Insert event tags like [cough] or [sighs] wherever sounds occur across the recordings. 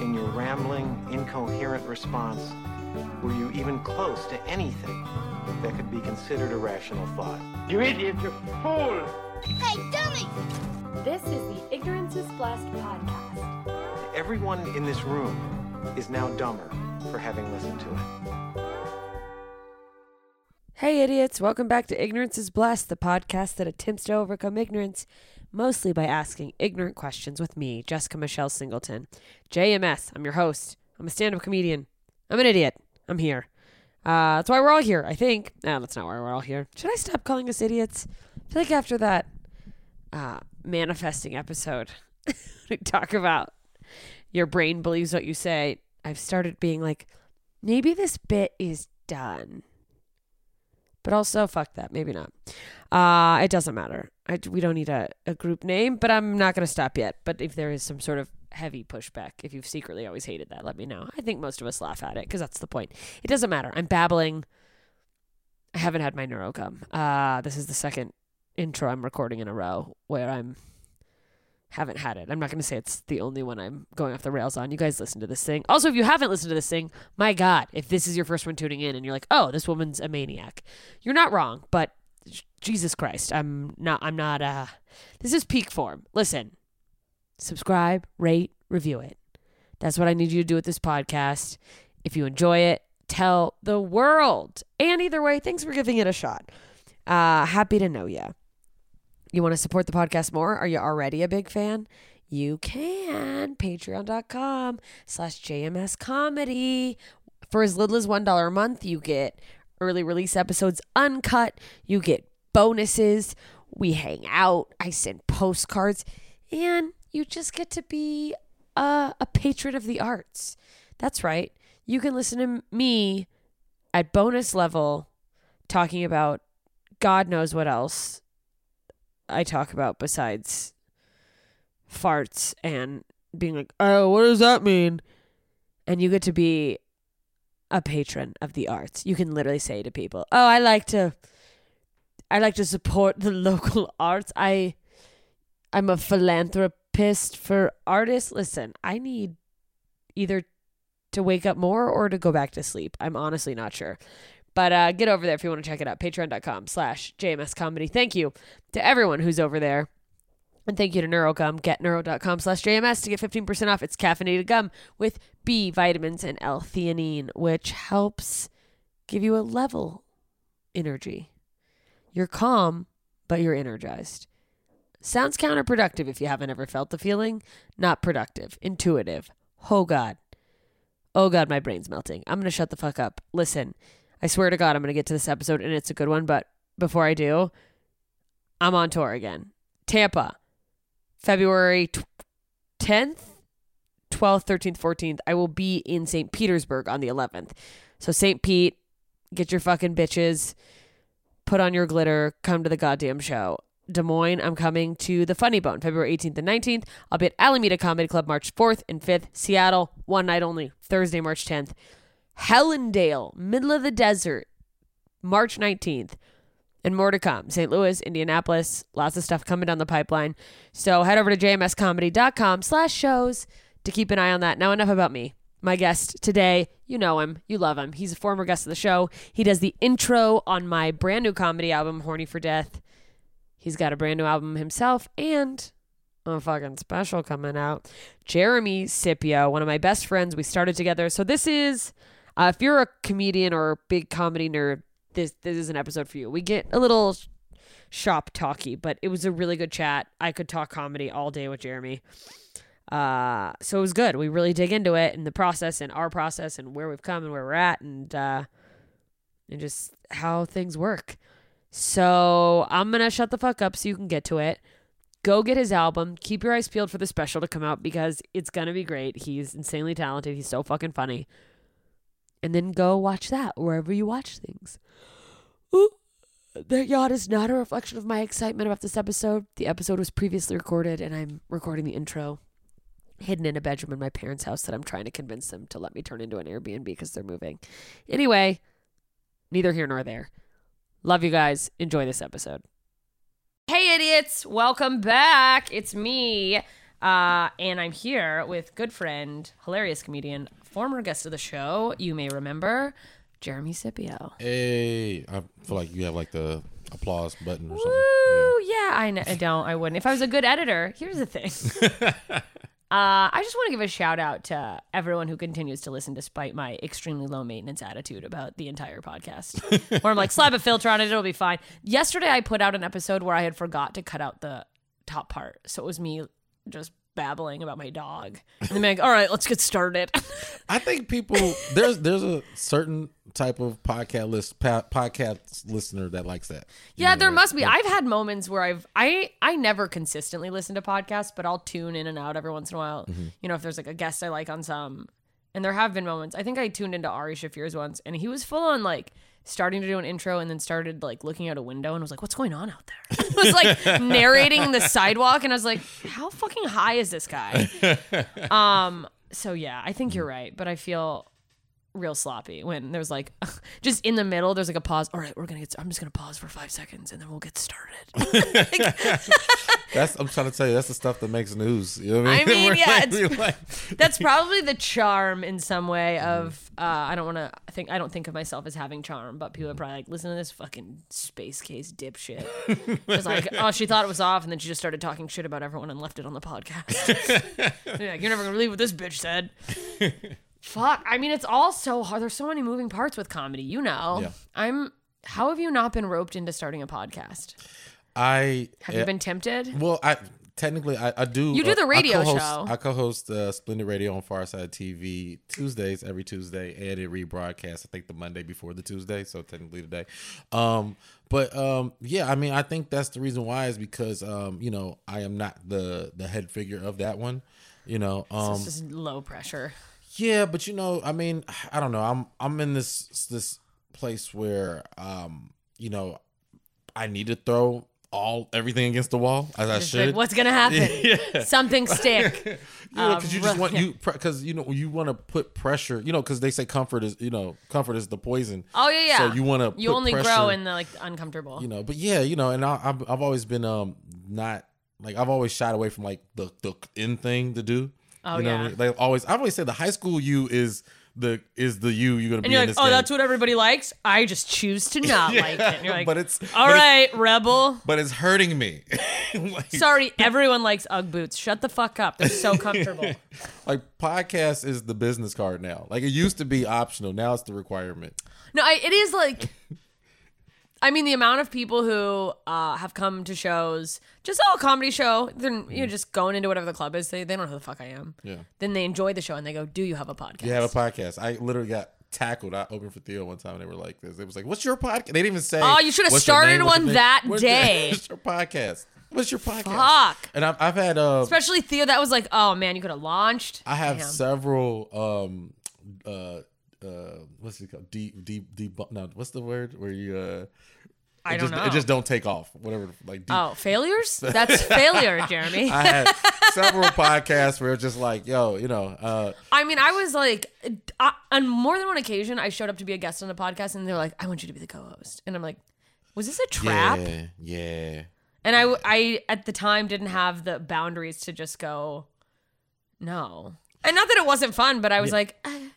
in your rambling, incoherent response were you even close to anything that could be considered a rational thought. You idiot, you fool! Hey, dummy! This is the Ignorance is Blessed podcast. Everyone in this room is now dumber for having listened to it. Hey, idiots. Welcome back to Ignorance is Blessed, the podcast that attempts to overcome ignorance, mostly by asking ignorant questions with me, Jessica Michelle Singleton. JMS, I'm your host. I'm a stand up comedian. I'm an idiot. I'm here. Uh, that's why we're all here, I think. No, that's not why we're all here. Should I stop calling us idiots? I feel like after that uh, manifesting episode, [laughs] talk about your brain believes what you say, I've started being like, maybe this bit is done. But also, fuck that. Maybe not. Uh, it doesn't matter. I, we don't need a, a group name, but I'm not going to stop yet. But if there is some sort of heavy pushback, if you've secretly always hated that, let me know. I think most of us laugh at it because that's the point. It doesn't matter. I'm babbling. I haven't had my neuro Neurogum. Uh, this is the second intro I'm recording in a row where I'm haven't had it. I'm not going to say it's the only one I'm going off the rails on. You guys listen to this thing. Also, if you haven't listened to this thing, my God, if this is your first one tuning in and you're like, oh, this woman's a maniac, you're not wrong. But Jesus Christ, I'm not. I'm not. Uh, this is peak form. Listen, subscribe, rate, review it. That's what I need you to do with this podcast. If you enjoy it, tell the world. And either way, thanks for giving it a shot. Uh, happy to know you. You want to support the podcast more? Are you already a big fan? You can. Patreon.com slash JMS comedy. For as little as $1 a month, you get early release episodes uncut. You get bonuses. We hang out. I send postcards. And you just get to be a, a patron of the arts. That's right. You can listen to me at bonus level talking about God knows what else I talk about besides farts and being like, oh, what does that mean? And you get to be a patron of the arts. You can literally say to people, "Oh, I like to I like to support the [laughs] local arts. I I'm a philanthropist for artists. Listen, I need either to wake up more or to go back to sleep. I'm honestly not sure. But uh, get over there if you want to check it out. Patreon.com slash JMS Comedy. Thank you to everyone who's over there. And thank you to Neurogum. Get neuro.com slash JMS to get 15% off. It's caffeinated gum with B vitamins and L-theanine, which helps give you a level energy. You're calm, but you're energized. Sounds counterproductive if you haven't ever felt the feeling. Not productive. Intuitive. Oh, God. Oh, God, my brain's melting. I'm going to shut the fuck up. Listen. I swear to God, I'm going to get to this episode and it's a good one. But before I do, I'm on tour again. Tampa, February t- 10th, 12th, 13th, 14th. I will be in St. Petersburg on the 11th. So, St. Pete, get your fucking bitches, put on your glitter, come to the goddamn show. Des Moines, I'm coming to the Funny Bone February 18th and 19th. I'll be at Alameda Comedy Club March 4th and 5th. Seattle, one night only, Thursday, March 10th. Helendale, middle of the desert, March 19th. And more to come. St. Louis, Indianapolis, lots of stuff coming down the pipeline. So head over to jmscomedy.com slash shows to keep an eye on that. Now enough about me. My guest today, you know him, you love him. He's a former guest of the show. He does the intro on my brand new comedy album, Horny for Death. He's got a brand new album himself and a fucking special coming out. Jeremy Scipio, one of my best friends. We started together. So this is uh, if you're a comedian or a big comedy nerd, this this is an episode for you. We get a little shop talky, but it was a really good chat. I could talk comedy all day with Jeremy. Uh, so it was good. We really dig into it and the process and our process and where we've come and where we're at and uh, and just how things work. So I'm gonna shut the fuck up so you can get to it. Go get his album. Keep your eyes peeled for the special to come out because it's gonna be great. He's insanely talented. He's so fucking funny and then go watch that wherever you watch things. Ooh, the yacht is not a reflection of my excitement about this episode. The episode was previously recorded, and I'm recording the intro hidden in a bedroom in my parents' house that I'm trying to convince them to let me turn into an Airbnb because they're moving. Anyway, neither here nor there. Love you guys. Enjoy this episode. Hey, idiots. Welcome back. It's me. Uh, and I'm here with good friend, hilarious comedian, former guest of the show, you may remember, Jeremy Scipio. Hey, I feel like you have like the applause button or something. Woo, yeah, I, don't. I wouldn't. If I was a good editor, here's the thing. [laughs] Uh, I just want to give a shout out to everyone who continues to listen despite my extremely low maintenance attitude about the entire podcast. [laughs] where I'm like, slap a filter on it, it'll be fine. Yesterday, I put out an episode where I had forgot to cut out the top part. So it was me just babbling about my dog. [laughs] And then like, all right, let's get started. [laughs] I think people there's there's a certain type of podcast list podcast listener that likes that. You yeah, know, there must be. I've had moments where I've I I never consistently listen to podcasts, but I'll tune in and out every once in a while. Mm-hmm. You know, if there's like a guest I like on some, and there have been moments. I think I tuned into Ari Shaffir's once, and he was full on like starting to do an intro, and then started like looking out a window, and was like, "What's going on out there?" [laughs] I was like narrating the sidewalk, and I was like, "How fucking high is this guy?" [laughs] Um. So yeah, I think you're right, but I feel real sloppy when there's like [laughs] just in the middle there's like a pause all right we're gonna get i'm just gonna pause for five seconds and then we'll get started [laughs] [laughs] That's I'm trying to tell you. That's the stuff that makes news. You know what I I mean? mean, yeah, like- it's- like- that's probably the charm in some way of uh, I don't want to I think I don't think of myself as having charm, but people are probably like, listen to this fucking space case dipshit. It's like, oh, she thought it was off, and then she just started talking shit about everyone and left it on the podcast. You're you're never gonna believe what this bitch said. Fuck. I mean, it's all so hard. There's so many moving parts with comedy. You know, Yeah. I'm. How have you not been roped into starting a podcast? I Have you been tempted? Well, I technically I, I do. You do uh, the radio I co-host, show. I co-host uh, Splendid Radio on Farside TV Tuesdays every Tuesday, and it rebroadcasts. I think the Monday before the Tuesday, so technically today. Um, but um, yeah, I mean, I think that's the reason why is because um, you know, I am not the the head figure of that one. You know, um, This is low pressure. Yeah, but you know, I mean, I don't know. I'm I'm in this this place where um, you know, I need to throw all everything against the wall as I Just like, should. what's gonna happen? [laughs] Yeah. Something stick. [laughs] Yeah, because you just want yeah. you because you know you want to put pressure. You know, because they say comfort is you know comfort is the poison. Oh yeah, yeah. So you want to you only grow in the like uncomfortable. you know, but yeah, you know, and I, I've I've always been um not like I've always shied away from like the the in thing to do. Oh, you know, what I mean? Like always, I've always said the high school you is the is the you you're gonna and be you're in like, oh, game. that's what everybody likes. I just choose to not [laughs] like it. And you're like, but it's all but it's- rebel. but it's hurting me. [laughs] like, Sorry, everyone likes UGG boots. Shut the fuck up. They're so [laughs] comfortable. like podcast is the business card now. Like it used to be optional, now it's the requirement. No, I, it is like. I mean, the amount of people who uh, have come to shows, just oh, a comedy show, they're you know just going into whatever the club is. They, they don't know who the fuck I am. Yeah. Then they enjoy the show and they go, "Do you have a podcast?" You have a podcast. I literally got tackled. I opened for Theo one time and they were like this. It was like, What's your podcast? They didn't even say Oh, you should have started name? What's your one that What's your- day. [laughs] What's your podcast? What's your podcast? Fuck. And I've, I've had uh Especially Theo, that was like, oh man, you could have launched. I have Damn. several um uh uh what's it called? D D D no, what's the word where you uh I it don't just, know. It just don't take off. Whatever like deep. Oh, failures? [laughs] That's failure, Jeremy. I had [laughs] several podcasts where it's just like, yo, you know, uh I mean, I was like, I, on more than one occasion, I showed up to be a guest on a podcast, and they're like, "I want you to be the co-host," and I'm like, "Was this a trap?" Yeah, yeah. And I, I at the time didn't have the boundaries to just go, no. And not that it wasn't fun, but I was like, eh.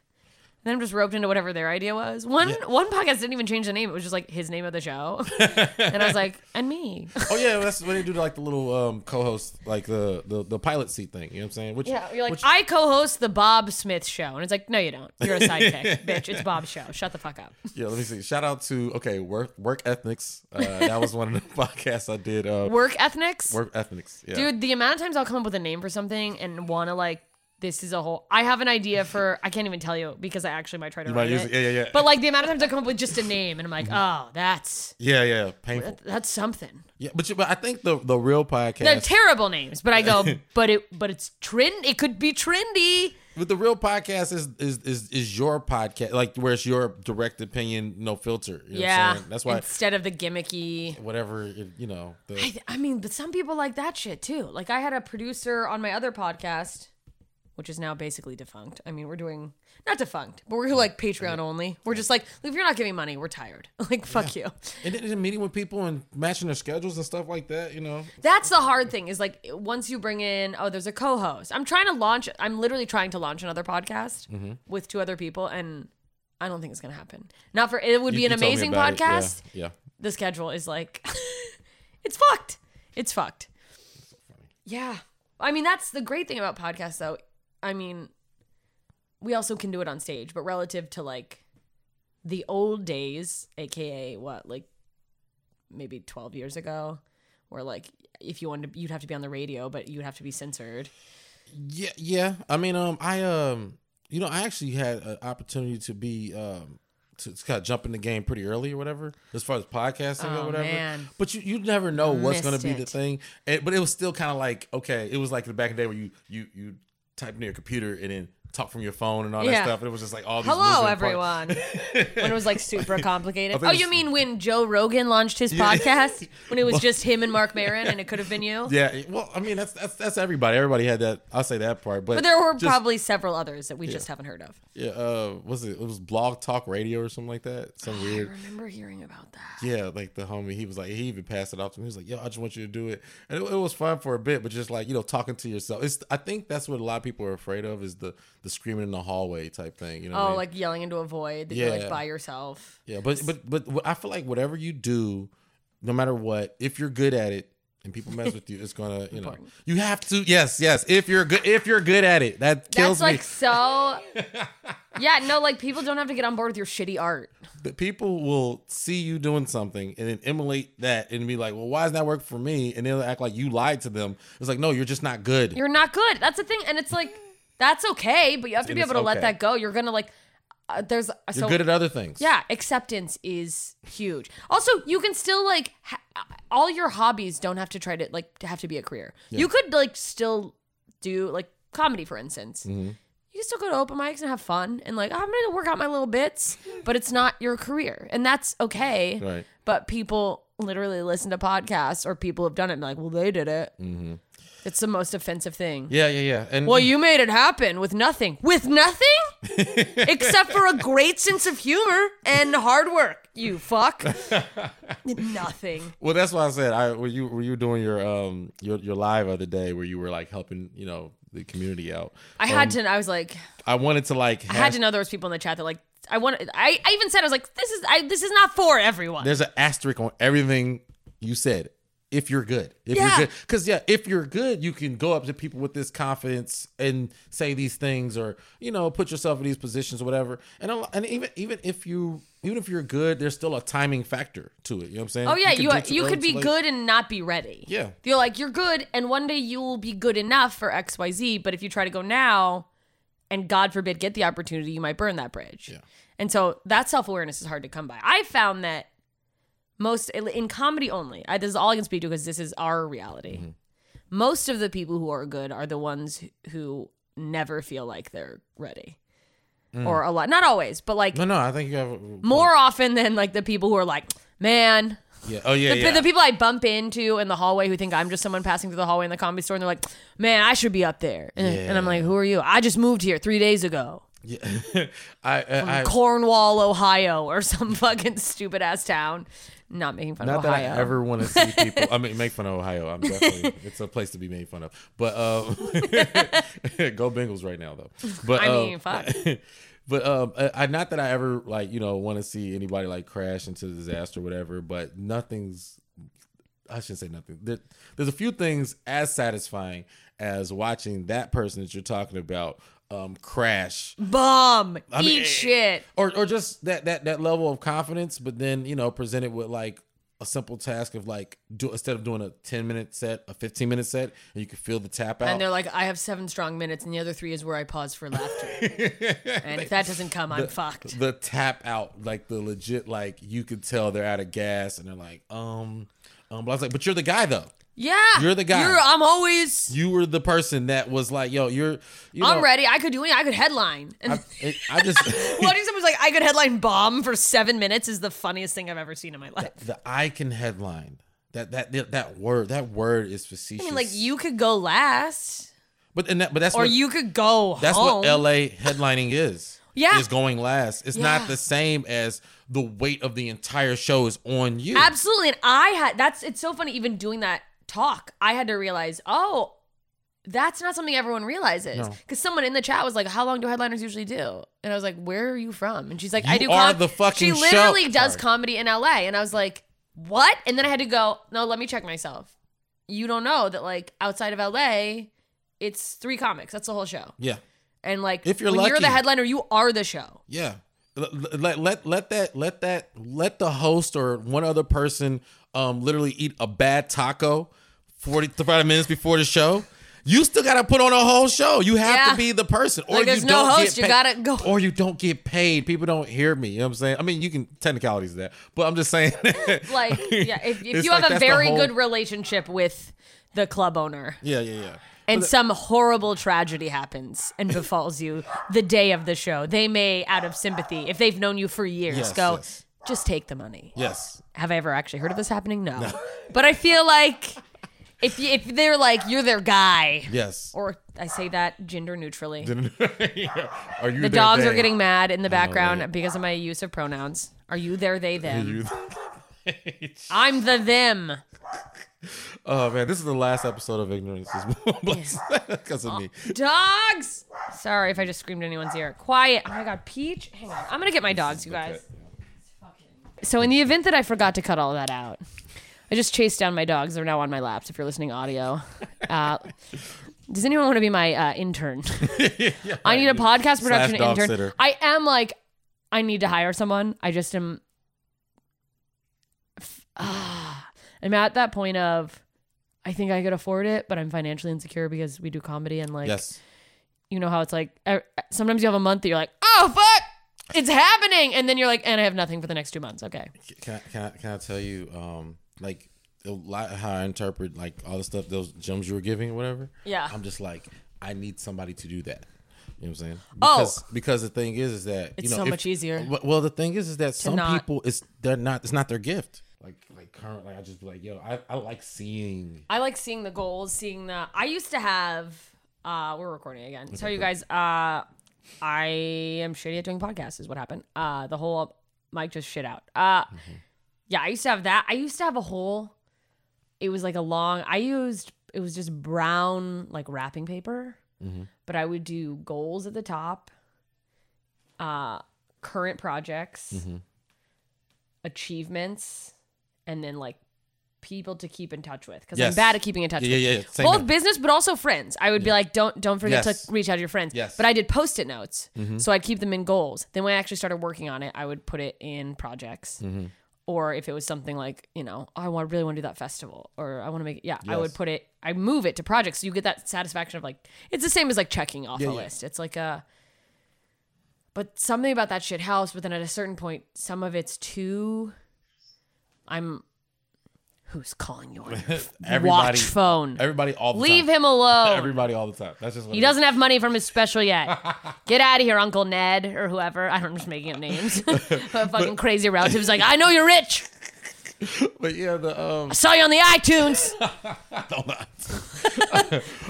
And then I'm just roped into whatever their idea was. One one podcast didn't even change the name; it was just like his name of the show, [laughs] and I was like, and me. Oh yeah, that's when they do to like the little um co-host, like the the, the pilot seat thing. You know what I'm saying? Which Yeah, you're like, which- I co-host the Bob Smith show, and it's like, no, you don't. You're a sidekick, [laughs] bitch. It's Bob's show. Shut the fuck up. yeah. Let me see. Shout out to okay, work work ethnics. Uh, that was one of the [laughs] podcasts I did. Uh, Work ethnics, work ethnics. Yeah. dude. The amount of times I'll come up with a name for something and want to like, this is a whole. I have an idea for. I can't even tell you because I actually might try to You write it. it. Yeah, yeah, yeah. But like the amount of times I come up with just a name, and I'm like, oh, that's yeah, yeah. Painful. that, that's something. Yeah, but you, but I think the the real podcast They're terrible names, but I go, [laughs] but it, but it's trend. It could be trendy. But the real podcast is is is is your podcast, like where it's your direct opinion, no filter. You know what I'm yeah, saying? that's why instead of the gimmicky. whatever it, you know. The, I, I mean, but some people like that shit too. Like I had a producer on my other podcast, which is now basically defunct. I mean, we're doing not defunct, but we're like Patreon only. We're just like, if you're not giving money, we're tired. [laughs] Like fuck you. and then meeting with people and matching their schedules and stuff like that. You know, That's the hard thing is like once you bring in, oh, there's a co-host. I'm trying to launch. I'm literally trying to launch another podcast Mm-hmm. with two other people, and I don't think it's gonna happen. Not for it would be an you told me amazing it. Yeah, podcast. Yeah, the schedule is like [laughs] it's fucked. It's fucked. Yeah. I mean, that's the great thing about podcasts though. I mean, we also can do it on stage, but relative to like the old days, aka what, like maybe 12 years ago, where like if you wanted to, you'd have to be on the radio, but you'd have to be censored. yeah, yeah. I mean, um, I um, you know, I actually had an opportunity to be um. To, to kind of jump in the game pretty early or whatever, as far as podcasting Oh, or whatever. man. But you, you never know what's going to Missed be the thing. And, but it was still kind of like okay, it was like the back in the day where you you you type in your computer and then talk from your phone and all that Yeah. stuff. And it was just like all these. Hello, moving everyone. when it was like super [laughs] complicated. Think Oh, you mean when Joe Rogan launched his podcast? [laughs] When it was just him and Marc Maron and it could have been you? Yeah, well, I mean that's that's that's everybody. Everybody had that. I'll say that part, but But there were just- probably several others that we just haven't heard of. yeah. Uh, was it? It was Blog Talk Radio or something like that. Some [sighs] I weird. remember hearing about that. Yeah, like the homie, he was like, he even passed it off to me. He was like, "Yo, I just want you to do it," and it, it was fun for a bit, but just like you know, talking to yourself. It's I think that's what a lot of people are afraid of is the the screaming in the hallway type thing. You know? what I Oh, mean? like yelling into a void that you're Yeah. like by yourself. yeah, but but but I feel like whatever you do, no matter what, if you're good at it and people mess with you, it's gonna you know you have to yes yes if you're good if you're good at it that kills That's me. like so. [laughs] yeah, no, like people don't have to get on board with your shitty art. But people will see you doing something and then emulate that and be like, well, why does that work for me? And they'll act like you lied to them. It's like, no, you're just not good. You're not good. That's the thing, and it's like that's okay, but you have to be able to let okay. that go. You're gonna like. Uh, there's You're so good at other things. Yeah, acceptance is huge. Also, you can still like ha- all your hobbies don't have to try to like have to be a career. You could like still do like comedy, for instance. Mm-hmm. You can still go to open mics and have fun and like I'm gonna work out my little bits, but it's not your career, and that's okay. Right. But people literally listen to podcasts, or people have done it and like, well, they did it. Mm-hmm. It's the most offensive thing. Yeah, yeah, yeah. And Well, you made it happen with nothing. With nothing? [laughs] Except for a great sense of humor and hard work. You fuck. nothing. well, that's why I said I were you were you doing your um your your live other day where you were like helping you know the community out. I had to. I was like, I wanted to like I had to know there was people in the chat that like. I want. I, I even said I was like, this is. I, this is not for everyone. There's an asterisk on everything you said. If you're good, if Yeah. you're good, because yeah, if you're good, you can go up to people with this confidence and say these things, or you know, put yourself in these positions or whatever. And and even even if you even if you're good, there's still a timing factor to it. You know what I'm saying? Oh yeah, you you, it could be late. good and not be ready. Yeah. you're like you're good, and one day you will be good enough for X Y Z. But if you try to go now, and God forbid get the opportunity, you might burn that bridge. Yeah. And so that self awareness is hard to come by. I found that most in comedy only. I, this is all I can speak to because this is our reality. Mm-hmm. Most of the people who are good are the ones who never feel like they're ready. Or a lot, not always, but like Mm. No, no, I think you have more often than like the people who are like, man, Yeah. Oh yeah. the, yeah. the people I bump into in the hallway who think I'm just someone passing through the hallway in the comedy store, and they're like, "Man, I should be up there." And, and I'm like, "Who are you? I just moved here three days ago, yeah. [laughs] I, I, I Cornwall, Ohio, or some [laughs] fucking stupid ass town." Not making fun Not of Ohio. Not that I ever want to see people. I [laughs] mean, make fun of Ohio. I'm definitely. it's a place to be made fun of. But um, [laughs] go Bengals right now, though. But I um, mean, fuck. [laughs] But um, I, I not that I ever like you know want to see anybody like crash into disaster or whatever. But nothing's. I shouldn't say nothing. There, there's a few things as satisfying as watching that person that you're talking about um, crash Bum, I mean, eat shit. or or just that that that level of confidence, but then you know presented with like a simple task of like do instead of doing a ten minute set, a fifteen minute set, and you can feel the tap out. And they're like, I have seven strong minutes, and the other three is where I pause for laughter. [laughs] and if that doesn't come, I'm fucked. the tap out, like the legit, like you could tell they're out of gas, and they're like, um, um. But I was like, but you're the guy though. Yeah, You're the guy. You're, I'm always. You were the person that was like, yo, you're. You I'm know, ready. I could do anything. I could headline. And I, [laughs] it- I just. [laughs] Watching someone's like, I could headline bomb for seven minutes is the funniest thing I've ever seen in my life. the I can headline. That that that, that word that word is facetious. I mean, like you could go last, but and that, but that's or what, you could go That's home. what LA headlining is. Yeah. Is going last. It's Yeah. not the same as the weight of the entire show is on you. Absolutely, and I had that's. It's so funny even doing that talk. I had to realize, oh, that's not something everyone realizes. No. Because someone in the chat was like, "How long do headliners usually do?" And I was like, "Where are you from?" And she's like, "I do." are the fucking She literally show. does Sorry. comedy in LA, and I was like, "What?" And then I had to go. No, let me check myself. You don't know that like outside of LA, it's three comics. That's the whole show. Yeah. And like, If you're when you're the headliner, you are the show. Yeah. Let, let let let that let that let the host or one other person um literally eat a bad taco 45 minutes before the show. You still got to put on a whole show. You have Yeah. to be the person, or Like, there's you don't host. Get You paid, gotta go. or you don't get paid. People don't hear me. You know what I'm saying? I mean, you can technicalities of that, but I'm just saying. [laughs] Like, yeah, if, if you like have a very whole- good relationship with the club owner, Yeah, yeah, yeah. and some horrible tragedy happens and befalls you the day of the show, they may, out of sympathy, if they've known you for years, Yes, go, yes. just take the money. Yes. Have I ever actually heard of this happening? No. but I feel like if you, if they're like you're their guy, Yes. or I say that gender neutrally. [laughs] Are you The dogs are getting mad in the background because of my use of pronouns. Are you there, they, them? you- [laughs] I'm the them. oh man, this is the last episode of Ignorance is because [laughs] of oh, me. Dogs! Sorry if I just screamed in anyone's ear. Quiet. Oh my god, Peach. Hang on. I'm gonna get my dogs, you guys. So in the event that I forgot to cut all that out, I just chased down my dogs. They're now on my laps. If you're listening audio, uh, does anyone want to be my uh, intern? [laughs] I need a podcast production dog intern. sitter. I am like, I need to hire someone. I just am. Ah, I'm at that point of, I think I could afford it, but I'm financially insecure because we do comedy and like, Yes. you know how it's like. Sometimes you have a month that you're like, oh fuck, it's happening, and then you're like, and I have nothing for the next two months. Okay. Can I, can I, can I tell you, um, like, a lot how I interpret like all the stuff, those gems you were giving or whatever. Yeah. I'm just like, I need somebody to do that. You know what I'm saying? Oh. Because, because the thing is, is that It's you know, so if- much easier. Well, the thing is, is that some not- people, it's they're not, it's not their gift. Like, like currently, I just be like, yo, I, I like seeing. I like seeing the goals, seeing the. I used to have. Uh, we're recording again. So you guys, uh, I am shitty at doing podcasts. Is what happened. Uh, the whole mic just shit out. Uh, yeah, I used to have that. I used to have a whole. It was like a long. I used. It was just brown like wrapping paper, but I would do goals at the top. Uh, current projects, mm-hmm. achievements, and then like people to keep in touch with because I'm bad at keeping in touch. Yeah, with yeah, yeah. Same both business but also friends. I would be like, don't don't forget Yes. to reach out to your friends. Yes. But I did post-it notes, Mm-hmm. so I'd keep them in goals. Then when I actually started working on it, I would put it in projects. Mm-hmm. Or if it was something like, you know, oh, I want really want to do that festival, or I want to make it, yeah, I would put it, I move it to projects, so you get that satisfaction of like, it's the same as like checking off Yeah, a yeah. list. It's like a, but something about that shit helps. But then at a certain point, some of it's too. I'm. Who's calling you on [laughs] your [laughs] Everybody, watch phone? Everybody all the time. Leave time. him alone. [laughs] Everybody all the time. That's just what He it is. doesn't have money from his special yet. Get out of here, Uncle Ned or whoever. I don't, I'm just making up names. but fucking crazy relatives like, I know you're rich. [laughs] But yeah, the um, I saw you on the iTunes. [laughs]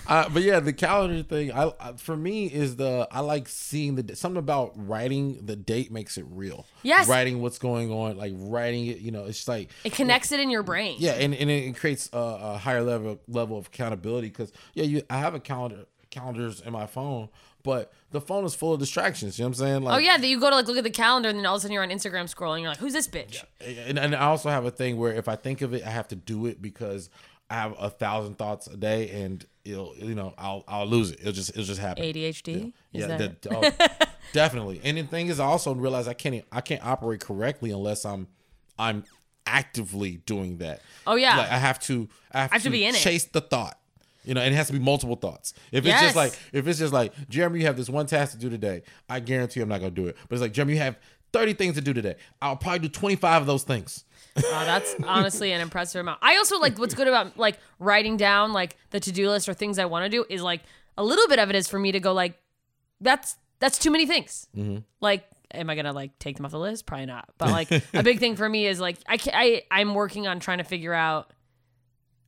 uh, but yeah, the calendar thing. I, I for me is the I like seeing the something about writing the date makes it real. Yes. writing what's going on, like writing it. You know, it's like It connects it in your brain. yeah, and, and it creates a, a higher level level of accountability because yeah, you I have a calendar calendars in my phone, but the phone is full of distractions. You know what I'm saying? Like, Oh yeah, that you go to like look at the calendar and then all of a sudden you're on Instagram scrolling. You're like, who's this bitch? and, and I also have a thing where if I think of it, I have to do it because I have a thousand thoughts a day, and it'll you know I'll I'll lose it. It'll just it'll just happen. ADHD. Is yeah, that that- oh, [laughs] definitely. And the thing is, I also realize I can't I can't operate correctly unless I'm I'm actively doing that. Oh, yeah. like I have to I have, have to be in it. chase the thought. You know, and it has to be multiple thoughts. If it's just like if it's just like Jeremy, you have this one task to do today. I guarantee I'm not gonna do it. But it's like Jeremy, you have 30 things to do today. I'll probably do 25 of those things. Oh, that's [laughs] honestly an impressive amount. I also like what's good about like writing down like the to do list or things I want to do is like a little bit of it is for me to go like that's that's too many things. Mm-hmm. Like, am I gonna like take them off the list? Probably not. But [laughs] like a big thing for me is like I can, I I'm working on trying to figure out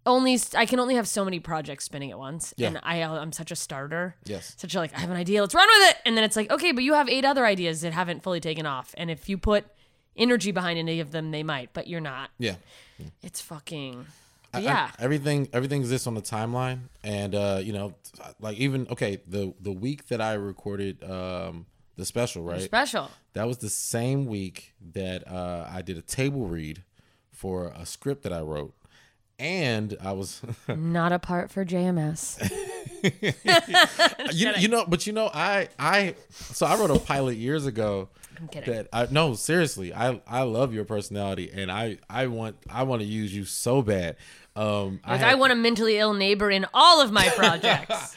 only I can only have so many projects spinning at once, Yeah. and I I'm such a starter. Yes. Such a like I have an idea, let's run with it, and then it's like okay, but you have eight other ideas that haven't fully taken off, and if you put energy behind any of them, they might, but you're not. Yeah. It's fucking. I- I- yeah. everything everything exists on the timeline and uh you know like even okay the the week that i recorded um the special right Special. that was the same week that uh i did a table read for a script that i wrote and i was [laughs] Not a part for JMS. [laughs] you, you know but you know i i so i wrote a pilot years ago [laughs] I'm kidding. that I no seriously I I love your personality and I I want I want to use you so bad um Like, had- I want a mentally ill neighbor in all of my projects.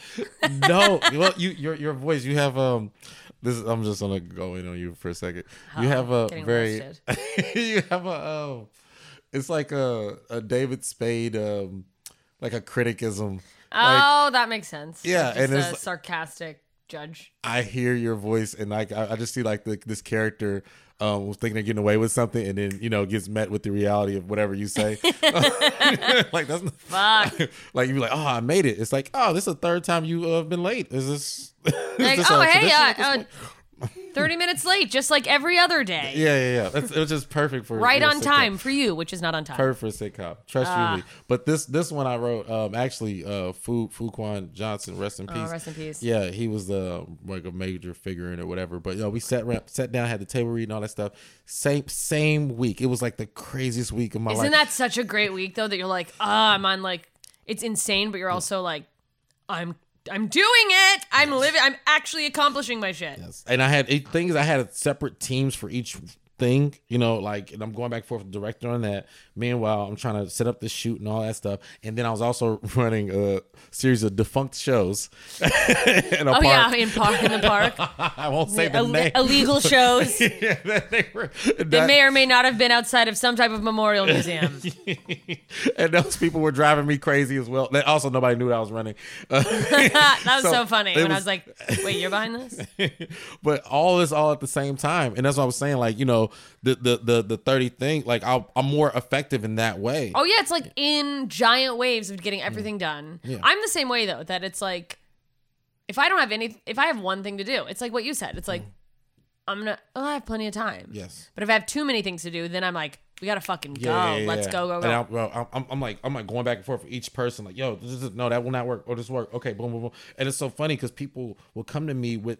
no, well, you your your voice. You have um. This is, I'm just gonna go in on you for a second. You have a very. you have a um. It's like a a David Spade um, like a criticism. Oh, that makes sense. Yeah, Just and a it's like- sarcastic judge. I hear your voice, and like I, I just see like the, this character um, was thinking of getting away with something, and then you know gets met with the reality of whatever you say. [laughs] [laughs] like that's not, [laughs] Fuck. like you be like, oh, I made it. It's like, oh, this is the third time you uh, been late. Is this? is Like, this oh hey, uh, at this uh, point? thirty minutes late, just like every other day. yeah, yeah, yeah. It's, it was just perfect for Right on sitcom. time for you, which is not on time. Perfect for a sitcom. Trust you me. But this this one I wrote, um, actually, uh, Fu Fuquan Johnson, rest in peace. Oh, rest in peace. Yeah, he was the like a major figure in it whatever. But you know, we sat sat down, had the table read and all that stuff. Same same week. It was like the craziest week of my life. Isn't that such a great week though? That you're like, ah, I'm on like, it's insane, but you're also like, I'm, I'm doing it. I'm living. I'm actually accomplishing my shit. Yes. And I had eight things. I had separate teams for each thing, you know, like, and I'm going back and forth with the director on that. Meanwhile, I'm trying to set up the shoot and all that stuff. And then I was also [laughs] running a series of defunct shows. [laughs] in a Oh park. yeah, in park in the park, [laughs] I won't say the Ill- name. illegal shows. yeah, they were, They that- may or may not have been outside of some type of memorial museum. and those people were driving me crazy as well. They- Also, nobody knew that I was running. Uh, that was so, So, funny when I was- was like, "Wait, you're behind this?" but all this all at the same time, and that's what I was saying. Like you know, the the the, the thirty thing. Like I'll, I'm more effective in that way. Oh yeah, it's like in giant waves of getting everything mm. done. Yeah. I'm the same way though. That it's like, if I don't have any, if I have one thing to do, it's like what you said. It's like, mm. I'm gonna, oh, I have plenty of time. Yes. But if I have too many things to do, then I'm like, we gotta fucking go. Yeah, yeah, Let's yeah. go, go, And. I'm, well, I'm- like, I'm like going back and forth for each person. Like, yo, this is, no, that will not work. Or this work. Okay, boom, boom, boom. And it's so funny because people will come to me with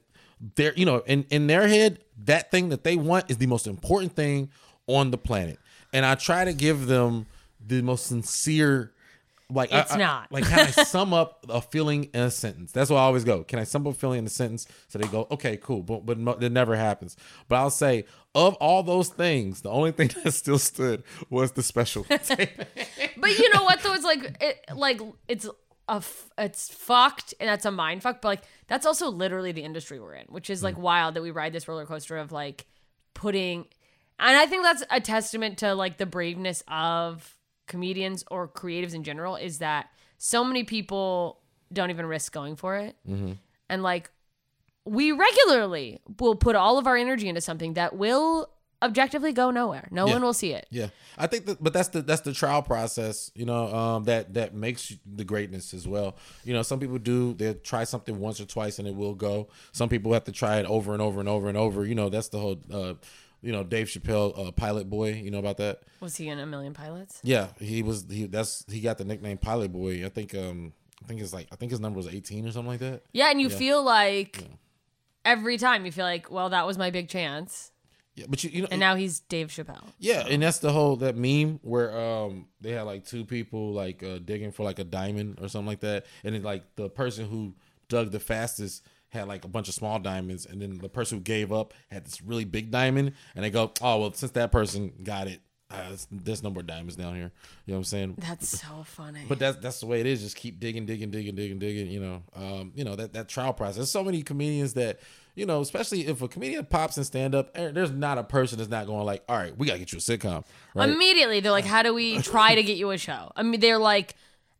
their, you know, in in their head, that thing that they want is the most important thing on the planet. And I try to give them the most sincere. Like It's I- not. like can I [laughs] sum up a feeling in a sentence? That's why I always go. Can I sum up a feeling in a sentence? So they go, okay, cool, but but mo- it never happens. But I'll say of all those things, the only thing [laughs] that still stood was the special. [laughs] But you know what though? It's like it like it's f- it's fucked and that's a mind fuck. But like that's also literally the industry we're in, which is like Mm. wild that we ride this roller coaster of like putting. And I think that's a testament to like the braveness of comedians or creatives in general is that so many people don't even risk going for it, Mm-hmm. and like we regularly will put all of our energy into something that will objectively go nowhere. No Yeah. one will see it. Yeah, I think that, but that's the that's the trial process, you know, um, that that makes the greatness as well. You know, some people do they try something once or twice and it will go. Some people have to try it over and over and over and over. You know, that's the whole, uh, you know, Dave Chappelle, uh, Pilot Boy. You know about that? Was he in a million pilots? Yeah, he was. He that's he got the nickname Pilot Boy. I think. Um, I think it's like I think his number was eighteen or something like that. Yeah, and you feel like every time you feel like, well, that was my big chance, Yeah, but you you know, and now he's Dave Chappelle. Yeah, and that's the whole that meme where um they had like two people like uh, digging for like a diamond or something like that, and then like the person who dug the fastest had like a bunch of small diamonds, and then the person who gave up had this really big diamond, and they go, oh well, since that person got it, uh, there's no more diamonds down here. You know what I'm saying? That's so funny. But that's that's the way it is. Just keep digging, digging, digging, digging, digging. You know, um, you know that that trial process. There's so many comedians that, you know, especially if a comedian pops in stand up, eh, there's not a person that's not going like, all right, we gotta get you a sitcom, right? Immediately, they're like, "How do we [laughs] try to get you a show?" I mean, they're like,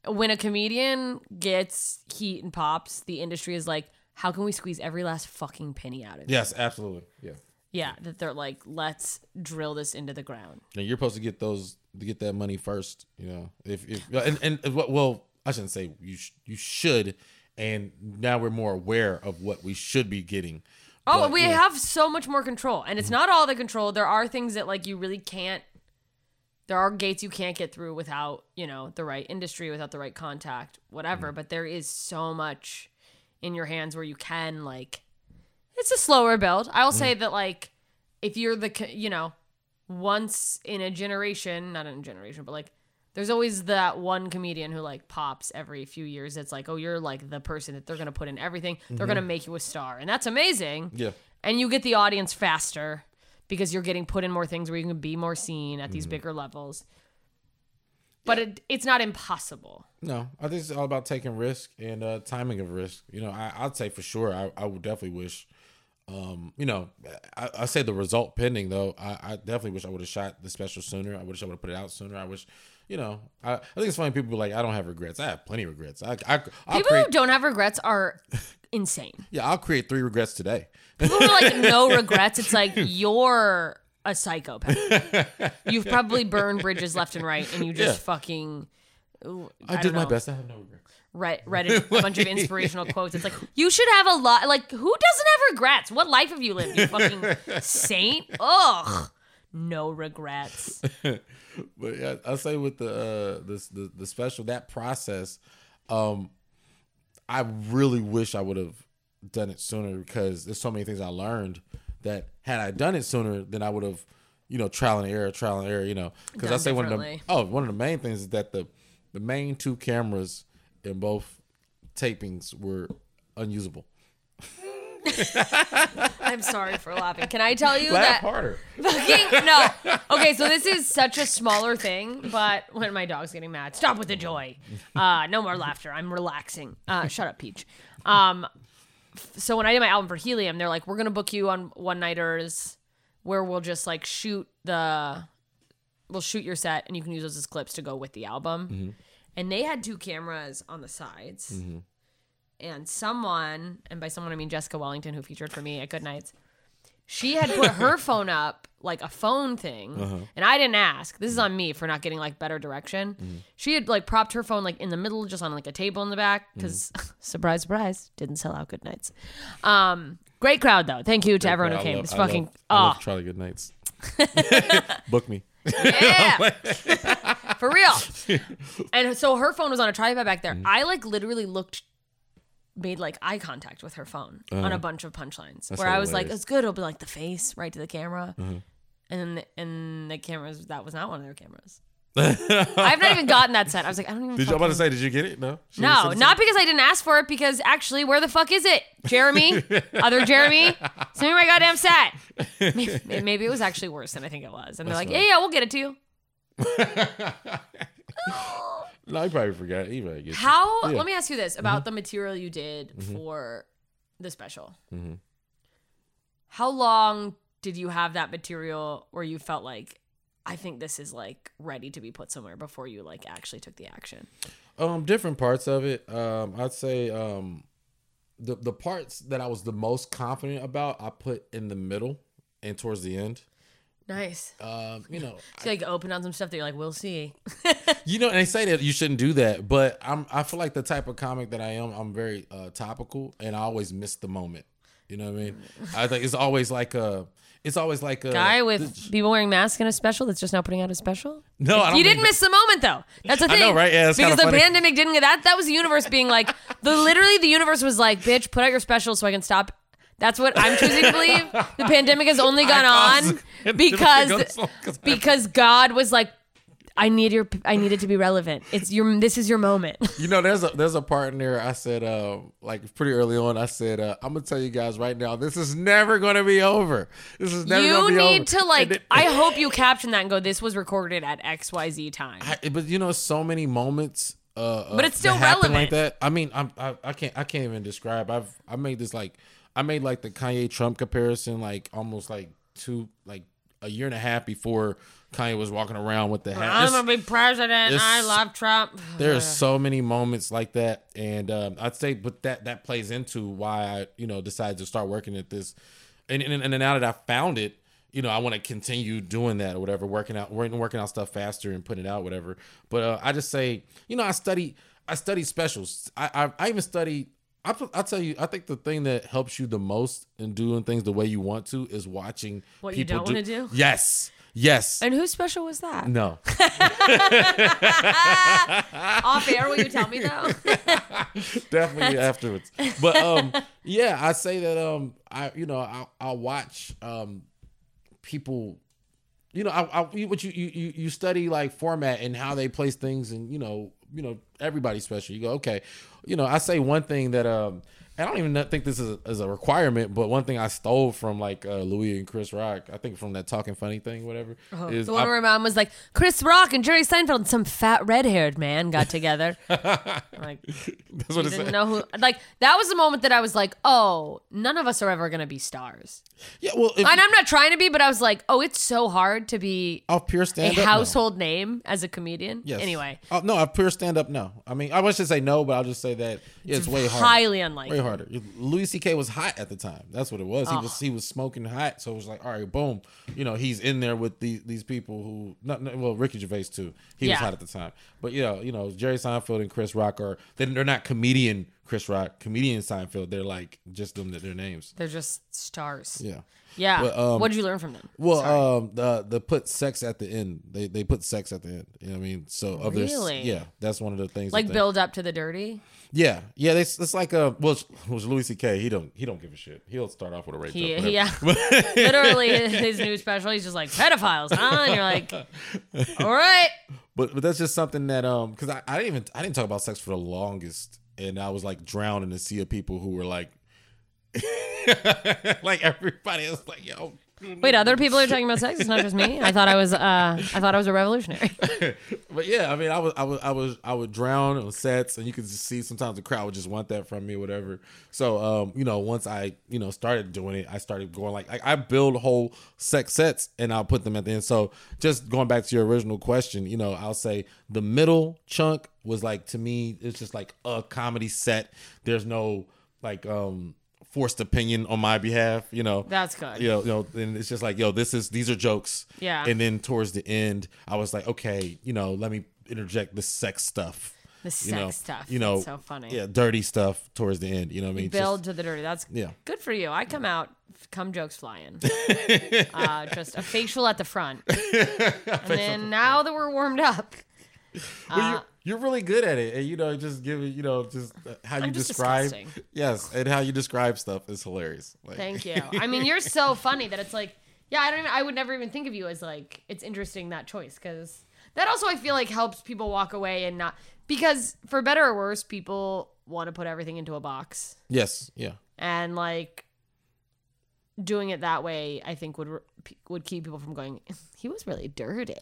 when a comedian gets heat and pops, the industry is like, "How can we squeeze every last fucking penny out of it?" yes, absolutely, yeah. Yeah, that they're like, "Let's drill this into the ground." And you're supposed to get those to get that money first. You know, if if and and well, I shouldn't say you sh- you should. And now we're more aware of what we should be getting. Oh, But, we yeah. have so much more control. And it's mm-hmm. not all the control. There are things that like you really can't there are gates you can't get through without, you know, the right industry, without the right contact, whatever, mm-hmm. but there is so much in your hands where you can like it's a slower build. I'll say mm-hmm. that like if you're the you know, once in a generation, not in a generation, but like there's always that one comedian who like pops every few years. It's like, oh, you're like the person that they're gonna put in everything. They're gonna make you a star, and that's amazing. Yeah. And you get the audience faster because you're getting put in more things where you can be more seen at these bigger levels. But it, it's not impossible. No, I think it's all about taking risk and uh, timing of risk. You know, I, I'd say for sure, I, I would definitely wish, um, you know, I, I say the result pending though. I, I definitely wish I would have shot the special sooner. I wish I would have put it out sooner. I wish, you know, I, I think it's funny. People be like, I don't have regrets. I have plenty of regrets. I, I I'll People create, who don't have regrets are [laughs] insane. yeah, I'll create three regrets today. People who are like [laughs] no regrets. It's like you're a psychopath. [laughs] You've probably burned bridges left and right, and you just Yeah. fucking. ooh, I, don't did my know, best. I have no regrets. Read, read a bunch of inspirational quotes. It's like you should have a lot. Like who doesn't have regrets? What life have you lived? You fucking saint. Ugh. No regrets. [laughs] But yeah, I'll say with the uh this the, the special that process, um I really wish I would have done it sooner because there's so many things I learned that had I done it sooner, then I would have, you know, trial and error, trial and error, you know. Because I say one of the oh one of the main things is that the the main two cameras in both tapings were unusable. [laughs] I'm sorry for laughing. Can I tell you Laugh that harder. [laughs] fucking no. Okay, so this is such a smaller thing, but when my dog's getting mad, stop with the joy. Uh, no more laughter. I'm relaxing. Uh, shut up, Peach. Um, f- so when I did my album for Helium, they're like, we're gonna book you on one nighters where we'll just like shoot the, we'll shoot your set and you can use those as clips to go with the album. And they had two cameras on the sides. And someone, and by someone I mean Jessica Wellington, who featured for me at Good Nights, she had put her [laughs] phone up like a phone thing. Uh-huh. And i didn't ask. This is on me for not getting like better direction. Mm-hmm. She had like propped her phone like in the middle just on like a table in the back because mm-hmm. [laughs] surprise surprise didn't sell out good nights um great crowd though. Thank you to everyone who came. it's fucking I love oh Charlie Good Nights. [laughs] Book me. yeah. For real. And so her phone was on a tripod back there. Mm-hmm. I like literally looked made like eye contact with her phone on a uh-huh. bunch of punchlines That's where I was like, hilarious. "It's good." It'll be like the face right to the camera, mm-hmm. and then the, and the cameras that was not one of their cameras. [laughs] I've not even gotten that set. I was like, I don't even. Did you I'm about to say? Did you get it? No. She No, send it to not because I didn't ask for it. Because actually, where the fuck is it, Jeremy? [laughs] Other Jeremy, send me my goddamn set. Maybe, [laughs] maybe it was actually worse than I think it was, and they're like, That's "Yeah, yeah, we'll get it to you." Oh. No, he probably forgot. He probably get you. How? Yeah. Mm-hmm. Let me ask you this about the material you did for the special. Mm-hmm. How long did you have that material where you felt like, I think this is like ready to be put somewhere before you like actually took the action? Um, different parts of it. Um, I'd say um, the the parts that I was the most confident about, I put in the middle and towards the end. Nice. Um, you know, So like open on some stuff that you're like, we'll see. [laughs] you know, and they say that you shouldn't do that, but I'm I feel like the type of comic that I am, I'm very uh, topical, and I always miss the moment. You know what I mean? I think it's always like a, it's always like a Guy with people wearing masks in a special that's just now putting out a special. no, I don't You didn't miss the moment though. That's the I thing. know, right? Yeah, because the funny. pandemic didn't get that. That was the universe being like, the literally the universe was like, bitch, put out your special so I can stop. That's what I'm choosing to believe. The [laughs] pandemic has only gone on because to go so- 'cause God was like, I need your, I need it to be relevant. It's your, this is your moment. [laughs] You know, there's a there's a part in there. I said, uh, like pretty early on, I said, uh, I'm gonna tell you guys right now, this is never gonna be over. This is never you gonna be over. You need to like. I hope you caption that and go. This was recorded at X Y Z time. I- but you know, so many moments. Uh, But it's still relevant. like that. I mean, I'm, I I can't I can't even describe. I've I made this like I made like the Kanye Trump comparison like almost like two like a year and a half before Kanye was walking around with the hat. I'm It's- a big president. I love Trump. There's [sighs] so many moments like that, and um, I'd say, but that that plays into why I, you know, decided to start working at this, and and, and now that I found it, you know, I want to continue doing that or whatever, working out, working, working out stuff faster and putting it out, whatever. But uh, I just say, you know, I study, I study specials. I I, I even study. I, I'll tell you, I think the thing that helps you the most in doing things the way you want to is watching What you don't wanna do? Yes, yes. And whose special was that? no, [laughs] [laughs] Off air, will you tell me though? [laughs] definitely afterwards. But um, yeah, I say that um, I you know I I watch um, people, you know, I, I what you you you you study like format and how they place things, and you know you know everybody's special. You go okay, you know I say one thing that um I don't even think this is a, is a requirement, but one thing I stole from like uh, Louis and Chris Rock, I think from that talking funny thing, whatever, is The one I- where my mom was like, Chris Rock and Jerry Seinfeld and some fat red haired man got [laughs] together. Like, that's what it didn't said. know who. Like, that was the moment that I was like, oh, none of us are ever going to be stars. Yeah, well, And I'm not trying to be, but I was like, oh, it's so hard to be off pure a stand up, household name as a comedian. Yes. Anyway, oh, no, off pure stand up, no. I mean, I wish to say no, but I'll just say that yeah, it's, way harder. highly unlikely. Way harder. Louis C.K. was hot at the time. That's what it was. He was he was smoking hot. So it was like, all right, boom. You know, he's in there with these these people who, not, not- well, Ricky Gervais too. He Yeah. was hot at the time. But you know, you know, Jerry Seinfeld and Chris Rock are they- they're not comedian Chris Rock, comedian Seinfeld. They're like just them that their names. They're just stars. Yeah. Yeah. But, um, what did you learn from them? Well, Sorry. um, the the put sex at the end. They they put sex at the end. You know what I mean? So Really? yeah, that's one of the things. like build up to the dirty. Yeah, yeah. It's, it's like a well, it was Louis C.K. He don't he don't give a shit. He'll start off with a rape He, joke. yeah. [laughs] Literally, his new special, he's just like pedophiles, huh? And you're like, [laughs] all right. but but that's just something that um because I, I didn't even I didn't talk about sex for the longest, and I was like drowning in the sea of people who were like, [laughs] like everybody was like, yo. Wait, other people are talking about sex. It's not just me. I thought I was. Uh, I thought I was a revolutionary. [laughs] But yeah, I mean, I was, I was, I was, I would drown on sets, and you could just see sometimes the crowd would just want that from me, or whatever. So, um, you know, once I, you know, started doing it, I started going like, I, I build whole sex sets, and I'll put them at the end. So, just going back to your original question, you know, I'll say the middle chunk was like to me, it's just like a comedy set. There's no like, um, forced opinion on my behalf, you know. That's good. You know, you know, and it's just like, yo, this is these are jokes. Yeah. And then towards the end, I was like, okay, you know, let me interject the sex stuff. The You sex know, stuff. You know, That's so funny. Yeah, dirty stuff towards the end. You know what I mean? Just- Build to the dirty. That's Yeah. good for you. I come out, come jokes flying. [laughs] uh, just a facial at the front, [laughs] and then now that we're warmed up, Well, you're, really good at it, and you know, just give it, you know, just uh, how you just describe, disgusting. yes, and how you describe stuff is hilarious. Like, Thank [laughs] you. I mean, you're so funny that it's like, yeah, I don't even, I would never even think of you as like, it's interesting that choice because that also I feel like helps people walk away and not, because for better or worse, people want to put everything into a box yes, yeah, and like doing it that way, I think would, would keep people from going, [laughs] he was really dirty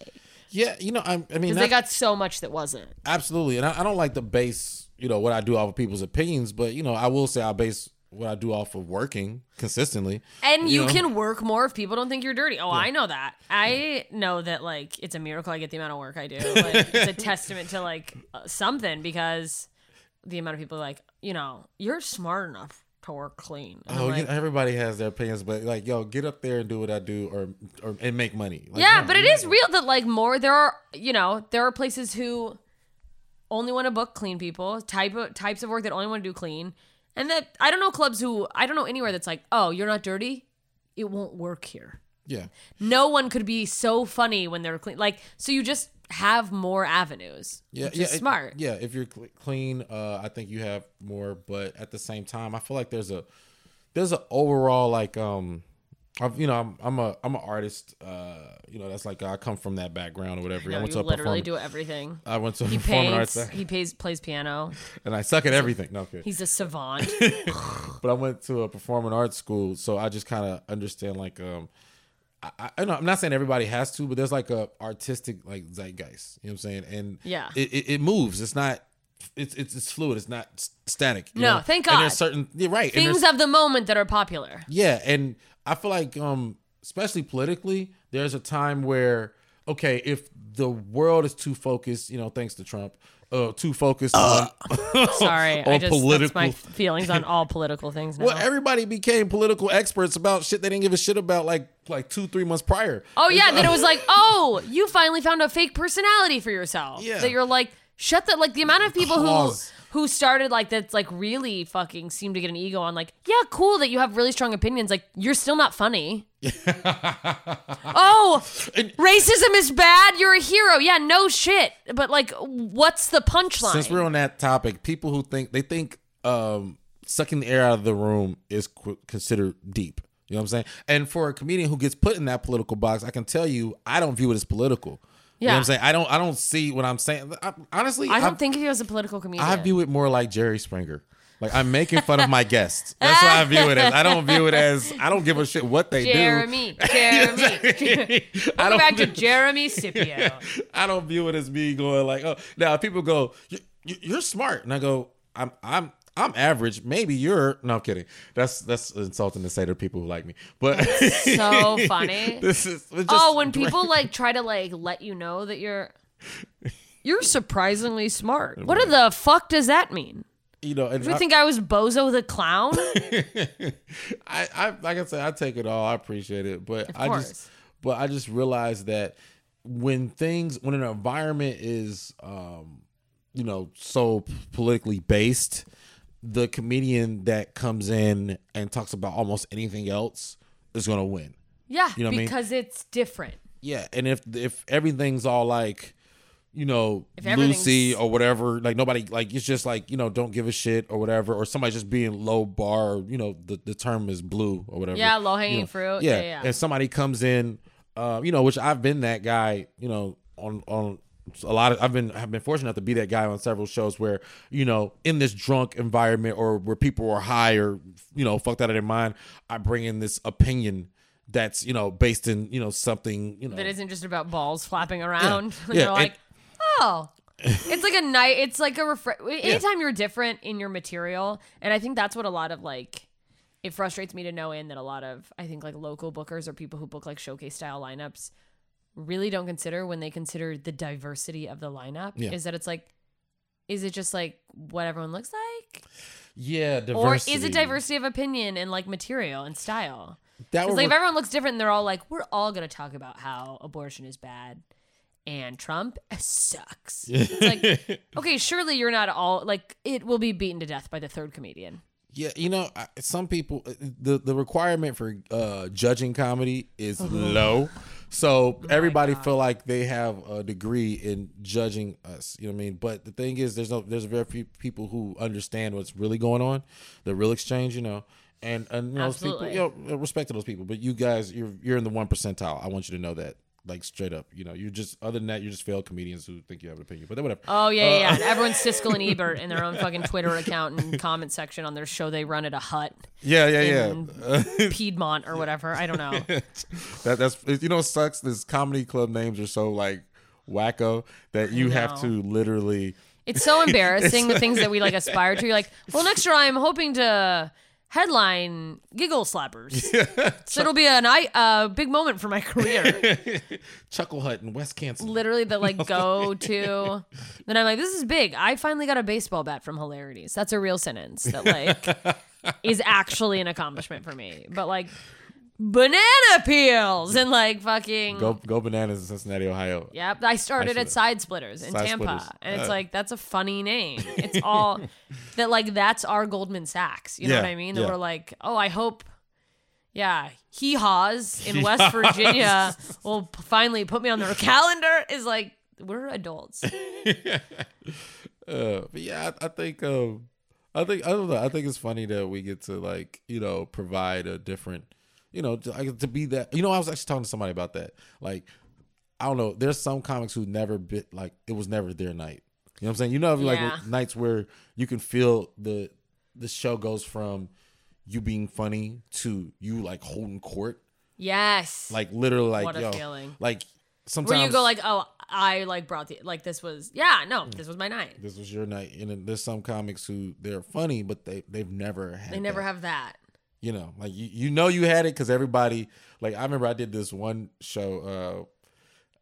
yeah. You know, I, I mean, because they got so much that wasn't. Absolutely, and I, I don't like to base you know what I do off of people's opinions, but you know I will say I base what I do off of working consistently. And you, know? can work more if people don't think you're dirty. Oh, I know that. I know that like it's a miracle I get the amount of work I do. [laughs] Like it's a testament to like uh, something because the amount of people like, you know, you're smart enough to work clean. And Oh, like, know, everybody has their opinions, but like, yo, get up there and do what I do, or or and make money. Like, yeah, no, but it is real that like more there are, you know, there are places who only want to book clean people, type of types of work that only want to do clean. And that I don't know clubs who I don't know anywhere that's like, "Oh, you're not dirty? It won't work here." Yeah, no one could be so funny when they're clean. Like, so you just have more avenues, yeah, yeah. is it- smart. yeah, if you're cl- clean, uh, I think you have more. But at the same time, I feel like there's a there's an overall like um. I've, you know, I'm I'm a I'm an artist. Uh, you know, that's like I come from that background or whatever. No, I went you to literally do everything. I went to a He [laughs] performing arts. He plays plays piano. [laughs] and I suck at everything. No, okay. He's a savant. [laughs] but I went to a performing arts school, so I just kind of understand like um, I, I, I'm not saying everybody has to, but there's like a artistic like zeitgeist. You know what I'm saying? And Yeah. it, it, it moves. It's not. It's it's it's fluid. It's not static. you No, know? thank And God. there's certain yeah, right. Things of the moment that are popular. yeah, and I feel like um especially politically, there's a time where okay, if the world is too focused, you know, thanks to Trump, uh too focused on [laughs] Sorry, [laughs] I just political my feelings on all political things now. Well, everybody became political experts about shit they didn't give a shit about like like two, three months prior. oh yeah, then it was like, oh, you finally found a fake personality for yourself. Yeah. That you're like, shut that. Like the amount of people Cause- who who started like that's like really fucking seem to get an ego on like, yeah, cool that you have really strong opinions. Like you're still not funny. [laughs] oh, racism is bad. You're a hero. Yeah, no shit. But like, what's the punchline? Since we're on that topic, people who think they think um sucking the air out of the room is qu- considered deep. You know what I'm saying? And for a comedian who gets put in that political box, I can tell you, I don't view it as political. You know what Yeah. I'm saying? I don't I don't see what I'm saying. I, honestly, I don't I, think of you as a political comedian. I view it more like Jerry Springer. Like I'm making fun of my guests. That's what I view it as. I don't view it as I don't give a shit what they do. Jeremy, [laughs] Jeremy. I [laughs] Welcome don't back to Jeremy Scipio. I don't view it as me going like, oh, now people go, "You- you- you're smart, and I go, I'm, I'm, I'm average. Maybe you're. No, I'm kidding. That's that's insulting to say to people who like me. But So [laughs] funny. this is just oh, when people like try to like let you know that you're you're surprisingly smart. What the fuck does that mean? You know, and you I, think I was Bozo the clown? [laughs] I, I, like I said, I take it all. I appreciate it, but I just, but I just realized that when things, when an environment is, um, you know, so p- politically based, the comedian that comes in and talks about almost anything else is going to win. Yeah, You know what I mean? because it's different. Yeah, and if if everything's all like, you know, Lucy or whatever, like nobody like it's just like you know don't give a shit or whatever, or somebody just being low bar, or, you know, the the term is blue or whatever. Yeah, low-hanging you know. fruit. Yeah, Yeah, yeah. and somebody comes in, uh, you know, which I've been that guy, you know, on on a lot of I've been I've been fortunate enough to be that guy on several shows where you know in this drunk environment or where people are high or you know fucked out of their mind, I bring in this opinion that's you know based in you know something you know That isn't just about balls flapping around. [laughs] Yeah, and- like, oh. [laughs] it's like a night. It's like a refresh. Anytime you're different in your material, and I think that's what a lot of like. It frustrates me to know in that a lot of I think like local bookers or people who book like showcase style lineups really don't consider when they consider the diversity of the lineup. Yeah. Is that it's like, is it just like what everyone looks like, yeah or is it diversity of opinion and like material and style? that like if everyone looks different, and they're all like, we're all gonna talk about how abortion is bad, and Trump [laughs] sucks. [laughs] it's like, okay, surely you're not all like it will be beaten to death by the third comedian. Yeah, you know, I- some people the the requirement for uh judging comedy is low. So everybody feel like they have a degree in judging us, you know what I mean? But the thing is there's no there's very few people who understand what's really going on, the real exchange, you know. And and you know, those people, you know, respect to those people, but you guys you're you're in the 1 percentile. I want you to know that. Like straight up, you know, you're just other than that, you're just failed comedians who think you have an opinion. But then whatever. Oh yeah, yeah. yeah. Uh, and everyone's Siskel and [laughs] Ebert in their own fucking Twitter account and comment section on their show they run at a hut yeah, yeah, yeah. [laughs] Piedmont or whatever. I don't know. [laughs] that that's you know what sucks. This comedy club names are so like wacko that you have to literally. It's so embarrassing the things that we like aspire to. You're like, well, next year I'm hoping to headline Giggle Slappers. [laughs] so it'll be a uh, big moment for my career. [laughs] Chuckle Hut in West Kansas. Literally, the like [laughs] go to. Then I'm like, this is big. I finally got a baseball bat from Hilarities. That's a real sentence that like is actually an accomplishment for me. But like banana peels and like fucking. Go go bananas in Cincinnati, Ohio. Yep, I started at Side Splitters in Side Tampa, Splitters. and it's Uh. like that's a funny name. It's [laughs] all that like that's our Goldman Sachs. You know Yeah, what I mean? That yeah. we're like, oh, I hope, yeah, hee haws in [laughs] West Virginia will p- finally put me on their calendar. Is like we're adults. [laughs] Uh, but yeah, I, I think um, I think I don't know. I think it's funny that we get to like you know provide a different, you know, to, like, to be that. You know, I was actually talking to somebody about that. Like, I don't know. There's some comics who never bit like it was never their night. You know what I'm saying? You know, like Yeah. nights where you can feel the the show goes from you being funny to you like holding court, Yes, like literally, like What a yo, feeling. like sometimes where you go like, oh, I like brought the like this was yeah no mm. this was my night. this was your night, and then there's some comics who they're funny, but they they've never had They never that. have that. You know like you, you know you had it because everybody like i remember i did this one show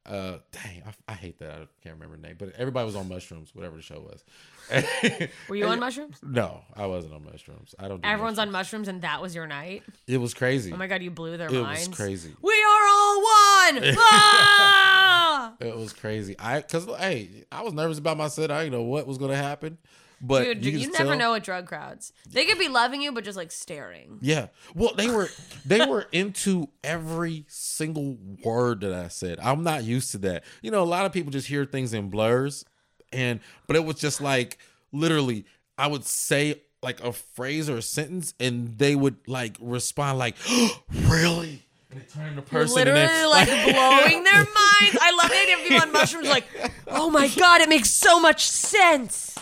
uh uh dang I, I hate that i can't remember the name but everybody was on mushrooms whatever the show was [laughs] Were you on mushrooms? no i wasn't on mushrooms i don't do Everyone's on mushrooms. mushrooms, and that was your night. it was crazy Oh my god, you blew their it minds. was crazy We are all one. [laughs] Ah! it was crazy i because hey i was nervous about my set i didn't know what was gonna happen but Dude, you, you, never tell- know with drug crowds. They could be loving you, but just like staring. Yeah. Well, they were they were into every single word that I said. I'm not used to that. You know, a lot of people just hear things in blurs and but it was just like literally I would say like a phrase or a sentence and they would like respond like, [gasps] "Really?" And they turn the person Literally then, like [laughs] blowing their minds. I love the idea of people on mushrooms like, oh my god, it makes so much sense.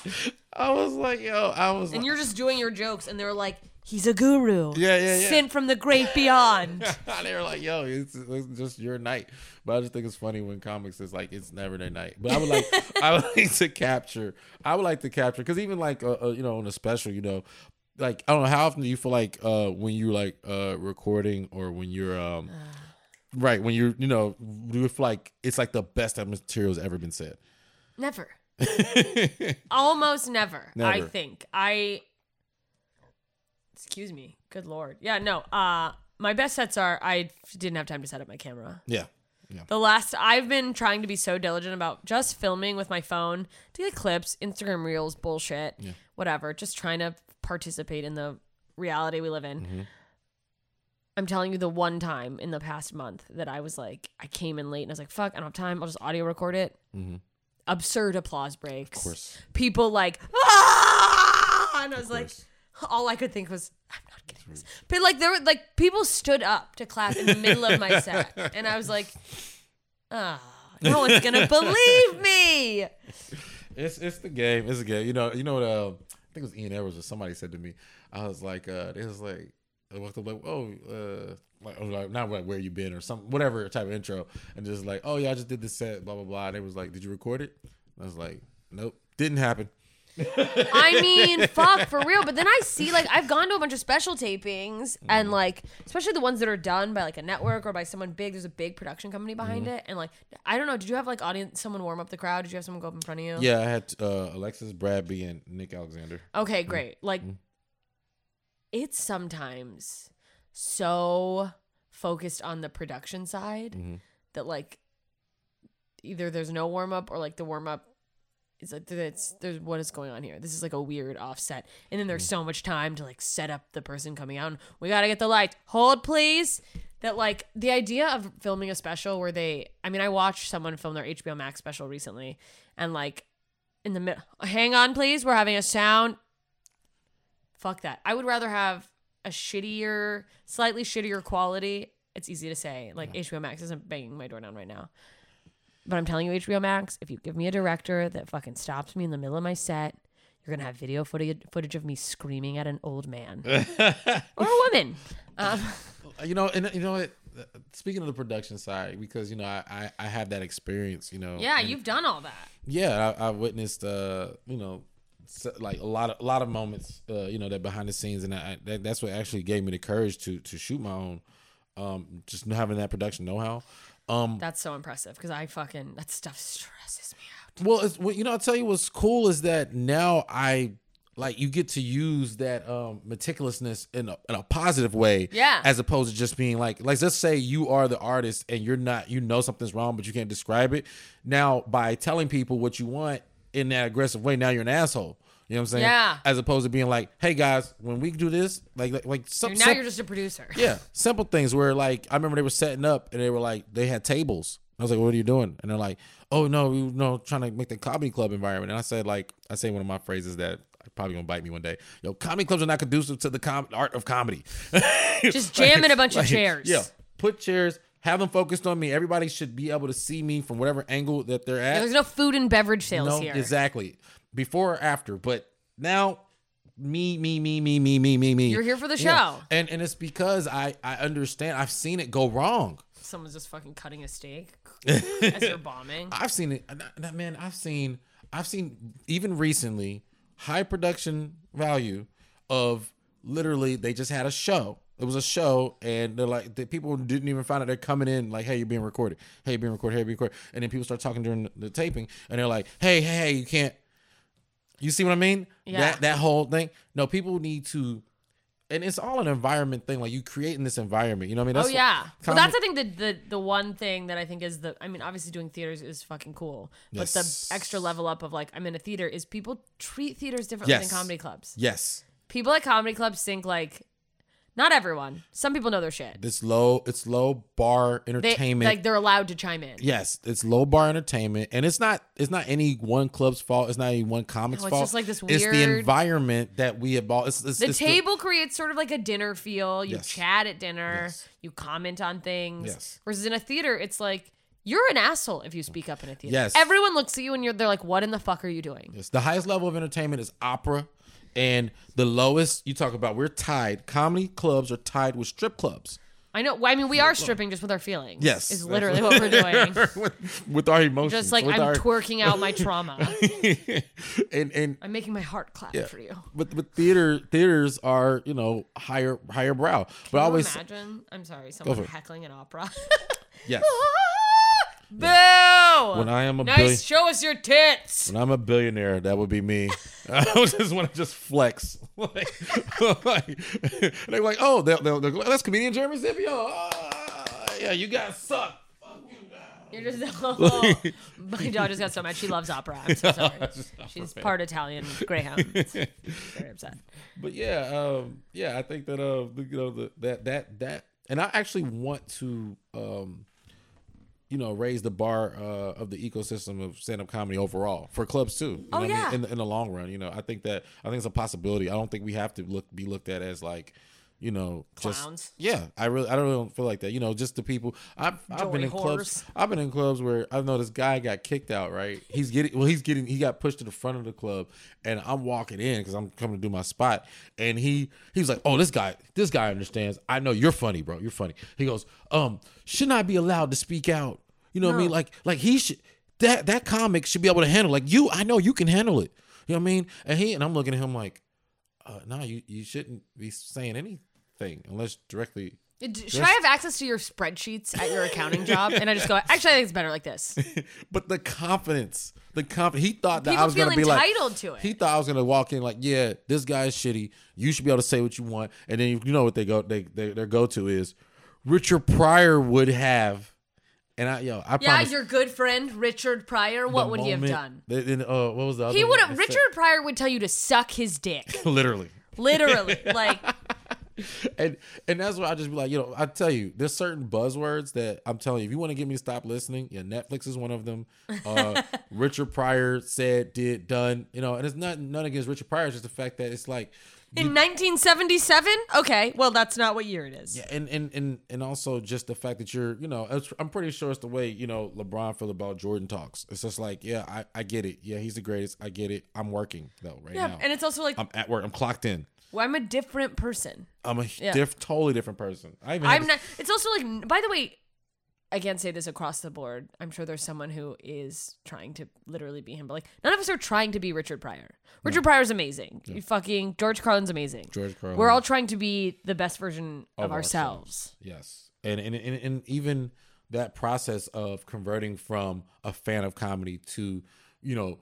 I was like, yo, I was And like, you're just doing your jokes, and they're like, he's a guru. Yeah, yeah, yeah. Sent from the great beyond. [laughs] they were like, yo, it's, it's just your night. But I just think it's funny when comics is like, it's never their night. But I would like, [laughs] I would like to capture, I would like to capture, because even like, uh, uh, you know, on a special, you know, like, I don't know, how often do you feel like uh, when you're like uh, recording or when you're, um, right, when you're, you know, do you feel like it's like the best that material's ever been said? Never. [laughs] Almost never, I think. I Excuse me. Good lord. Yeah, no. Uh my best sets are I didn't have time to set up my camera. Yeah. Yeah. The last I've been trying to be so diligent about just filming with my phone to get clips, Instagram reels, bullshit, yeah. whatever, just trying to participate in the reality we live in. Mm-hmm. I'm telling you the one time in the past month that I was like I came in late and I was like fuck, I don't have time. I'll just audio record it. Absurd applause breaks. Of course. People like ah! and I was like all I could think was I'm not getting this. But like there were like people stood up to clap in the middle of my set [laughs] and I was like ah no one's gonna believe me. It's it's the game. It's a game. You know. You know what? Uh, I think it was Ian Edwards or somebody said to me. I was like, uh, it was like, I walked up like, oh, uh, like, like not like where you been or some whatever type of intro, and just like, oh yeah, I just did this set, blah blah blah. And it was like, did you record it? I was like, nope, didn't happen. I mean, fuck for real. But then I see like I've gone to a bunch of special tapings and like especially the ones that are done by like a network or by someone big. There's a big production company behind it, and like I don't know. Did you have like audience someone warm up the crowd? Did you have someone go up in front of you? Yeah, I had uh, Alexis Bradby and Nick Alexander. Okay, great. Like Mm-hmm. It's sometimes so focused on the production side Mm-hmm. that like either there's no warm up or like the warm up is like it's there's what is going on here. This is like a weird offset. And then Mm-hmm. there's so much time to like set up the person coming out and we gotta get the lights. Hold please. That like the idea of filming a special where they I mean I watched someone film their HBO Max special recently and like in the middle hang on please, we're having a sound fuck that. I would rather have a shittier, slightly shittier quality. It's easy to say. Like HBO Max isn't banging my door down right now. But I'm telling you, HBO Max, if you give me a director that fucking stops me in the middle of my set, you're gonna have video footage footage of me screaming at an old man [laughs] or a woman. Um, you know, and you know what? Speaking of the production side, because you know I I, I have that experience. You know. yeah, you've done all that. yeah I, I witnessed uh you know s- like a lot of a lot of moments uh you know that behind the scenes and I, that, that's what actually gave me the courage to to shoot my own um just having that production know-how um That's so impressive because I fucking that stuff stresses me out. well it's well, you know i'll tell you what's cool is that now i like you get to use that um meticulousness in a, in a positive way Yeah. as opposed to just being like like let's say you are the artist and you're not you know something's wrong but you can't describe it now by telling people what you want in that aggressive way now you're an asshole you know what i'm saying Yeah. as opposed to being like hey guys when we do this like like, like some, Now you're just a producer. [laughs] yeah, simple things where like I remember they were setting up and they were like they had tables. I was like, "What are you doing?" And they're like, "Oh no, we know trying to make the comedy club environment." And I said like I say one of my phrases that probably gonna bite me one day. Yo, comedy clubs are not conducive to the com- art of comedy. [laughs] Just jamming in a bunch of chairs. Yeah, put chairs. Have them focused on me. Everybody should be able to see me from whatever angle that they're at. There's no food and beverage sales No, here. exactly. Before or after, but now me, me, me, me, me, me, me, me. You're here for the Yeah. show. and and it's because I I understand. I've seen it go wrong. Someone's just fucking cutting a steak [laughs] as you're bombing. I've seen it. Man, I've seen. I've seen even recently high production value of literally they just had a show. It was a show, and they're like the people didn't even find out they're coming in like, "Hey, you're being recorded. Hey, you're being recorded. Hey, you're being recorded." And then people start talking during the, taping, and they're like, "Hey, hey, hey, you can't." You see what I mean? Yeah. That that whole thing. No, people need to, and it's all an environment thing. Like you creating this environment. You know what I mean? oh what- yeah. Well, that's I think the, the the one thing that I think is the I mean obviously doing theaters is fucking cool, but Yes. the extra level up of like I'm in a theater is people treat theaters differently Yes. than comedy clubs. Yes. People at comedy clubs think like, not everyone. Some people know their shit. It's low. It's low bar They entertainment. like they're allowed to chime in. yes, it's low bar entertainment, and it's not. It's not any one club's fault. It's not any one comic's No, it's fault. just like this weird. It's the environment that we have bought. It's, it's, The it's table creates sort of like a dinner feel. You Yes. chat at dinner. Yes. You comment on things. Yes. Versus in a theater, it's like You're an asshole if you speak up in a theater. Yes. Everyone looks at you and you're they're like, "What in the fuck are you doing?" Yes, the highest level of entertainment is opera, and the lowest you talk about we're tied. Comedy clubs are tied with strip clubs. I know. well, I mean, we are stripping just with our feelings. Yes, is literally what we're doing. [laughs] with, with our emotions. Just like I'm our, twerking out my [laughs] trauma. [laughs] and and I'm making my heart clap yeah, for you. but but theater theaters are you know higher higher brow. But Can I you always imagine. I'm sorry, someone heckling an opera. yes. Boo! When I am a nice, billion- show us your tits. When I'm a billionaire, that would be me. [laughs] [laughs] I just want to just flex. [laughs] like, like, they're like, oh, they'll, they'll, they'll, that's comedian Jeremy Scipio. Ah, yeah, you guys suck. Fuck you guys. You're just oh, my dog just got so mad. She loves opera. I'm so sorry. She's part Italian greyhound. Very upset. But yeah, um, yeah, I think that uh, you know, the, that that that, and I actually want to, um, you know, raise the bar uh, of the ecosystem of stand up comedy overall for clubs too. You Oh, know what I yeah. mean? in the, in the long run, you know, I think that I think it's a possibility. I don't think we have to look be looked at as like. You know, Clowns. just yeah. I really, I don't really feel like that. You know, just the people. I've, I've been in clubs. I've been in clubs where I know this guy got kicked out. Right? He's getting well. He's getting. He got pushed to the front of the club, and I'm walking in because I'm coming to do my spot. And he he was like, "Oh, this guy, this guy understands. I know you're funny, bro. You're funny." He goes, "Um, shouldn't I be allowed to speak out? You know what I mean? Like, like he should. That that comic should be able to handle. Like you, I know you can handle it. You know what I mean? And he and I'm looking at him like, uh, "No, you you shouldn't be saying anything unless directly." Should I have access to your spreadsheets at your accounting job? And I just go, actually, I think it's better like this. [laughs] But the confidence, the confidence. He thought that People I was gonna feel be like entitled to it. He thought I was gonna walk in like, yeah, this guy's shitty. You should be able to say what you want, and then you know what they go, they, they their go to is Richard Pryor would have, and I yo, I Yeah, promise. your good friend Richard Pryor. What the would he have moment- done? the- then, uh, what was the other? He one? would have. Richard Pryor would tell you to suck his dick, [laughs] literally. literally. [laughs] like, and and that's why I just be like, you know, I tell you, there's certain buzzwords that I'm telling you, if you want to get me to stop listening, yeah, Netflix is one of them. Uh, [laughs] Richard Pryor said, did, done, you know, and it's not none against Richard Pryor, it's just the fact that it's like, in 1977. Okay, well, that's not what year it is. yeah, and and and and also just the fact that you're, you know, it's, I'm pretty sure it's the way you know LeBron feel about Jordan talks. It's just like, yeah, I I get it, yeah, he's the greatest, I get it. I'm working though right Yeah, now. and it's also like, I'm at work. I'm clocked in. well, I'm a different person. I'm a Yeah. diff, totally different person. I this- not. It's also like, by the way, I can't say this across the board. I'm sure there's someone who is trying to literally be him, but like none of us are trying to be Richard Pryor. Richard Pryor's amazing. You fucking George Carlin's amazing. George Carlin. We're all trying to be the best version of, of ourselves. Yes, and and, and and even that process of converting from a fan of comedy to, you know,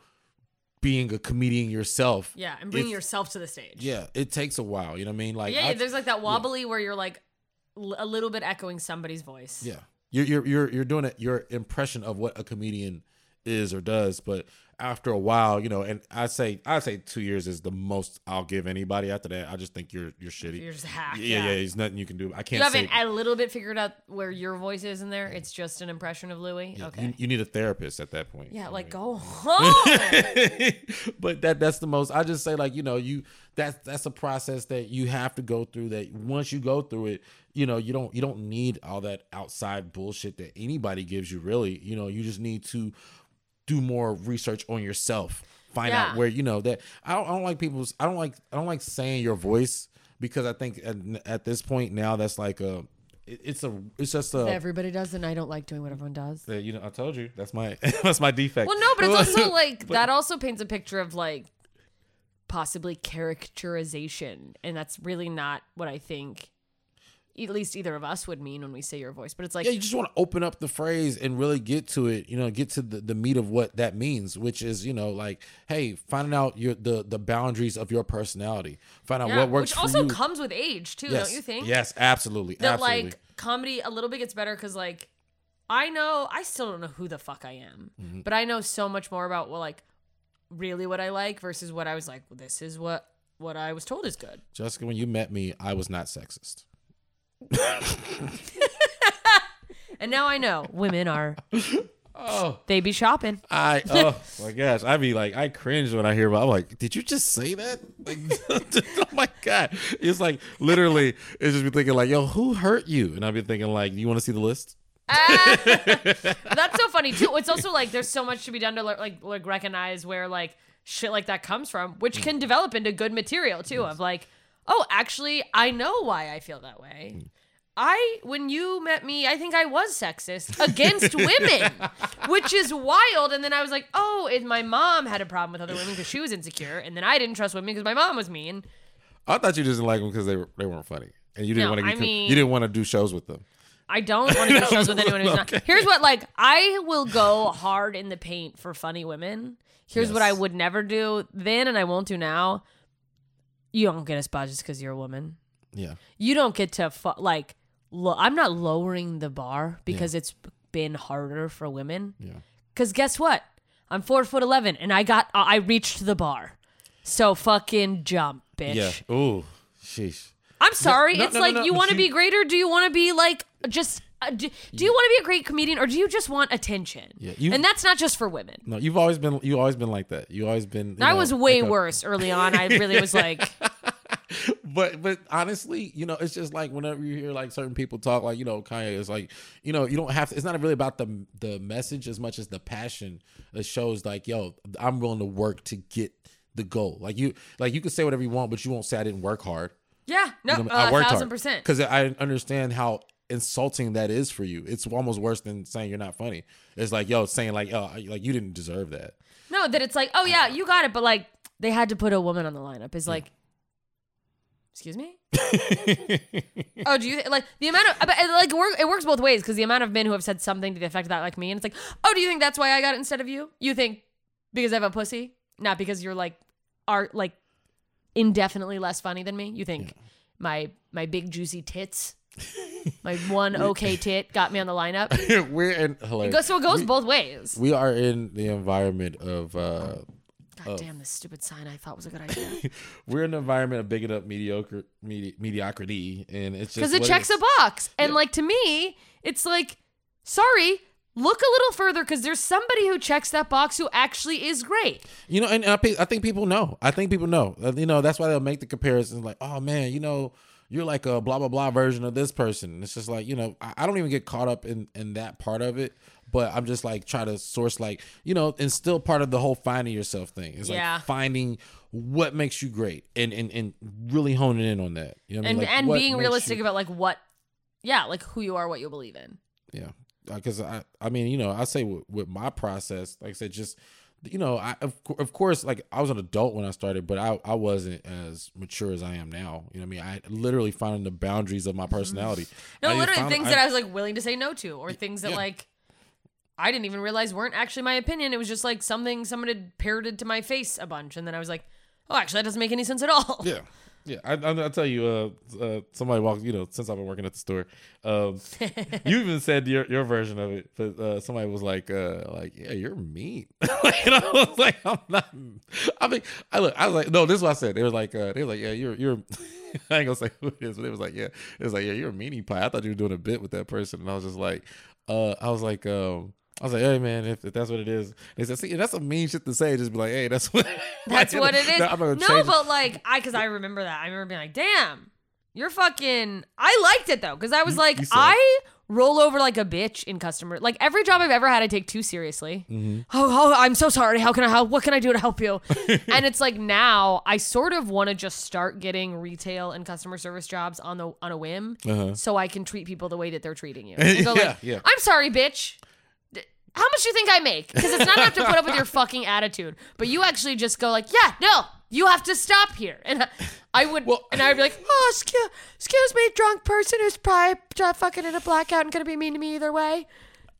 being a comedian yourself. Yeah, and bringing yourself to the stage. Yeah, it takes a while. You know what I mean? Like, yeah. I- there's like that wobbly where you're like a little bit echoing somebody's voice. yeah, you're you're you're you're doing it. Your impression of what a comedian is or does, but after a while, you know, and I say I say two years is the most I'll give anybody. After that, I just think you're you're shitty. You're just a hack. yeah, yeah, yeah. There's nothing you can do. I can't. You haven't say, a little bit figured out where your voice is in there. It's just an impression of Louis. yeah, okay. you, you need a therapist at that point. yeah, like go [laughs] home. but that that's the most I just say like you know you that's that's a process that you have to go through that once you go through it you know you don't you don't need all that outside bullshit that anybody gives you really you know you just need to do more research on yourself find Yeah. out where you know that I don't, I don't like people's I don't like I don't like saying your voice because I think at, at this point now that's like a it's a it's just a Everybody does, and I don't like doing what everyone does. that, you know I told you that's my [laughs] that's my defect Well, no, but it's also [laughs] like But- that. Also paints a picture of like possibly characterization, and that's really not what I think. At least either of us would mean when we say your voice, but it's like yeah, you just want to open up the phrase and really get to it, you know, get to the, the meat of what that means, which is, you know, like, hey, finding out your the the boundaries of your personality. Find out yeah, what works which also you. comes with age too, yes. don't you think? Yes, absolutely. that absolutely. like comedy a little bit gets better because like I know I still don't know who the fuck I am, Mm-hmm. but I know so much more about what like really what I like versus what I was like. Well, this is what what I was told is good. Jessica, when you met me, I was not sexist. And now I know women are Oh, they be shopping. I [laughs] oh my gosh, I be like I cringe when I hear about. I'm like, did you just say that? Like, [laughs] oh my god, it's like literally, it's just be thinking like, yo, who hurt you? And I'd be thinking like, you want to see the list? Ah. [laughs] That's so funny too. It's also like there's so much to be done to like like recognize where like shit like that comes from, which mm. can develop into good material too. Of like, oh, actually, I know why I feel that way. Hmm. I when you met me, I think I was sexist [laughs] against women, which is [laughs] wild. And then I was like, oh, and my mom had a problem with other women because she was insecure, and then I didn't trust women because my mom was mean. I thought you just didn't like them because they were they weren't funny, and you didn't No, want to. I mean- you didn't want to do shows with them. I don't want to [laughs] do shows with anyone who's not. Here's what like I will go hard in the paint for funny women. Here's what I would never do then and I won't do now. You don't get a spot just because you're a woman. Yeah, You don't get to fu- like. Lo- I'm not lowering the bar because it's been harder for women. yeah. Because guess what? I'm four foot eleven and I got I reached the bar. So fucking jump, bitch. Yeah. Ooh, sheesh. I'm sorry. no, it's no, no, like no, you want to be greater? Do you want to be like just? Uh, do, do you want to be a great comedian, or do you just want attention? Yeah, you- and that's not just for women. No, you've always been you always been like that. You always been. you I know, was way like a- worse early on. I really was like, [laughs] but but honestly, you know, it's just like whenever you hear like certain people talk, like you know, Kanye is like, you know, you don't have to. It's not really about the the message as much as the passion that shows. Like, yo, I'm willing to work to get the goal. Like you, like you can say whatever you want, but you won't say I didn't work hard. yeah, no, You know, a thousand percent. because I understand how insulting that is for you. It's almost worse than saying you're not funny. It's like yo saying like oh like you didn't deserve that. No, that it's like, oh yeah, you got it, but like they had to put a woman on the lineup. Is like, excuse me. [laughs] oh, do you like the amount of but, like it, work, it works both ways because the amount of men who have said something to the effect of that, like me, and it's like, oh, do you think that's why I got it instead of you? You think because I have a pussy, not because you're like are like indefinitely less funny than me? You think my my big juicy tits, [laughs] my one [laughs] okay tit got me on the lineup? [laughs] We're in It goes, so it goes both ways. we are in the environment of uh God damn, this stupid sign I thought was a good idea. [laughs] we're in an environment of bigging up mediocre medi- mediocrity and it's just because it checks a box. And like to me, it's like, sorry, look a little further because there's somebody who checks that box who actually is great. You know, and I, I think people know. I think people know. Uh, You know, that's why they'll make the comparison. Like, oh man, you know, you're like a blah blah blah version of this person. It's just like you know, I, I don't even get caught up in in that part of it. But I'm just like try to source like you know, and still part of the whole finding yourself thing. It's Yeah. like finding what makes you great and and and really honing in on that. You know, what I And mean? Like, and being realistic you- about like what, yeah, like who you are, what you believe in. Yeah, because I, I mean, you know, I say with, with my process, like I said, just you know, I of, of course, like I was an adult when I started, but I, I wasn't as mature as I am now. You know, what I mean, I literally found the boundaries of my mm-hmm. personality. No, I literally things that I was like willing to say no to, or things that yeah. like I didn't even realize weren't actually my opinion. It was just like something someone had parroted to my face a bunch, and then I was like, oh, actually, that doesn't make any sense at all. Yeah. [laughs] Yeah, I, I, I'll tell you. Uh, uh, somebody walked. You know, since I've been working at the store, um, [laughs] you even said your your version of it. But uh, somebody was like, uh, like, yeah, you're mean. [laughs] like, and I was like, I'm not. I mean, I look. I was like, no, this is what I said. They were like, uh, they were like, yeah, you're you're. [laughs] I ain't gonna say who it is, but it was like, yeah, it was like, yeah, you're a meanie pie. I thought you were doing a bit with that person, and I was just like, uh, I was like, um. I was like, "Hey man, if, if that's what it is," they said, "See, that's a mean shit to say." Just be like, "Hey, that's what." [laughs] That's what it [laughs] is. Gonna No, change it. but like I, because I remember that. I remember being like, "Damn, you're fucking." I liked it though, because I was like, I roll over like a bitch in customer. Like every job I've ever had, I take too seriously. Mm-hmm. Oh, oh, I'm so sorry. How can I help? What can I do to help you? [laughs] and it's like now I sort of want to just start getting retail and customer service jobs on the on a whim, so I can treat people the way that they're treating you. And go Uh-huh. Yeah, like, yeah. I'm sorry, bitch. How much do you think I make? Because it's not enough to put up with your fucking attitude, but you actually just go like, yeah, no, you have to stop here. And I- I would, Well- and I would be like, oh, excuse, excuse me, drunk person who's probably uh, fucking in a blackout and gonna be mean to me either way.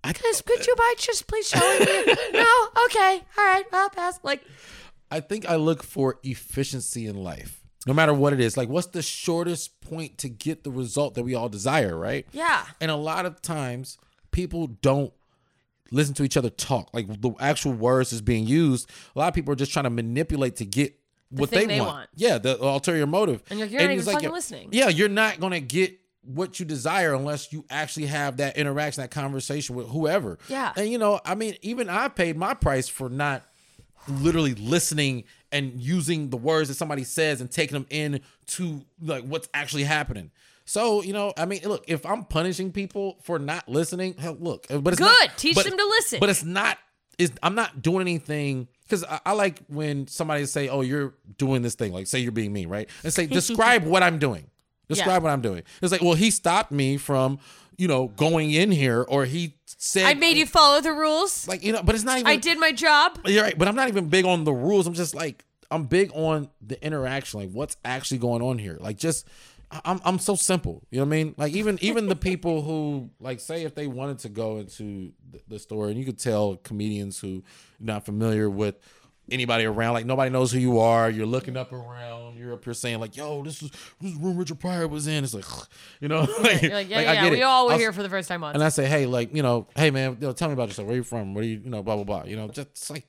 I, Guys, could you mind just please showing me? [laughs] no, okay, all right, well, pass. Like, I think I look for efficiency in life, no matter what it is. Like, what's the shortest point to get the result that we all desire, right? Yeah. And a lot of times, people don't listen to each other talk. Like the actual words is being used. A lot of people are just trying to manipulate to get what thing they, they want. want. Yeah, the ulterior motive. And you're like, you're not it's even fucking yeah, listening. Yeah, you're not gonna get what you desire unless you actually have that interaction, that conversation with whoever. Yeah. And you know, I mean, even I paid my price for not literally listening and using the words that somebody says and taking them in to like what's actually happening. So you know, I mean, look, if I'm punishing people for not listening, hell, look, uh, but it's Good. not- Teach but- them to listen. But it's not. Is I'm not doing anything because I, I like when somebody say, "Oh, you're doing this thing," like say you're being mean, right? And say, [laughs] describe what I'm doing. Describe what I'm doing. It's like, well, he stopped me from, you know, going in here, or he said, I made you follow the rules. like, you know, but it's not even. I did my job. You're right, but I'm not even big on the rules. I'm just like I'm big on the interaction, like what's actually going on here. Like just I'm I'm so simple. You know what I mean? Like even even the people who like say if they wanted to go into the, the store and you could tell comedians who not familiar with anybody around, like nobody knows who you are. You're looking up around. You're up here saying like, "Yo, this is this is room Richard Pryor was in." It's like, you know, [laughs] like, like, yeah, like, yeah, I yeah. get We it. all were I'll- here for the first time once. and I say, hey, like, you know, hey man, you know, tell me about yourself. Where you from? Where you, you know, blah blah blah. You know, just like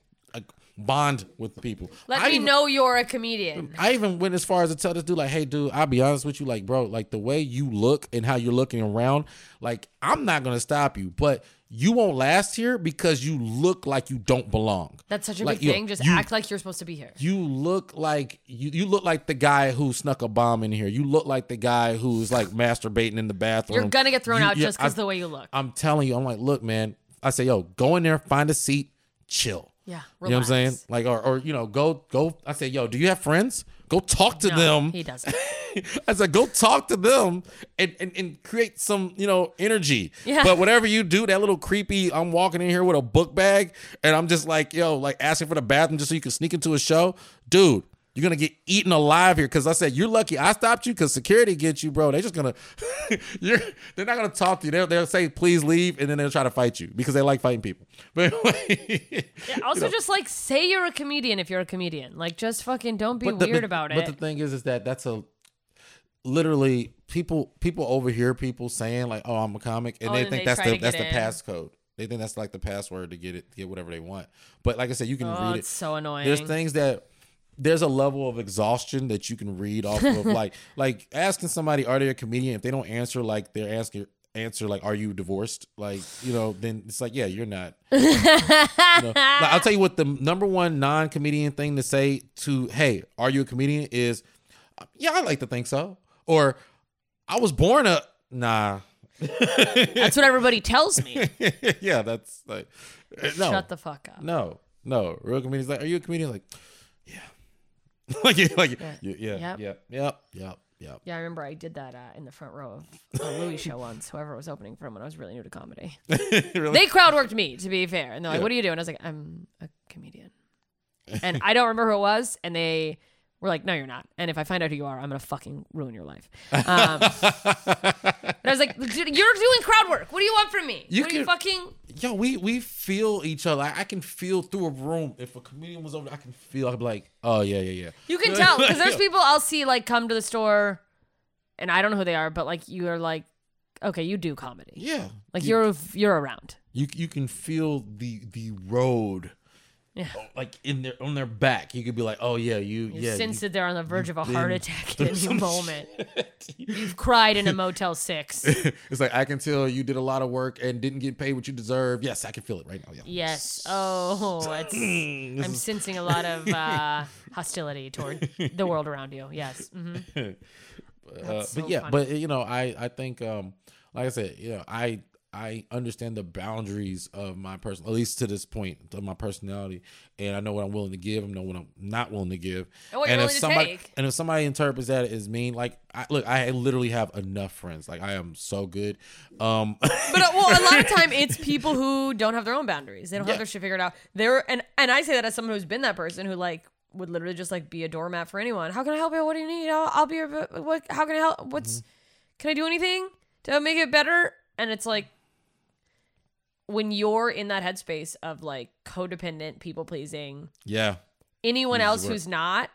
bond with people. Let I me even- know you're a comedian. I even went as far as to tell this dude, like, hey, dude, I'll be honest with you, like, bro, like the way you look and how you're looking around, like, I'm not gonna stop you, but you won't last here because you look like you don't belong. That's such a Like, big thing. Just you- act like you're supposed to be here. You look like you, you look like the guy who snuck a bomb in here. You look like the guy who's like masturbating in the bathroom. You're gonna get thrown You- out yeah, just because the way you look. I'm telling you, I'm like, look, man. I say, yo, go in there, find a seat, chill. Yeah, You know what I'm saying? Like, or, or you know, go, go. I say, yo, do you have friends? Go talk to No, them. He doesn't. [laughs] I said, go talk to them and, and, and create some, you know, energy. Yeah. But whatever you do, that little creepy, I'm walking in here with a book bag and I'm just like, yo, like asking for the bathroom just so you can sneak into a show. Dude, you're gonna get eaten alive here. Cause I said, you're lucky I stopped you because security gets you, bro. They're just gonna [laughs] you're they're not gonna talk to you. They'll, they'll say, please leave, and then they'll try to fight you because they like fighting people. [laughs] But anyway, Also, you know. just like say you're a comedian if you're a comedian. Like, just fucking don't be But weird the- about it. But the thing is, is that that's a literally people people overhear people saying like, "Oh, I'm a comic," and Oh, they and think they that's the that's get the in. passcode. They think that's like the password to get it get whatever they want. But like I said, you can oh, read it's it. so annoying. There's things that there's a level of exhaustion that you can read off of [laughs] like like asking somebody are they a comedian if they don't answer like they're asking answer like are you divorced like you know then it's like yeah you're not [laughs] You know, like, I'll tell you what the number one non-comedian thing to say to hey are you a comedian is yeah I like to think so or I was born a nah [laughs] That's what everybody tells me. yeah that's like no Shut the fuck up. no, no. Real comedians like, are you a comedian? Like, [laughs] like, yeah, like, yeah, yeah, yeah, Yep. yep, yep, yep, yep. Yeah, I remember I did that uh, in the front row of a Louis show [laughs] once. Whoever was opening for him when I was really new to comedy. [laughs] Really? They crowd worked me, to be fair, and they're like, Yeah. "What do you do?" And I was like, "I'm a comedian," and I don't remember who it was, and they were like, "No, you're not." And if I find out who you are, I'm gonna fucking ruin your life. [laughs] Um, and I was like, "Dude, "You're doing crowd work. What do you want from me? You what are you can- fucking?" Yo, we we feel each other. I, I can feel through a room. If a comedian was over, I can feel. I'd be like, oh yeah, yeah, yeah. You can tell [laughs] because there's people I'll see like come to the store, and I don't know who they are, but like you are like, okay, you do comedy. Yeah, Like you, you're you're around. you you can feel the the road. Yeah. Like in their on their back, you could be like, "Oh yeah, you You yeah." sense you- that they're on the verge of a been heart attack [laughs] at any some moment. [laughs] You've cried in a Motel Six. [laughs] it's like I can tell you did a lot of work and didn't get paid what you deserve. Yes, I can feel it right now. Yeah. Yes. Oh, it's, Mm, this I'm is- sensing a lot of uh, hostility toward the world around you. Yes. hmm uh, That's so but yeah, funny. but you know, I I think um like I said, you know, I I understand the boundaries of my person, at least to this point, of my personality, and I know what I'm willing to give. I know what I'm not willing to give. And what you're if somebody and if somebody interprets that as mean, like I, look, I literally have enough friends. Like I am so good. Um, But uh, well, a lot of [laughs] time it's people who don't have their own boundaries. They don't Yeah. have their shit figured out. They're and and I say that as someone who's been that person who like would literally just like be a doormat for anyone. How can I help you? What do you need? I'll, I'll be. Your, what? How can I help? What's? Mm-hmm. Can I do anything to make it better? And it's like when you're in that headspace of like codependent people pleasing yeah, anyone Uses else who's not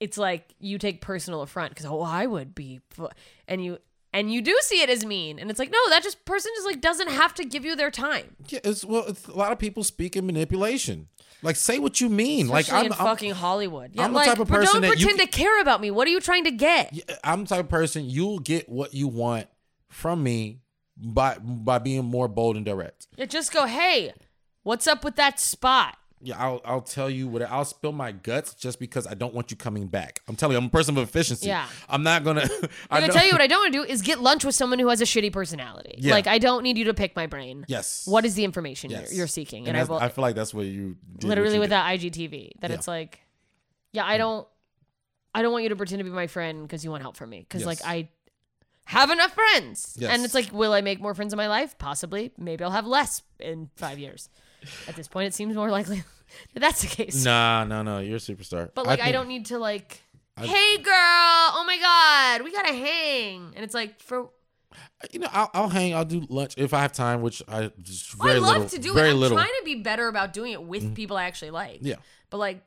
it's like you take personal affront because oh i would be and you and you do see it as mean and it's like no that just person just like doesn't have to give you their time yeah. It's well, it's, a lot of people speak in manipulation. Like say what you mean. especially like I'm, in I'm fucking hollywood yeah I'm the like type of person don't you pretend can- to care about me what are you trying to get I'm the type of person you'll get what you want from me by by being more bold and direct. Yeah, just go hey what's up with that spot yeah, I'll I'll tell you what I'll spill my guts just because I don't want you coming back. I'm telling you, I'm a person of efficiency. Yeah. I'm not gonna. [laughs] I I'm gonna tell you what I don't want to do is get lunch with someone who has a shitty personality. Yeah. Like I don't need you to pick my brain. Yes. What is the information Yes. you're, you're seeking? And, And, I will I feel like that's what you what literally you with did. that IGTV that Yeah. it's like, yeah, I don't, I don't want you to pretend to be my friend because you want help from me because like I have enough friends, Yes. and it's like, will I make more friends in my life? Possibly. Maybe I'll have less in five years. At this point, it seems more likely [laughs] that that's the case. Nah, no, no, you're a superstar. But like, I, think- don't need to like, hey girl, oh my god, we gotta hang, and it's like for. You know, I'll, I'll hang. I'll do lunch if I have time, which I just very I love little, to do very it. I'm little. Mm-hmm. trying to be better about doing it with people I actually like. Yeah. But like,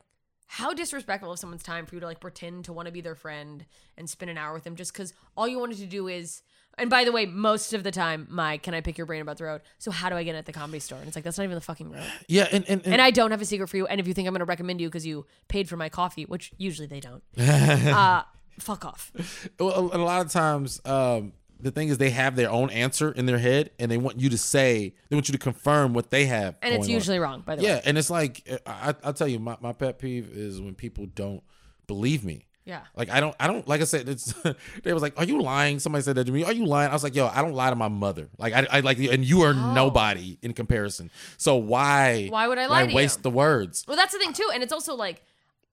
how disrespectful of someone's time for you to like pretend to want to be their friend and spend an hour with them just because all you wanted to do is. And by the way, most of the time, my can I pick your brain about the road? So how do I get in at the comedy store? And it's like that's not even the fucking road. Yeah, and and, and, And I don't have a secret for you. And if you think I'm going to recommend you because you paid for my coffee, which usually they don't, [laughs] uh, fuck off. well, a, a lot of times, um, the thing is they have their own answer in their head, and they want you to say, they want you to confirm what they have. And it's going on. usually wrong, by the yeah, way. Yeah and it's like eh, I, I'll tell you, my, my pet peeve is when people don't believe me. Yeah. Like I don't, I don't like I said. It's [laughs] they was like, "Are you lying?" Somebody said that to me. Are you lying? I was like, "Yo, I don't lie to my mother. Like I, I like, and you are oh. nobody in comparison. So why? Oh. Why would I lie you? waste the words? Well, that's the thing too, and it's also like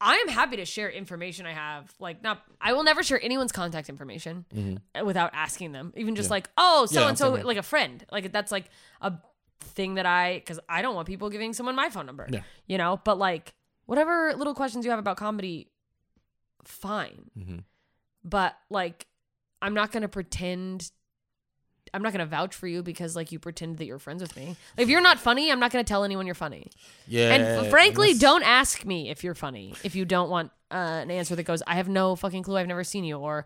I am happy to share information I have. Like, not I will never share anyone's contact information without asking them, even just like, oh, so Mm-hmm. Yeah, and so, like a friend. Like that's like a thing that I because I don't want people giving someone my phone number. Yeah. you know. But like, whatever little questions you have about comedy, fine. Mm-hmm. But like, I'm not gonna pretend. I'm not gonna vouch for you because like you pretend that you're friends with me. Like, if you're not funny, I'm not gonna tell anyone you're funny. Yeah, And frankly, that's- don't ask me if you're funny if you don't want uh, an answer that goes, "I have no fucking clue. I've never seen you," or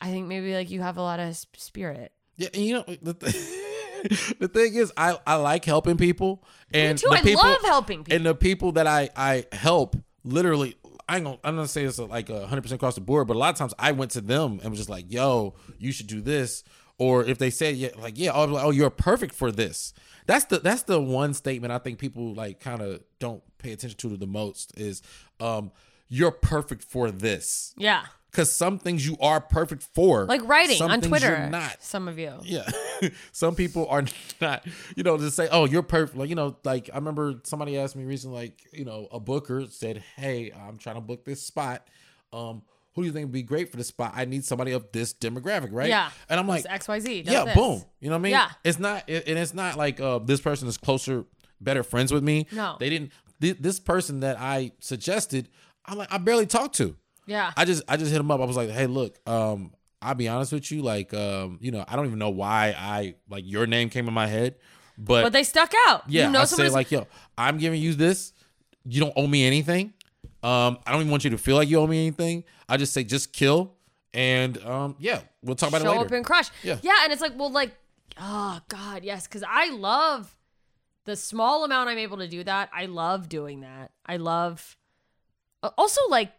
I think maybe like you have a lot of spirit. Yeah, and you know the, th- [laughs] the thing is, I I like helping people, and too. the I people, love helping people. and the people that I I help literally. I ain't gonna, I'm gonna say it's like a hundred percent across the board, but a lot of times I went to them and was just like, "Yo, you should do this," or if they said, "Yeah, like yeah, like, oh, you're perfect for this." That's the that's the one statement I think people like kind of don't pay attention to the most is, um, "You're perfect for this." Yeah, Because some things you are perfect for, like writing some on Twitter. Not. Some of you. Yeah. [laughs] Some people are [laughs] not, you know, to say, oh, you're perfect. Like, you know, like I remember somebody asked me recently, like, you know, a booker said, hey, I'm trying to book this spot. Um, who do you think would be great for this spot? I need somebody of this demographic, right? Yeah. And I'm like, X Y Z. yeah, this. boom. You know what I mean? Yeah. It's not, it, and it's not like uh, this person is closer, better friends with me. No. They didn't, thi- this person that I suggested, I'm like, I barely talked to. Yeah. I just I just hit him up. I was like, hey, look, um, I'll be honest with you, like, um, you know, I don't even know why I like your name came in my head, but, but they stuck out. yeah, you know I say like, yo, I'm giving you this. You don't owe me anything. Um, I don't even want you to feel like you owe me anything. I just say just kill, and um, yeah, we'll talk about show it later. Show up and crush. Yeah. Yeah, and it's like, well, like, oh God, yes, because I love the small amount I'm able to do that. I love doing that. I love uh, also like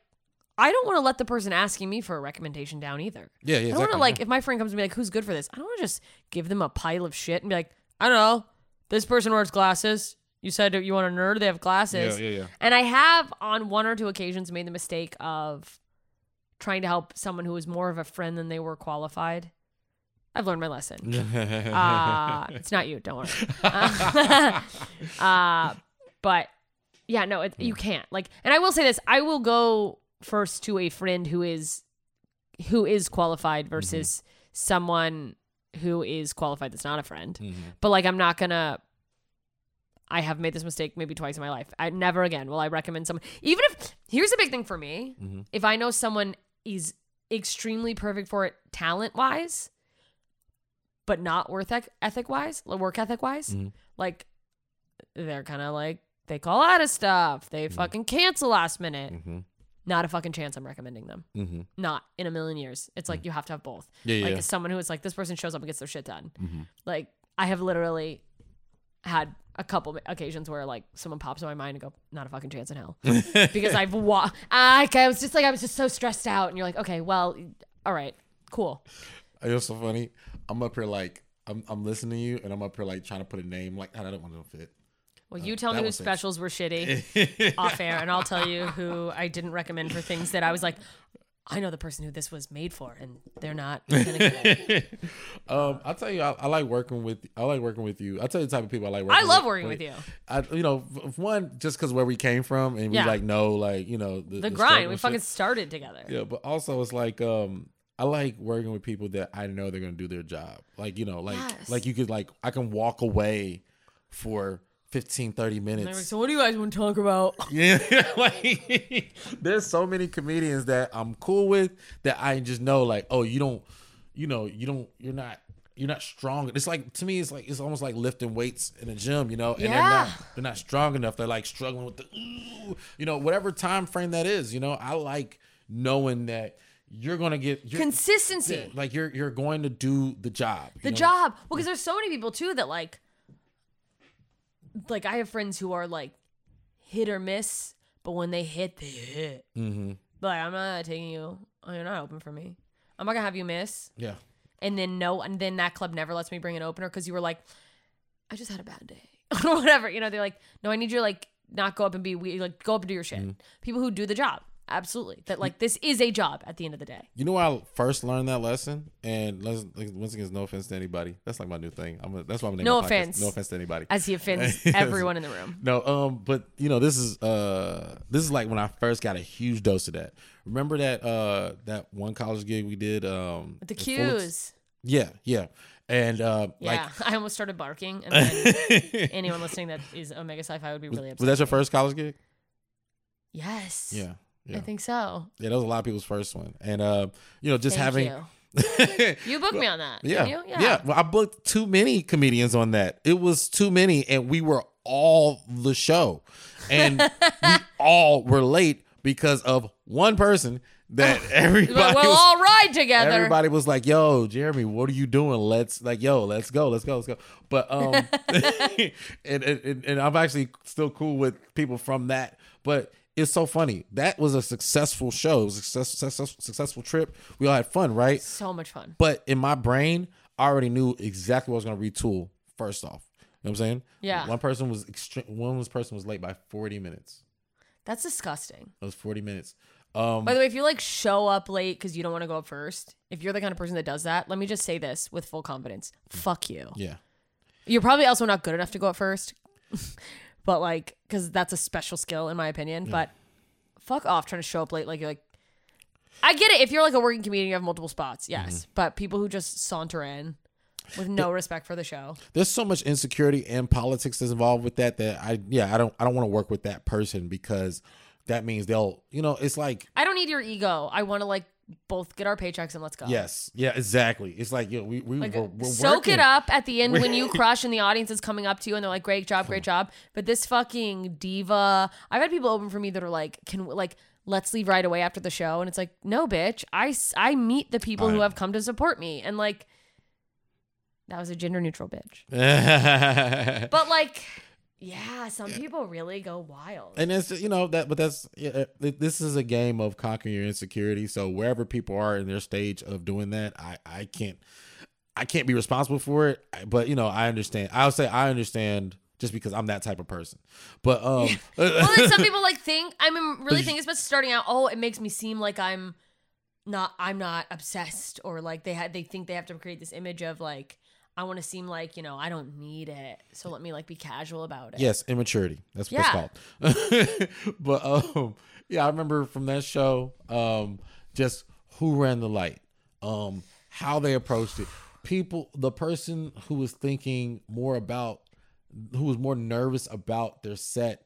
I don't want to let the person asking me for a recommendation down either. yeah, yeah, I don't want to like if my friend comes to me like, who's good for this? I don't want to just give them a pile of shit and be like, I don't know, this person wears glasses. You said you want a nerd, they have glasses. Yeah, yeah, yeah. And I have on one or two occasions made the mistake of trying to help someone who was more of a friend than they were qualified. I've learned my lesson. [laughs] Uh, it's not you, don't worry. Uh, [laughs] [laughs] uh, but yeah, no, it, you can't. Like, and I will say this: I will go first to a friend who is who is qualified versus someone who is qualified that's not a friend. But like, I'm not gonna. I have made this mistake maybe twice in my life. I never again will I recommend someone. Even if here's a big thing for me: mm-hmm. if I know someone is extremely perfect for it, talent wise, but not worth ethic wise, work ethic wise, mm-hmm. like they're kind of like they call out of stuff, they mm-hmm. fucking cancel last minute. Not a fucking chance. I'm recommending them. Mm-hmm. Not in a million years. It's like you have to have both. Yeah, yeah, like yeah. someone who is like this person shows up and gets their shit done. Like I have literally had a couple occasions where like someone pops in my mind and go, not a fucking chance in hell, [laughs] because I've wa- I, I was just like I was just so stressed out, and you're like, okay, well, all right, cool. Uh, it was so funny. I'm up here like I'm I'm listening to you, and I'm up here like trying to put a name like I don't want to fit. Well, uh, you tell me whose specials were shitty [laughs] off air, and I'll tell you who I didn't recommend for things that I was like, I know the person who this was made for, and they're not [laughs] gonna get it. um, I'll tell you, I, I like working with. I like working with you. I'll tell you the type of people I like working. With. I love with. working with you. I, you know, f- one just because where we came from and we Yeah. like know, like you know, The struggle grind. and We fucking started together. Yeah, but also it's like um I like working with people that I know they're gonna do their job. Like, you know, like Yes. like you could like I can walk away for 15, 30 And they were like, minutes. so what do you guys want to talk about? [laughs] [laughs] Yeah, [laughs] like there's so many comedians that I'm cool with that I just know like, oh, you don't you know, you don't you're not you're not strong. It's like to me, it's like it's almost like lifting weights in a gym, you know, and they're Yeah. not they're not strong enough. They're like struggling with the, ooh, you know, whatever time frame that is. You know, I like knowing that you're gonna get you're, Consistency. like you're you're going to do the job. the know? job. Well, because there's so many people too that like, like I have friends who are like hit or miss, but when they hit, they hit. Mm-hmm. Like I'm not taking you. Oh, you're not open for me. I'm not gonna have you miss. Yeah. And then no, and then that club never lets me bring an opener because you were like, I just had a bad day [laughs] or whatever. You know, they're like, no, I need you to like not go up and be we like go up and do your shit. Mm-hmm. People who do the job, absolutely. That like this is a job at the end of the day. You know where I first learned that lesson, and let's, like, once again, no offense to anybody. That's like my new thing. I'm a, that's why I'm No offense. No offense to anybody. As he [laughs] offends everyone in the room. No, um, but you know, this is uh this is like when I first got a huge dose of that. Remember that uh that one college gig we did um The cues. Yeah, yeah. And uh Yeah, [laughs] I almost started barking, and then [laughs] anyone listening that is Omega Psi Phi would be really like upset. was that your first college gig? yes. Yeah. Yeah. I think so. yeah, that was a lot of people's first one. And uh, you know, just Thank having you. [laughs] You booked me on that. Yeah, you? yeah. Well, I booked too many comedians on that. It was too many, and we were all the show, and we [laughs] all were late because of one person that [laughs] everybody we'll was, all ride together. everybody was like, "Yo, Jeremy, what are you doing? Let's like, yo, let's go, let's go, let's go." But um, and, and and I'm actually still cool with people from that, but. It's so funny. That was a successful show. It was a success, success, successful trip. We all had fun, right? So much fun. But in my brain, I already knew exactly what I was going to retool first off. You know what I'm saying? Yeah. One person was extreme. One person was late by 40 minutes. That's disgusting. It was 40 minutes. Um, By the way, if you like show up late because you don't want to go up first, if you're the kind of person that does that, let me just say this with full confidence: fuck you. yeah. You're probably also not good enough to go up first, [laughs] but like, because that's a special skill in my opinion. But fuck off trying to show up late. Like you're like, I get it if you're like a working comedian, you have multiple spots, yes. Mm-hmm. But people who just saunter in with no respect for the show, There's so much insecurity and politics that's involved with that that I yeah I don't I don't want to work with that person because that means they'll you know it's like I don't need your ego. I want to like both get our paychecks and let's go. yes yeah exactly it's like yo we we Like, we're, we're soak working. it up at the end when you [laughs] crush and the audience is coming up to you and they're like, "Great job, great hmm. job." But this fucking diva, I've had people open for me that are like, "Can like let's leave right away after the show?" And it's like, "No, bitch. I, I meet the people who have come to support me." And like, that was a gender neutral bitch. [laughs] But like, yeah, some people really go wild. and it's you know that but that's yeah, this is a game of conquering your insecurity so wherever people are in their stage of doing that i i can't i can't be responsible for it but you know i understand i'll say i understand just because i'm that type of person but [laughs] um well, then some people like [laughs] think I'm really you- thinking, especially starting out. Oh, it makes me seem like I'm not. I'm not obsessed, or like they had. They think they have to create this image of like I want to seem like you know I don't need it, so let me like be casual about it. yes immaturity that's what Yeah. it's called [laughs] but um yeah i remember from that show um just who ran the light um how they approached it people the person who was thinking more about who was more nervous about their set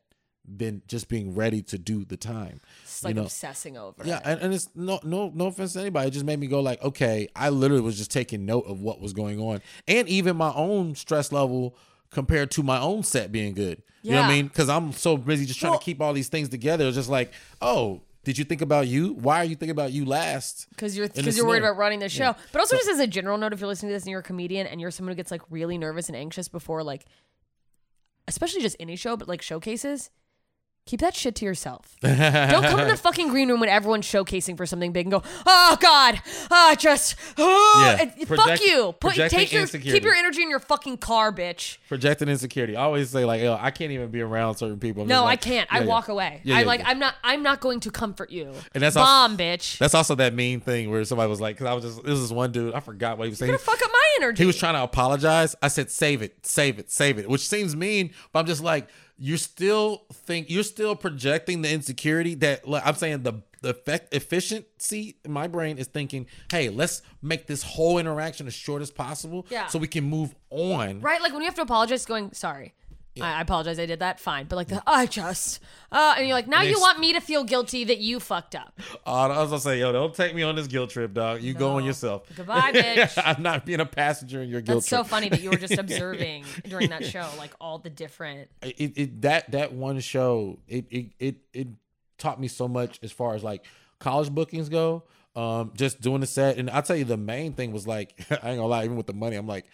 than just being ready to do the time It's like you know? obsessing over. yeah it. and, and it's no no no offense to anybody. It just made me go like okay i literally was just taking note of what was going on and even my own stress level compared to my own set being good. You know what i mean? Because i'm so busy just trying Well- to keep all these things together. It's just like oh did you think about you? Why are you thinking about you last? Because you're because you're worried about running the show. But also, just as a general note, if you're listening to this and you're a comedian and you're someone who gets like really nervous and anxious before like, especially just any show, but like showcases, keep that shit to yourself. [laughs] Don't come in the fucking green room when everyone's showcasing for something big and go, oh God, ah, just, oh, Yeah. and- fuck you. Put take your insecurity. keep your energy in your fucking car, bitch. Projecting insecurity. I always say like, I can't even be around certain people. I'm No, just I can't. yeah, I yeah. walk away. Yeah, I like. I'm not. I'm not going to comfort you. And that's also- bomb, bitch. That's also that mean thing where somebody was like, because I was just this is one dude. I forgot what he was saying. You're gonna fuck up my energy. He was trying to apologize. I said, "Save it, save it, save it," which seems mean, but I'm just like, you're still think you're still projecting the insecurity that like, I'm saying the the effect efficiency in my brain is thinking, hey, let's make this whole interaction as short as possible, Yeah. so we can move on. right. Like when you have to apologize, going sorry. I, I apologize. I did that. Fine. But like the I just uh, and you're like now you want me to feel guilty that you fucked up. Uh, I was gonna say, yo, don't take me on this guilt trip, dog. You go on yourself. Goodbye, [laughs] bitch. I'm not being a passenger in your guilt That's so funny that you were just [laughs] observing during that show, like all the different. it, it that that one show it, it it it taught me so much as far as like college bookings go um just doing the set and i'll tell you the main thing was like [laughs] i ain't gonna lie even with the money i'm like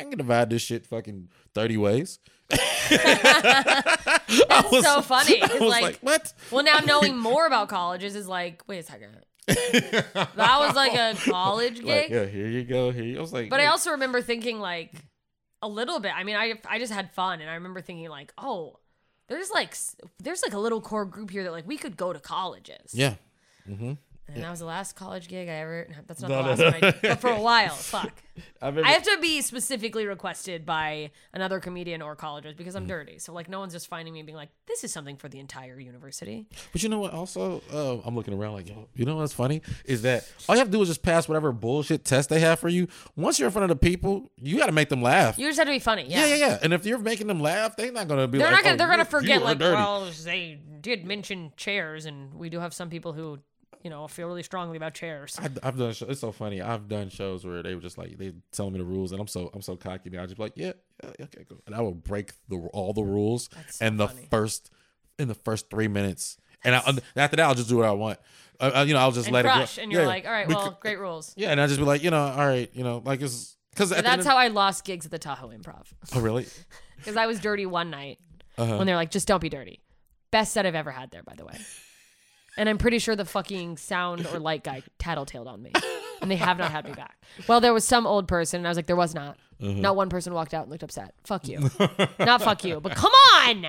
i can divide this shit fucking 30 ways [laughs] That's so funny. i 'cause, was like, like, what well, now knowing more about colleges is like, wait a second. that was like a [laughs] college gig. like yeah here you go here you, i was like But I also remember thinking like a little bit. I mean, I I just had fun, and I remember thinking like, oh, there's like there's like a little core group here that like we could go to colleges. yeah mm-hmm. And that was the last college gig I ever. That's not No, the last no. one. I, but for a while, [laughs] fuck. I remember I have to be specifically requested by another comedian or colleges because. I'm dirty. So like, no one's just finding me and being like, this is something for the entire university. But you know what? Also, uh, I'm looking around like, yo, you know what's funny is that all you have to do is just pass whatever bullshit test they have for you. Once you're in front of the people, you got to make them laugh. You just have to be funny. yeah, Yeah, yeah, yeah. And if you're making them laugh, they're not gonna be. They're like, not gonna. oh, they're gonna forget like, dirty. well, they did mention chairs, and we do have some people who, you know, I feel really strongly about chairs. I, I've done. It's so funny. I've done shows where they were just like they telling me the rules, and I'm so I'm so cocky. Now I just be like, yeah, yeah, okay, cool. And I will break the all the rules so and the funny. first in the first three minutes, and I, after that I'll just do what I want. Uh, you know, I'll just And let crush, it go. and you're Yeah, like, all right, well, great rules. Yeah, and I just be like, you know, all right, you know, like it's because That's how I lost gigs at the Tahoe Improv Oh really? [laughs] because I was dirty one night Uh-huh. when they're like, just don't be dirty. Best set I've ever had there, by the way. And I'm pretty sure the fucking sound or light guy tattletaled on me. And they have not had me back. Well, there was some old person, and I was like, there was not. Uh-huh. Not one person walked out and looked upset. Fuck you. [laughs] not fuck you. But come on.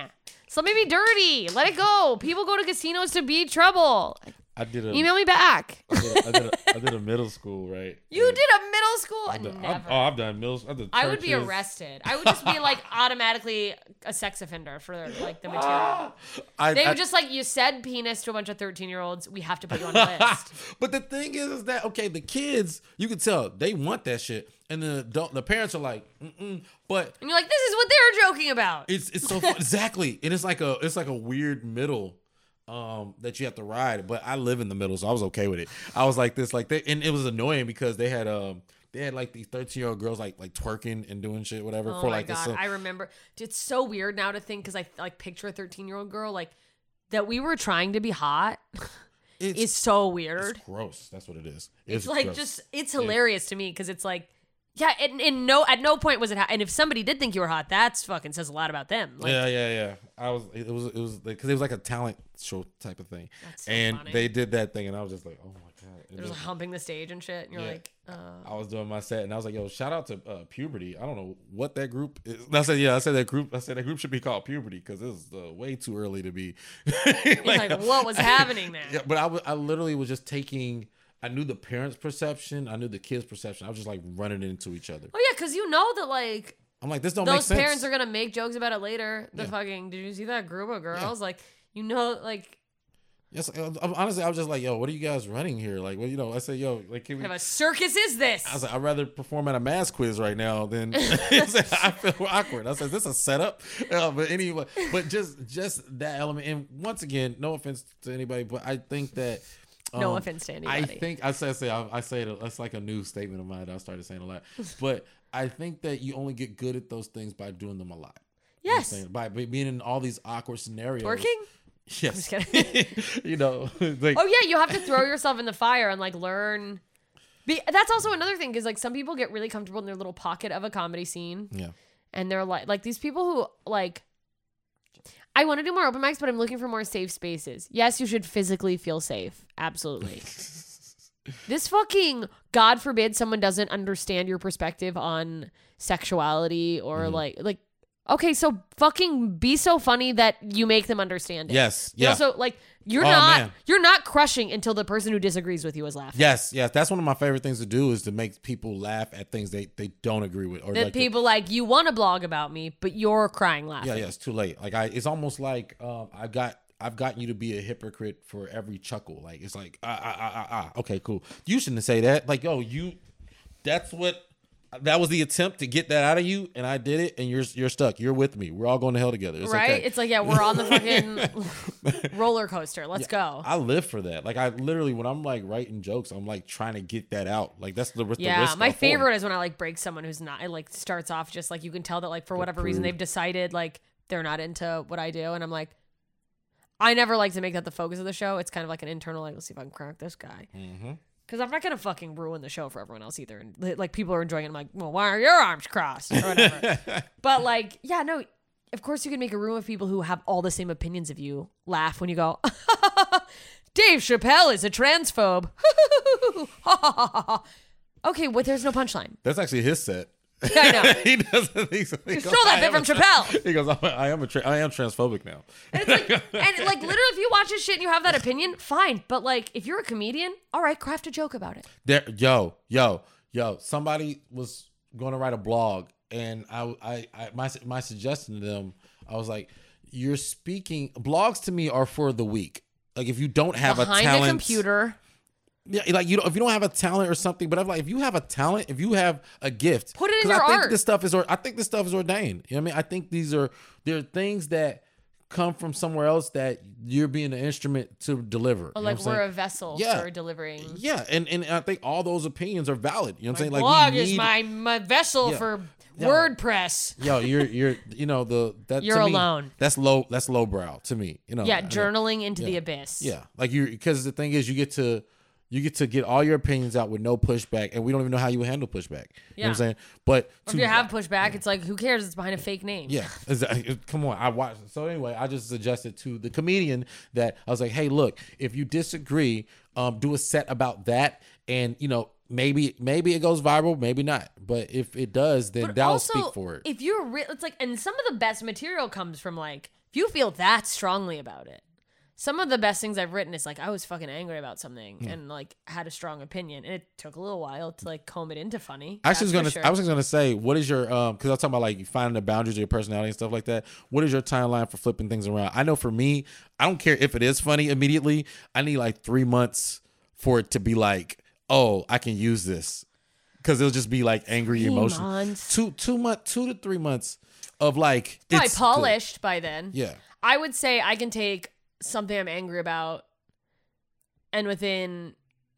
So let me be dirty. Let it go. People go to casinos to be trouble. I did a Email me back. I did a, I did a, I did a middle school right. [laughs] You And did a middle school? I've done- I've- Never. oh, I've done middle. I would be arrested. I would just be like [laughs] automatically a sex offender for like the material. [laughs] I, They I- were just like, you said penis to a bunch of 13 year olds. We have to put you on a list. but the thing is, is that okay? The kids, you can tell they want that shit, and the adult, the parents are like, Mm-mm. but And you're like, this is what they're joking about. it's it's so exactly, and it's like a it's like a weird middle um that you have to ride. But I live in the middle, so I was okay with it. I was like this, like they, and it was annoying because they had um they had like these thirteen year old girls like like twerking and doing shit whatever Oh for my like this. God. I remember. It's so weird now to think because I like picture a 13 year old girl like that we were trying to be hot [laughs] it's, is so it's weird. gross. That's what it is. It's, like gross. just, it's hilarious to me because it's like, yeah, and, and no, at no point was it hot. And if somebody did think you were hot, that's fucking says a lot about them. Like, yeah, yeah, yeah. I was. It was. It was because it was like a talent show type of thing, That's so and funny. they did that thing, and I was just like, oh my god. They're just then humping the stage and shit. And you're Yeah. like, uh, I was doing my set, and I was like, yo, shout out to uh, puberty. I don't know what that group is. And I said, yeah, I said that group. I said that group should be called puberty because it was uh, way too early to be. [laughs] you're like, what was [laughs] happening there? Yeah, but I wa- I literally was just taking. I knew the parents' perception. I knew the kids' perception. I was just like running into each other. Oh, yeah, because you know that, like, I'm like, this don't make those sense. parents are gonna make jokes about it later. The Yeah. fucking did you see that group of girls? Like you know, like Yes, I- honestly, I was just like, yo, what are you guys running here? Like, well, you know, I said, yo, like, can we? what kind of a circus is this? I was like, I'd rather perform at a math quiz right now than [laughs] [laughs] I feel awkward. I said, is this a setup? Uh, but anyway, but just just that element. And once again, no offense to anybody, but I think that. No um, offense to anybody. I think I say I say I, I say it. That's like a new statement of mine. that I started saying a lot, [laughs] but I think that you only get good at those things by doing them a lot. You know yes. by being in all these awkward scenarios. Working? Yes. I'm just [laughs] you know, [laughs] like Oh yeah, you have to throw yourself in the fire and like learn. Be, that's also another thing because like some people get really comfortable in their little pocket of a comedy scene, yeah. and they're like like these people who like. I want to do more open mics, but I'm looking for more safe spaces. Yes, you should physically feel safe. Absolutely. [laughs] this fucking God forbid someone doesn't understand your perspective on sexuality or Mm-hmm. like like okay, so fucking be so funny that you make them understand it. Yes, yeah. Also, like you're Oh, not man. you're not crushing until the person who disagrees with you is laughing. Yes, yes. That's one of my favorite things to do is to make people laugh at things they, they don't agree with. Or That like people like you want to blog about me, but you're crying laughing. Yeah, yeah, it's too late. Like I it's almost like um I got I've gotten you to be a hypocrite for every chuckle. Like it's like ah ah ah ah ah. Okay, cool. You shouldn't say that. Like yo, you that's what that was the attempt to get that out of you, and I did it, and you're you're stuck. You're with me. We're all going to hell together. It's right? okay. It's like, yeah, we're on the [laughs] fucking [laughs] roller coaster. Let's go. I live for that. Like I literally, when I'm like writing jokes, I'm like trying to get that out. Like that's the, the yeah, my favorite is when I like break someone who's not. It like starts off just like you can tell that like for whatever reason they've decided like they're not into what I do, and I'm like, I never like to make that the focus of the show. It's kind of like an internal like, let's see if I can crack this guy. Mm-hmm. Because I'm not gonna fucking ruin the show for everyone else either. And like people are enjoying it. I'm like, well, why are your arms crossed or whatever? [laughs] but like, yeah, no. Of course, you can make a room of people who have all the same opinions of you laugh when you go, [laughs] Dave Chappelle is a transphobe. [laughs] okay, well, there's no punchline. That's actually his set. I know. [laughs] he doesn't. Think so. He, he goes, Stole that bit from Chappelle. He goes, I am a tra- I am transphobic now. And it's like, and like literally, if you watch this shit and you have that opinion, fine. But like, if you're a comedian, all right, craft a joke about it. There, yo, yo, yo. Somebody was going to write a blog, and I, I, I, my, my suggestion to them, I was like, "You're speaking. Blogs to me are for the weak. Like if you don't have a Behind talent, a computer, yeah, like you don't, if you don't have a talent or something. But I'm like, if you have a talent, if you have a gift, Put it in your I think art. this stuff is, or I think this stuff is ordained. You know what I mean? I think these are there are things that come from somewhere else that you're being an instrument to deliver. or You know like we're saying? a vessel Yeah. for delivering. Yeah, and, and I think all those opinions are valid. You know what I'm saying? Like blog we is my my vessel Yeah. for Yeah. WordPress. Yo, you're you're you know the that You're me, alone. That's low. That's lowbrow to me. You know. Yeah, I mean, journaling into the abyss. Yeah, like you because the thing is you get to you get to get all your opinions out with no pushback, and we don't even know how you would handle pushback. You know what Yeah. I'm saying? But Or if you have pushback, it's like who cares? It's behind a fake name. Yeah, exactly. come on. I watched. So anyway, I just suggested to the comedian that I was like, "Hey, look, if you disagree, um, do a set about that, and you know, maybe maybe it goes viral, maybe not. But if it does, then But that'll also, speak for it. If you're re- it's like, and some of the best material comes from like, if you feel that strongly about it. Some of the best things I've written is like I was fucking angry about something Hmm. and like had a strong opinion, and it took a little while to like comb it into funny. I was gonna. sure. I was just gonna say, what is your um? Because I was talking about like finding the boundaries of your personality and stuff like that. What is your timeline for flipping things around? I know for me, I don't care if it is funny immediately. I need like three months for it to be like, oh, I can use this, because it'll just be like angry emotion. months. Two two month two to three months of like Probably it's good. polished by then. Yeah. I would say I can take something I'm angry about and within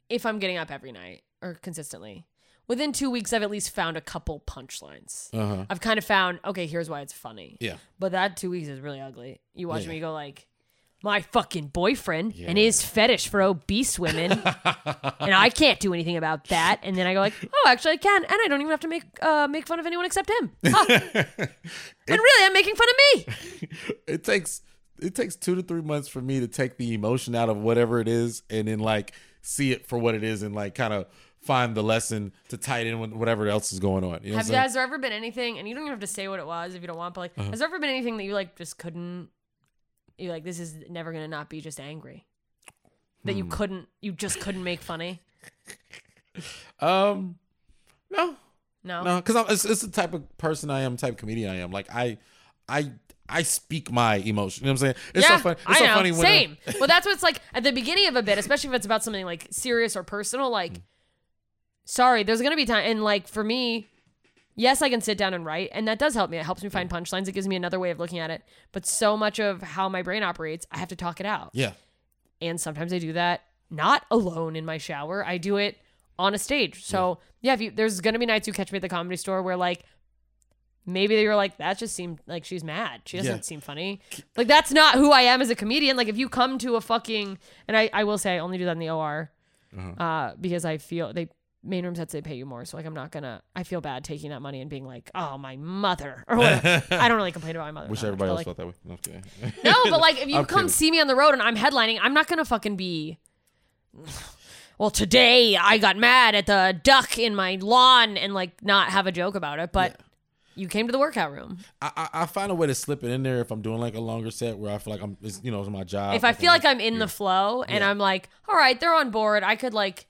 if I'm getting up every night or consistently, within two weeks I've at least found a couple punchlines. Uh huh. I've kind of found, okay, here's why it's funny. Yeah. But that two weeks is really ugly. You watch Yeah. me go like my fucking boyfriend and his fetish for obese women, [laughs] and I can't do anything about that. And then I go like, oh, actually I can, and I don't even have to make uh, make fun of anyone except him. Huh. [laughs] and really, I'm making fun of me. [laughs] it takes it takes two to three months for me to take the emotion out of whatever it is and then like see it for what it is and like kind of find the lesson to tie it in with whatever else is going on. You know Have I'm has there ever been anything, and you don't even have to say what it was if you don't want, but like, Uh-huh. has there ever been anything that you like just couldn't? You like this is never gonna not be just angry. That Hmm. you couldn't, you just couldn't make funny. [laughs] Um, no, No, no, because it's, it's the type of person I am, type of comedian I am. Like I, I, I speak my emotion. You know what I'm saying? It's yeah, so funny. It's I so know. funny when Same. well, that's what it's like at the beginning of a bit, especially if it's about something like serious or personal. Like, Mm. sorry, there's gonna be time, and like for me, yes, I can sit down and write, and that does help me. It helps me find punchlines. It gives me another way of looking at it. But so much of how my brain operates, I have to talk it out. yeah, and sometimes I do that not alone in my shower. I do it on a stage. So yeah, if you there's gonna be nights you catch me at the comedy store where like maybe they were like that just seemed like she's mad. She doesn't Yeah. seem funny. Like that's not who I am as a comedian. Like if you come to a fucking and I I will say I only do that in the OR Uh-huh. uh because I feel they main room sets they pay you more. So like I'm not gonna. I feel bad taking that money and being like, oh my mother or whatever. [laughs] I don't really complain about my mother. Wish much, everybody but, else like, felt that way. Okay. no, but like if [laughs] you I'm come kidding. see me on the road and I'm headlining, I'm not gonna fucking be. [sighs] Well, today I got mad at the duck in my lawn and like not have a joke about it, but you came to the workout room. I, I I find a way to slip it in there if I'm doing like a longer set where I feel like I'm, it's, you know, it's my job. if I feel like I'm in the flow and Yeah. Mm-hmm. I'm like, all right, they're on board, I could like,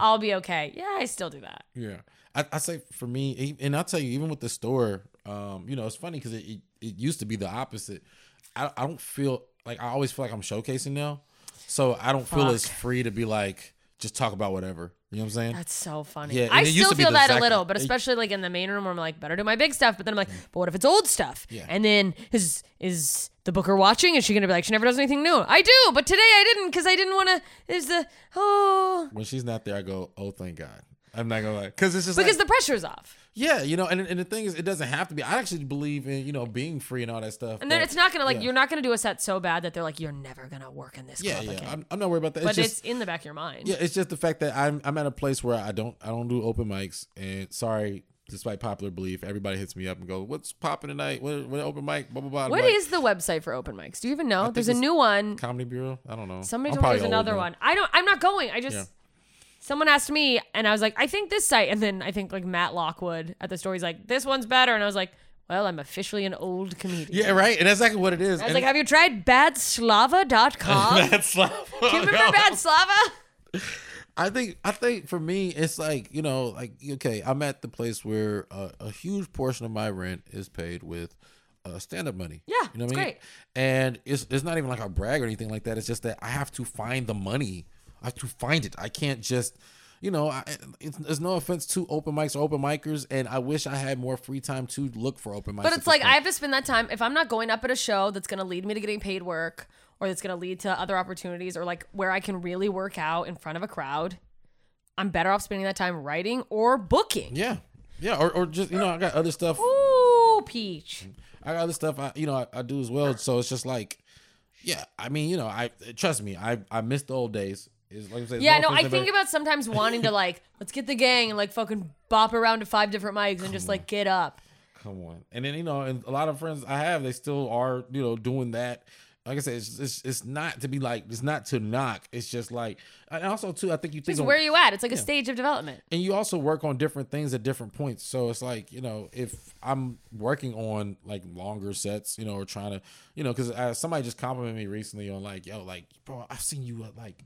I'll be okay. Yeah, I still do that. Yeah, I, I say for me, and I'll tell you, even with the store, um, you know, it's funny because it, it it used to be the opposite. I I don't feel like I always feel like I'm showcasing now, so I don't feel as free to be like just talk about whatever. You know what I'm saying? That's so funny. Yeah, I still feel that a little, but especially like in the main room where I'm like, better do my big stuff. But then I'm like, mm. but what if it's old stuff? Yeah. And then is is the booker watching? Is she gonna be like, she never does anything new? I do, but today I didn't because I didn't want to. Is the oh when she's not there, I go, oh, thank God. I'm not gonna lie, because it's just because like, the pressure's off, yeah, you know, and and the thing is, it doesn't have to be. I actually believe in you know being free and all that stuff. and then but- it's not gonna like yeah. you're not gonna do a set so bad that they're like, you're never gonna work in this Yeah, club yeah, again. I'm, I'm not worried about that. but it's just it's in the back of your mind. Yeah, it's just the fact that I'm I'm at a place where I don't I don't do open mics, and sorry, despite popular belief, everybody hits me up and go, "What's popping tonight? What, what open mic? Blah blah blah." I'm What like, is the website for open mics? Do you even know? There's a new one. Comedy Bureau? I don't know. Somebody told me there's another now. one. I don't. I'm not going. I just. Yeah. Someone asked me, and I was like, I think this site. And then I think like Matt Lockwood at the store, he's like, this one's better. And I was like, well, I'm officially an old comedian. Yeah, right, and that's exactly what it is. I was like, have you tried badslava.com? That's [laughs] Do you remember [laughs] Bad Slava? I think I think for me it's like you know like okay I'm at the place where uh, a huge portion of my rent is paid with uh, stand up money. Yeah, you know what I mean. great. And it's it's not even like a brag or anything like that. It's just that I have to find the money. I have to find it. I can't just. You know, I, it's, there's no offense to open mics or open micers, and I wish I had more free time to look for open mics. But it's like. I have to spend that time if I'm not going up at a show that's going to lead me to getting paid work or that's going to lead to other opportunities or like where I can really work out in front of a crowd. I'm better off spending that time writing or booking. yeah, yeah, or, or just you know, I got other stuff. Ooh, peach. I got other stuff I you know I, I do as well. So it's just like, yeah. I mean, you know, I trust me. I I miss the old days. It's like I said, Yeah, no, I think about sometimes wanting to like, [laughs] let's get the gang and like fucking bop around to five different mics and just like get up. Come on, and then you know, and a lot of friends I have, they still are you know doing that. Like I said, it's it's, it's not to be like it's not to knock. It's just like and also too. I think you think of- where you at? It's like a stage of development. and you also work on different things at different points. So it's like you know, if I'm working on like longer sets, you know, or trying to, you know, because uh, somebody just complimented me recently on like, yo, like, bro, I've seen you uh, like.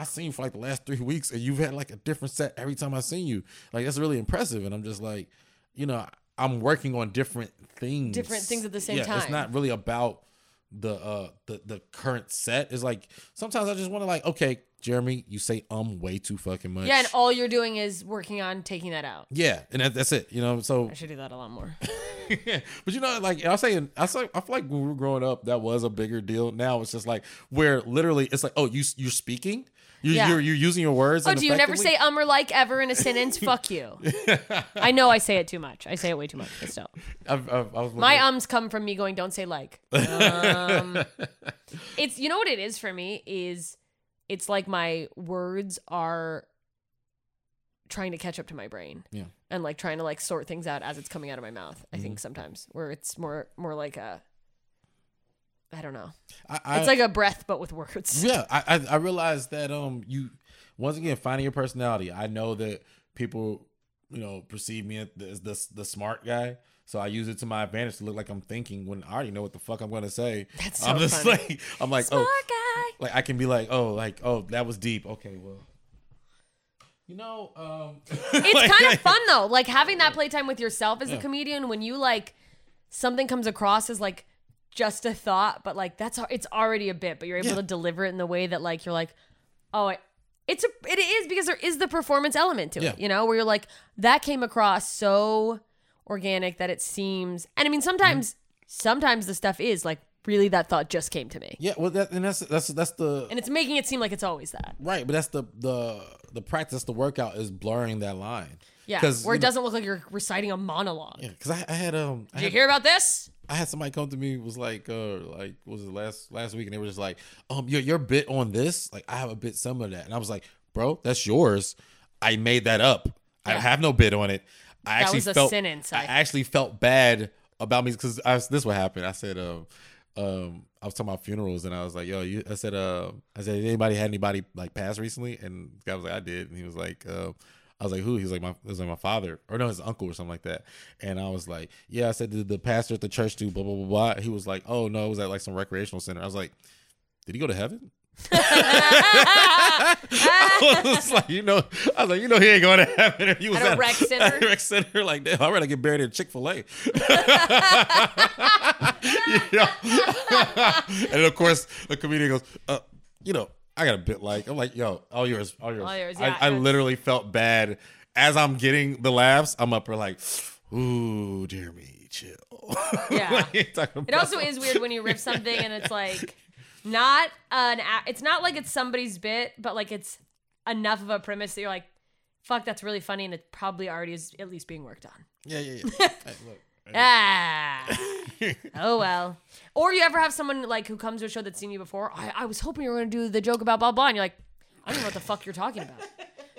I've seen you for like the last three weeks, and you've had like a different set every time I've seen you. Like that's really impressive, and I'm just like, you know, I'm working on different things, Different things at the same yeah, It's not really about the uh the the current set. It's like sometimes I just want to like, okay, Jeremy, you say um way too fucking much. Yeah, and all you're doing is working on taking that out. Yeah, and that, that's it. You know, so I should do that a lot more. Yeah. [laughs] But you know, like I was saying, I say, I feel like when we were growing up, that was a bigger deal. Now it's just like where literally it's like, oh, you you're speaking, you're Yeah. you're, you're using your words. Oh, do you never say um or like ever in a sentence? [laughs] Fuck you. I know I say it too much. I say it way too much, but still. I've, I've, I was My ums come from me going, don't say like. [laughs] Um, it's, you know what it is for me? Is it's like my words are trying to catch up to my brain. Yeah. And like trying to like sort things out as it's coming out of my mouth. I Mm-hmm. think sometimes where it's more, more like a, I don't know. I, I, It's like a breath, but with words. yeah. I, I I realized that um you once again finding your personality. I know that people you know perceive me as the the smart guy. So I use it to my advantage to look like I'm thinking when I already know what the fuck I'm gonna say. That's so I'm just funny. like I'm like Smart oh guy. like I can be like oh like oh that was deep. Okay, well. You know, um [laughs] it's kind of fun though like having that playtime with yourself as a comedian when you like something comes across as like just a thought but like that's it's already a bit but you're able Yeah. to deliver it in the way that like you're like oh it, it's a it is because there is the performance element to Yeah. it you know where you're like that came across so organic that it seems and i mean sometimes sometimes the stuff is like really that thought just came to me Yeah, well, that and that's that's that's the and it's making it seem like it's always that right, but that's the the the practice, the workout is blurring that line. Yeah, where it know- doesn't look like you're reciting a monologue Yeah, because I, I had um I did you hear about this I had somebody come to me was like uh like was it last last week and they were just like um your your bit on this like I have a bit some of that and I was like bro that's yours I made that up. I have no bid on it. I That actually was a felt sin I inside. actually felt bad about me because this is what happened. I said, um, um, I was talking about funerals, and I was like, "Yo, you," I said, uh, I said, anybody had anybody like pass recently? And the guy was like, "I did," and he was like, uh, I was like, "Who?" He was like, "My," was like my father, or no, his uncle, or something like that. And I was like, "Yeah," I said, "Did the pastor at the church do blah blah blah blah?" He was like, "Oh no, it was at like some recreational center." I was like, "Did he go to heaven?" [laughs] I was like, you know, I was like, you know, he ain't going to heaven. He was At a rec center? At a rec center, [laughs] like, damn, I'd rather get buried in Chick Fil A. and of course, the comedian goes, uh, you know, I got a bit like, I'm like, yo, all yours, all yours. All yours, I, yeah, I yours. literally felt bad as I'm getting the laughs. I'm up there like, ooh, me chill. [laughs] Yeah. It also is weird when you rip something and it's like not an it's not like it's somebody's bit, but like it's enough of a premise that you're like, fuck, that's really funny, and it probably already is at least being worked on. Yeah, yeah, yeah. [laughs] Hey, look. Ah. Oh well. Or you ever have someone like who comes to a show that's seen you before? I, I was hoping you were gonna do the joke about blah blah, and you're like, I don't know what the fuck you're talking about. [laughs]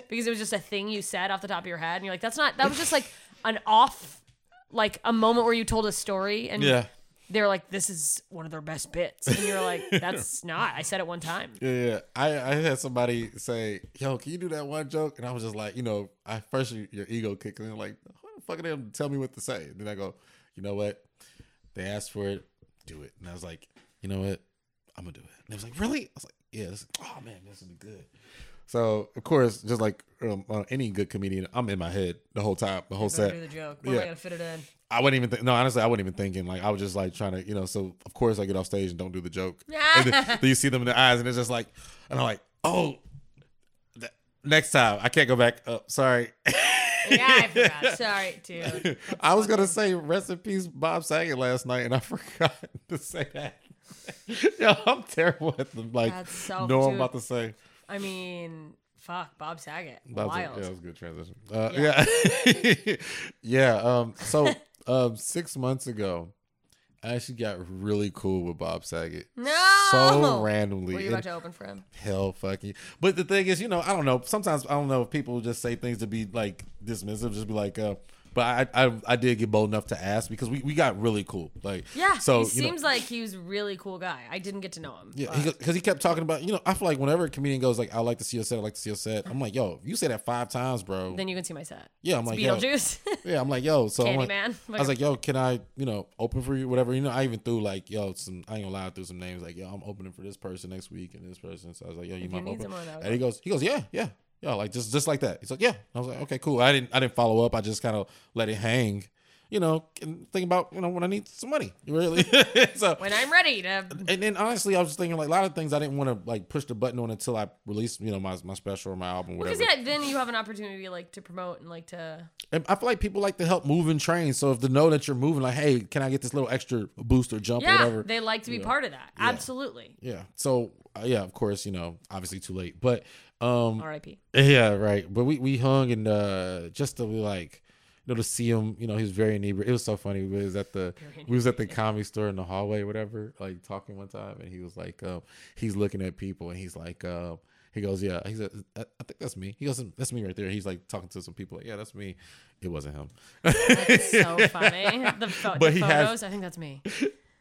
Because it was just a thing you said off the top of your head, and you're like, that's not that was just like an off like a moment where you told a story and Yeah. they're like, This is one of their best bits. And you're like, [laughs] That's not. I said it one time. Yeah, yeah. I, I had somebody say, "Yo, can you do that one joke?" And I was just like, you know, I first your, ego kicks in, like, who the fuck them to tell me what to say? And then I go, you know what? They asked for it, do it. And I was like, you know what? I'm gonna do it. And they was like, really? I was like, yeah. This, oh man, this will be good. So of course, just like um, uh, any good comedian, I'm in my head the whole time, the whole set. do the joke. I Yeah. gonna fit it in? I wasn't even think, no, honestly, I wasn't even thinking. Like I was just like trying to, you know. So of course I get off stage and don't do the joke. [laughs] and then, then you see them in the eyes, and it's just like, and I'm like, oh, th- next time I can't go back. up. sorry. [laughs] Yeah, I forgot. [laughs] Sorry, dude. I was gonna say rest in peace, Bob Saget last night, and I [laughs] forgot to say that. [laughs] Yo, I'm terrible at the like That's so- know what I'm about to say. I mean, fuck, Bob Saget. That was a- Wild. yeah, that was a good transition. Uh, yeah, yeah. Um, so um, six months ago, I actually got really cool with Bob Saget. No! so randomly. Were you And about to open for him? hell fucking. But the thing is, you know, I don't know. Sometimes I don't know if people just say things to be like dismissive, just be like, uh. But I, I, I did get bold enough to ask because we, we got really cool. Like, Yeah. So he you know- seems like he was a really cool guy. I didn't get to know him. Yeah, because he, kept talking about, you know, I feel like whenever a comedian goes like, "I like to see your set, I like to see your set," I'm like, "Yo, if you say that five times, bro." then you can see my set. yeah, I'm It's like, yo, Beetlejuice. [laughs] yeah, I'm like, yo, so I'm like. I was like, yo, can I, you know, open for you, whatever. You know, I even threw like, yo, some, I ain't gonna lie, I threw some names like, yo, I'm opening for this person next week and this person. So I was like, yo, you If might open. And he goes, he goes, yeah, yeah, yeah, like just, just like that. He's like, yeah. I was like, okay, cool. I didn't, I didn't follow up. I just kind of let it hang. You know, and think about you know when I need some money, [laughs] really. [laughs] so when I'm ready to. and then honestly, I was thinking like a lot of things I didn't want to like push the button on until I released you know my my special or my album, whatever. Because yeah, then you have an opportunity like to promote and like to. And I feel like people like to help move and train. So if they know that you're moving, like, hey, can I get this little extra boost or jump or Yeah, whatever? they like to be Yeah. part of that. Absolutely. yeah. So uh, yeah, of course, you know, obviously too late, but um, R.I.P. yeah, right. But we we hung and uh, just to be like. You know, to see him, you know, he was very inebriated. It was so funny. We was at the we was at the comedy store in the hallway, or whatever, like talking one time, and he was like, um, he's looking at people, and he's like, um, he goes, yeah, he said, I, think that's me. He goes, that's me right there. He's like talking to some people, like, yeah, that's me. It wasn't him. That's so [laughs] funny. The, pho- But the he photos, has- I think that's me.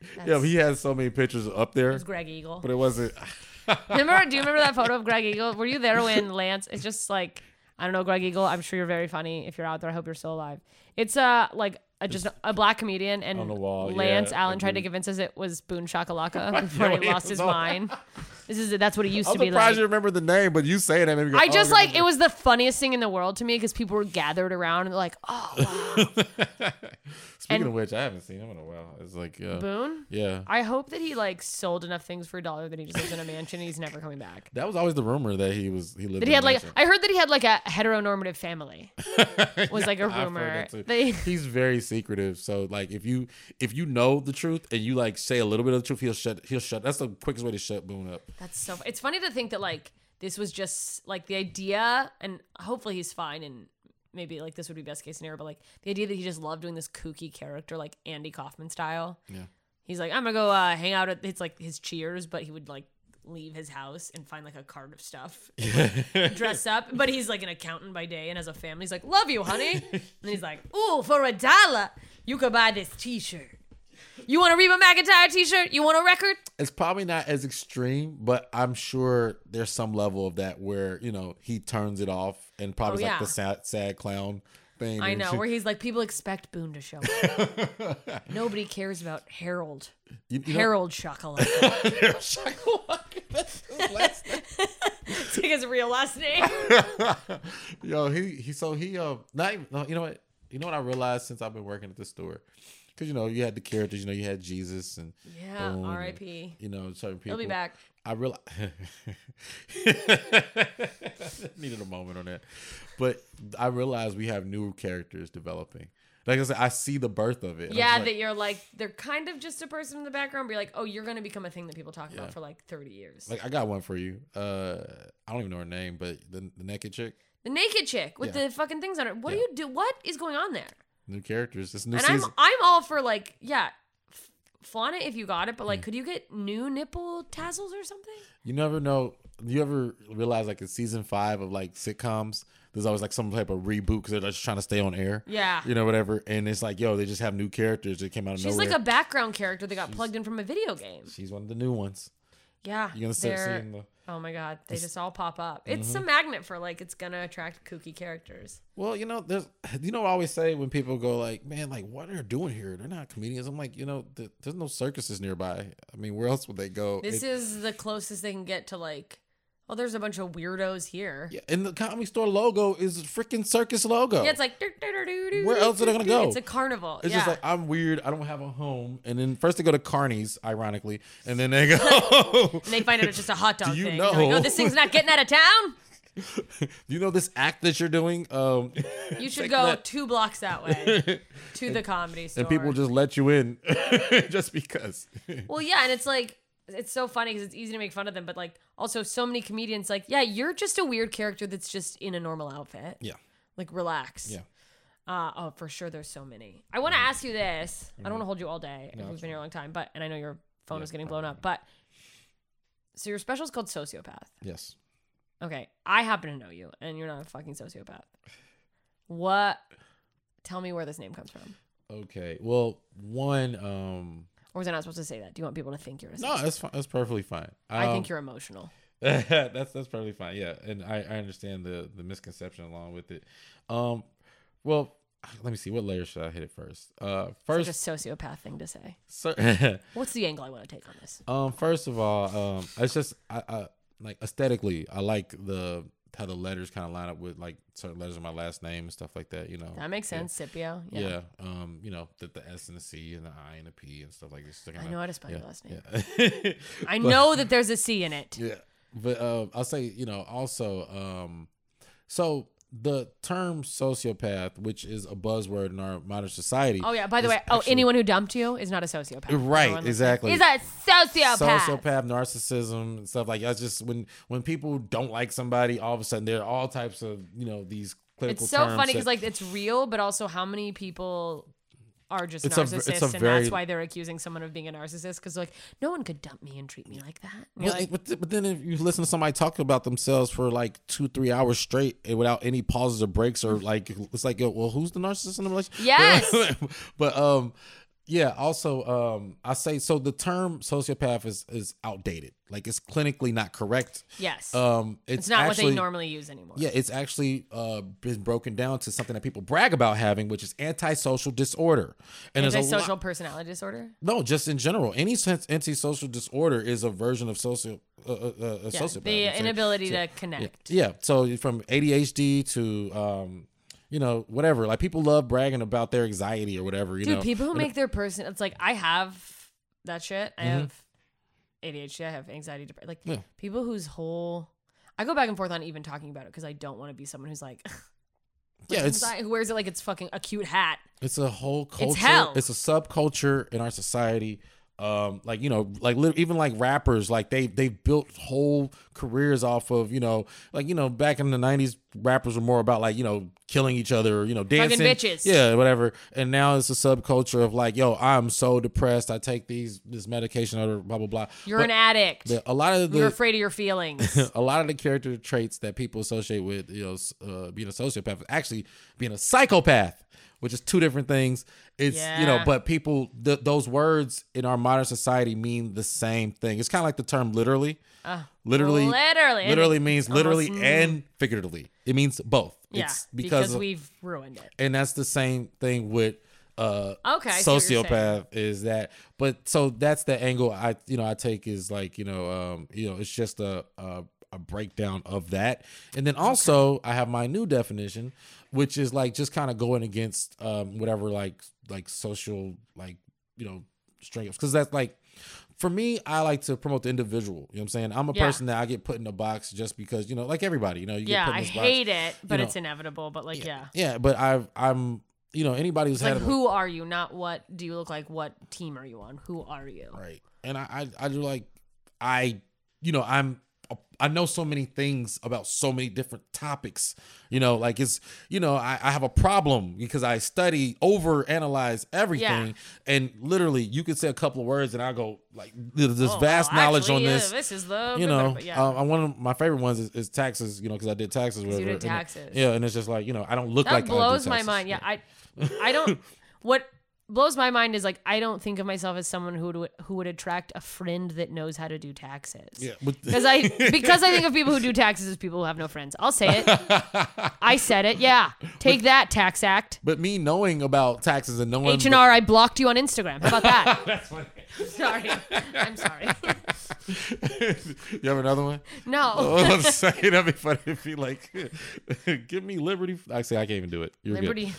Yeah, That's, but he has so many pictures up there, it was Greg Eagle. but it wasn't. [laughs] [laughs] remember? Do you remember that photo of Greg Eagle? Were you there when Lance? It's just like I don't know, Greg Eagle. I'm sure you're very funny. If you're out there, I hope you're still alive. It's uh like a, just a black comedian, and On the wall, Lance yeah, Allen tried to convince us it was Boone Shakalaka [laughs] before he lost his mind. This is that's what it used I'm to be surprised like. you remember the name, but you saying that made me go, I oh, just I like it was the funniest thing in the world to me because people were gathered around and like, "Oh, wow, [laughs] Speaking and- of which, I haven't seen him in a while. It's like, yeah, Boone." yeah. I hope that he like sold enough things for a dollar that he just lives in a mansion and he's never coming back. That was always the rumor that he was he lived. That in he had a like. I heard that he had like a heteronormative family. [laughs] was like a rumor. that too. They- [laughs] He's very secretive. So like if you if you know the truth and you like say a little bit of the truth, he'll shut he'll shut. That's the quickest way to shut Boone up. That's so. It's funny to think that like this was just like the idea, and hopefully he's fine, and maybe like this would be best case scenario, but like the idea that he just loved doing this kooky character, like Andy Kaufman style. Yeah. He's like, I'm gonna go uh, hang out at it's like his Cheers, but he would like leave his house and find like a cart of stuff, [laughs] dress up. But he's like an accountant by day and has a family. He's like, "Love you, honey," [laughs] and he's like, "Ooh, for a dollar, you could buy this T-shirt. You want a Reba McEntire T-shirt? You want a record? It's probably not as extreme, but I'm sure there's some level of that where you know he turns it off and probably Oh, like the sad, sad clown thing. I know shit. where he's like, people expect Boone to show up. [laughs] Nobody cares about Harold. You- you know- Harold Chocolate. [laughs] That's his last name. [laughs] It's like his real last name. Yo, he he so he uh not even, no, you know what you know what I realized since I've been working at the store because you know you had the characters you know you had Jesus and Yeah, Boone and, R.I.P.. you know certain people He'll be back. I realized [laughs] needed a moment on that, but I realized we have new characters developing. Like I said, I see the birth of it. Yeah, like, that you're like they're kind of just a person in the background, but you're like, oh, you're gonna become a thing that people talk Yeah. about for like 30 years. like I got one for you. Uh, I don't even know her name, but the the naked chick, the naked chick with Yeah. the fucking things on her. What Yeah. do you do? What is going on there? New characters. This new and I'm. I'm all for like, yeah, f- flaunt it if you got it, but Mm. like, could you get new nipple tassels or something? You never know. You ever realize like in season five of like sitcoms, there's always like some type of reboot because they're just trying to stay on air. Yeah. You know, whatever. And it's like, yo, they just have new characters that came out of She's nowhere. like a background character that got plugged in from a video game. She's one of the new ones. Yeah, You're gonna start seeing the. Oh my god, they just all pop up. It's Mm-hmm. a magnet for like it's gonna attract kooky characters. Well, you know, there's. [sighs] You know, I always say when people go like, "Man, like, what are they doing here? They're not comedians." I'm like, you know, th- there's no circuses nearby. I mean, where else would they go? This It- is the closest they can get to like, oh, there's a bunch of weirdos here. yeah, and the comedy store logo is a freaking circus logo. Yeah, it's like Where else are they gonna go? It's a carnival. It's yeah. just like I'm weird. I don't have a home, and then first they go to Carney's, ironically, and then they go. [laughs] and they find out it's just a hot [laughs] dog Do you thing. They're like, oh, this thing's not getting out of town. [laughs] Do you know this act that you're doing? Um, You should go that. two blocks that way to the comedy store. and people just let you in just because. Well, yeah, and it's like it's so funny because it's easy to make fun of them, but like also so many comedians like, yeah, you're just a weird character that's just in a normal outfit. yeah, Like relax. yeah. Uh, oh, for sure. There's so many. I want to ask you this. I don't want to hold you all day. We've been here a long time, but and I know your phone Yeah, is getting blown up. But so your special is called Sociopath. Yes. Okay, I happen to know you, and you're not a fucking sociopath. What? Tell me where this name comes from. Okay. Well, one. Um. Or was I not supposed to say that? Do you want people to think you're a No, that's fine. That's perfectly fine. I Um, think you're emotional. [laughs] that's that's perfectly fine. Yeah, and I, I understand the the misconception along with it. Um, well, let me see. What layer should I hit it first? Uh, It's first, like a sociopath thing to say. so- [laughs] What's the angle I want to take on this? um, first of all, um, it's just I, I like aesthetically, I like the how the letters kind of line up with like certain letters of my last name and stuff like that. You know, That makes Yeah. sense, Scipio. Yeah. Yeah. Um, you know, the, the S and the C and the I and the P and stuff like this. I kinda- know how to spell yeah, your last name. [laughs] Yeah. I But- know that there's a C in it. Yeah, but uh, I'll say you know also um, so the term sociopath, which is a buzzword in our modern society. Oh yeah. By the way, oh actually- anyone who dumped you is not a sociopath. Right, exactly. Is a sociopath. sociopath, narcissism, and stuff like that's just when when people don't like somebody, all of a sudden there are all types of you know these clinical. It's so funny because like it's real, but also how many people are just It's narcissists, a and very- that's why they're accusing someone of being a narcissist. Because like no one could dump me and treat me like that. Like, but, but then if you listen to somebody talk about themselves for like two, three hours straight and without any pauses or breaks or like it's like, well, who's the narcissist in the relationship? Yes. [laughs] but um, yeah. Also, um, I say so. The term sociopath is is outdated. Like it's clinically not correct. yes, Um, it's, it's not actually, what they normally use anymore. Yeah, it's actually uh, been broken down to something that people brag about having, which is antisocial disorder. And there's a lot- Antisocial personality disorder. no, just in general, any sense antisocial disorder is a version of social uh, uh, uh, Yeah, sociopath. the inability so- to connect. Yeah, so from ADHD to um, you know, whatever. Like people love bragging about their anxiety or whatever. You Dude, know, people who And- make their person, it's like I have that shit. I Mhm. have ADHD. I have anxiety. Dep- like Yeah. people whose whole, I go back and forth on even talking about it because I don't want to be someone who's like, [laughs] yeah, it's who wears it like it's fucking a cute hat. it's a whole culture. It's, hell. It's a subculture in our society. Um, like you know, like li- even like rappers, like they they built whole careers off of you know, like you know, back in the '90s, rappers were more about like you know killing each other, or, you know, dancing, bitches. yeah, whatever. And now it's a subculture of like, yo, I'm so depressed. I take these this medication or blah blah blah. You're But an addict. the- a lot of the, You're afraid of your feelings. [laughs] a lot of the character traits that people associate with you know uh, being a sociopath actually being a psychopath which is two different things. It's you know but people th- those words in our modern society mean the same thing. It's kind of like the term literally. Literally literally. literally means literally and figuratively. It means both. Yeah, it's because, because, of- we've ruined it. and that's the same thing with uh Okay, I see what you're saying. sociopath is that but so that's the angle i you know i take is like you know um you know it's just a a, a breakdown of that. And then also i have my new definition which is like just kind of going against um whatever like like social like you know string because that's like for me, I like to promote the individual. You know what I'm saying? I'm a Yeah. person that I get put in a box just because, you know, like everybody, you know, you get Yeah, put in I box. hate it, but know, it's inevitable. But like, yeah. Yeah, but I've I'm you know, anybody who's like, a- who are you? Not what do you look like? What team are you on? Who are you? Right. And I, I, I do like, I, you know, I'm, I know so many things about so many different topics. You know, like it's, you know, I, I have a problem because I study, over analyze everything, Yeah. and literally, you could say a couple of words, and I go like, there's this Oh, vast well, knowledge actually, on uh, this. this is the you know, yeah. um, one of my favorite ones is, is taxes. You know, because I did taxes. you Whatever. did and it- taxes. yeah, and it's just like you know, I don't look that like blows my mind. Yeah, I, I don't. [laughs] what blows my mind is like I don't think of myself as someone who would who would attract a friend that knows how to do taxes. Yeah, Because I because I think of people who do taxes as people who have no friends. I'll say it. [laughs] I said it. Yeah. Take that tax act. but me knowing about taxes and knowing H and R. I blocked you on Instagram. How about that? [laughs] That's funny. sorry. I'm sorry. you have another one? No. [laughs] Oh, I'm saying that'd be funny if you like, give me liberty. Actually, I can't even do it. You're Liberty.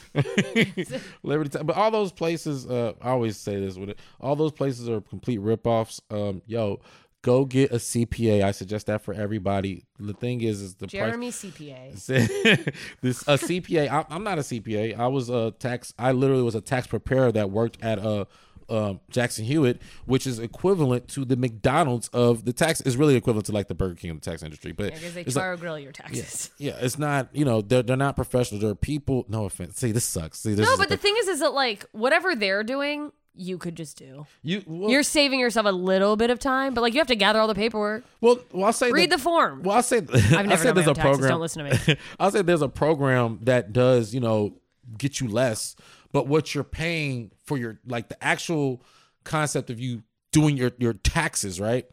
liberty. Ti- But all those places, uh, I always say this with it. All those places are complete ripoffs. Um, yo, go get a CPA. I suggest that for everybody. The thing is, is the Jeremy CPA. [laughs] this a CPA. I, I'm not a CPA. I was a tax. I literally was a tax preparer that worked at a. Um, Jackson Hewitt, which is equivalent to the McDonald's of the tax, is really equivalent to like the Burger King of the tax industry. But Because they it's like- grill your taxes. yeah, it's not. You know, they're they're not professionals. They're people. No offense. See, this sucks. See, this No, but the thing is, is that like whatever they're doing, you could just do. you. Well, You're saving yourself a little bit of time, but like you have to gather all the paperwork. well, well, I'll say Read that- the form. Well, I'll say. I've never [laughs] my there's a taxes. program. Don't listen to me. [laughs] I'll say there's a program that does, you know, get you less, but what you're paying for your like the actual concept of you doing your your taxes, right?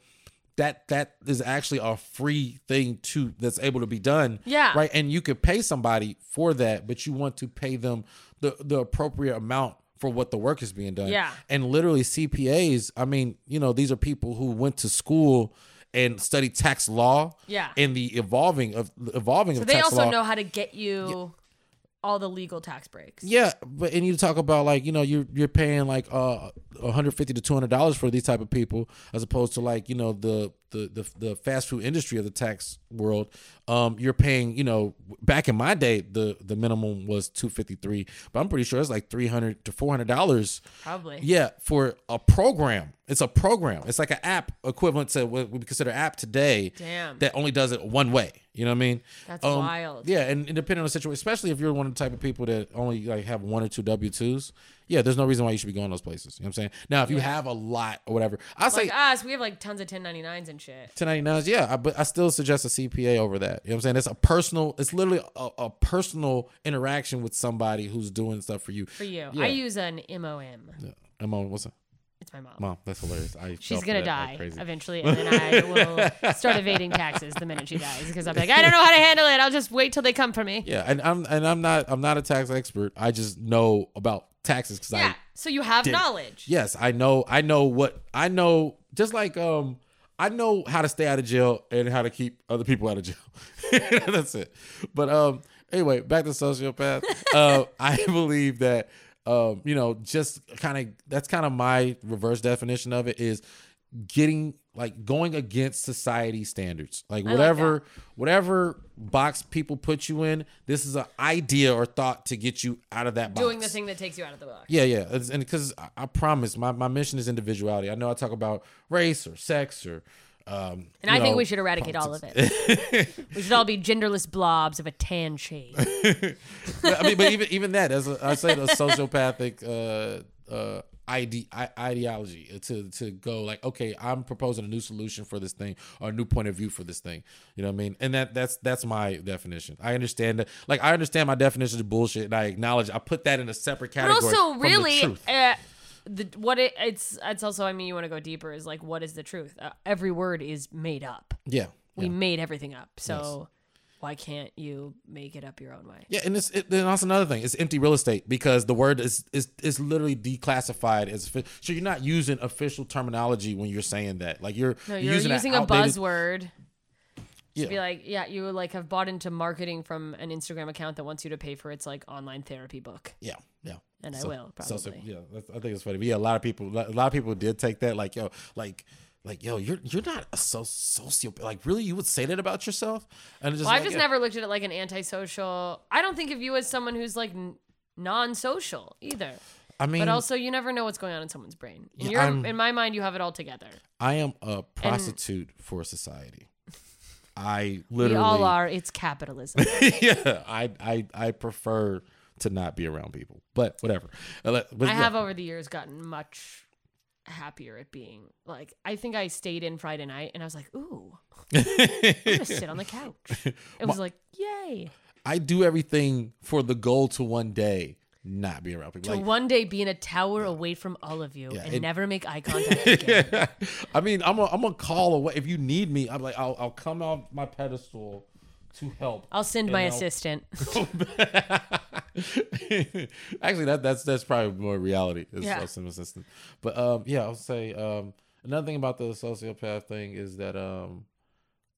That that is actually a free thing to that's able to be done. Yeah. Right. And you could pay somebody for that, but you want to pay them the the appropriate amount for what the work is being done. Yeah. And literally CPAs, I mean, you know, these are people who went to school and studied tax law. Yeah. And the evolving of evolving So of they also law. know how to get you all the legal tax breaks. Yeah, but and you talk about like you know you're you're paying like uh 150 to 200 dollars for these type of people as opposed to like you know the the the, the fast food industry of the tax world. Um, you're paying you know back in my day the the minimum was 253, but I'm pretty sure it's like 300 to 400 dollars. Probably. Yeah, for a program. It's a program. It's like an app equivalent to what we consider app today. Damn. That only does it one way. You know what I mean? That's Um, wild. Yeah, and, and depending on the situation, especially if you're one of the type of people that only like have one or two W twos, yeah, there's no reason why you should be going those places. You know what I'm saying? Now, if you have a lot or whatever, I say Like us, we have like tons of 1099s and shit. 1099s, yeah, I, but I still suggest a CPA over that. You know what I'm saying? It's a personal, it's literally a, a personal interaction with somebody who's doing stuff for you. For you. Yeah. I use an MOM. I'm on, what's that? It's my mom. Mom, that's hilarious. I She's gonna that like die eventually, and then I [laughs] will start evading taxes the minute she dies because I'm like, I don't know how to handle it. I'll just wait till they come for me. Yeah, and I'm and I'm not I'm not a tax expert. I just know about taxes because Yeah. I So you have did- knowledge. Yes, I know. I know what I know. Just like um, I know how to stay out of jail and how to keep other people out of jail. [laughs] That's it. But um, anyway, back to sociopath. [laughs] uh, I believe that um, you know, just kind of that's kind of my reverse definition of it is getting like going against society standards like like whatever whatever box people put you in this is an idea or thought to get you out of that box Doing the thing that takes you out of the box. yeah, yeah, and because I, I promise, my, my mission is individuality. I know I talk about race or sex or Um, And I think we should eradicate all of it. we should all be genderless blobs of a tan shade. [laughs] I mean, but even even that, as a, I say, a sociopathic uh, uh, ide- ideology to to go like, okay, I'm proposing a new solution for this thing or a new point of view for this thing. You know what I mean? And that that's that's my definition. I understand that. Like, I understand my definition of bullshit, and I acknowledge. I put that in a separate category. But also, really, uh, the what it it's it's also. I mean, you want to go deeper. Is like, what is the truth? Uh, every word is made up. yeah, We yeah. made everything up. So why can't you make it up your own way? Yeah, and it's it, then also another thing. It's empty real estate because the word is is is literally declassified as so you're not using official terminology when you're saying that. Like you're No, you're using, an a outdated- buzzword. Yeah. To be like, yeah, you like have bought into marketing from an Instagram account that wants you to pay for its like online therapy book. Yeah, yeah. And I So- will, so- so, probably. yeah, I think it's funny. But yeah, a lot of people, a lot of people did take that. Like, yo, like, like, yo, you're you're not a so sociopath. Like, really, you would say that about yourself? And just Well, I've just yeah. never looked at it like an antisocial. I don't think of you as someone who's like n- non-social either. I mean, But also, you never know what's going on in someone's brain. In Yeah, your, in my mind, you have it all together. I am a prostitute for society. [laughs] I literally, We all are. It's capitalism. [laughs] yeah, I, I I prefer to not be around people, but whatever. Uh, I have over the years gotten much happier at being like. I think I stayed in Friday night and I was like, "Ooh, I'm gonna sit on the [laughs] couch." It was like, "Yay!" I do everything for the goal to one day not be around people. To Like, one day be in a tower away from all of you Yeah, and it- never make eye [laughs] contact again. I mean, I'm a, I'm gonna call away if you need me. I'm like, I'll, I'll come off my pedestal to help. I'll send my I'll- assistant. [laughs] [laughs] Actually, that that's that's probably more reality. Is Yeah. yeah. some assistant. But um, yeah, I'll say um, another thing about the sociopath thing is that um,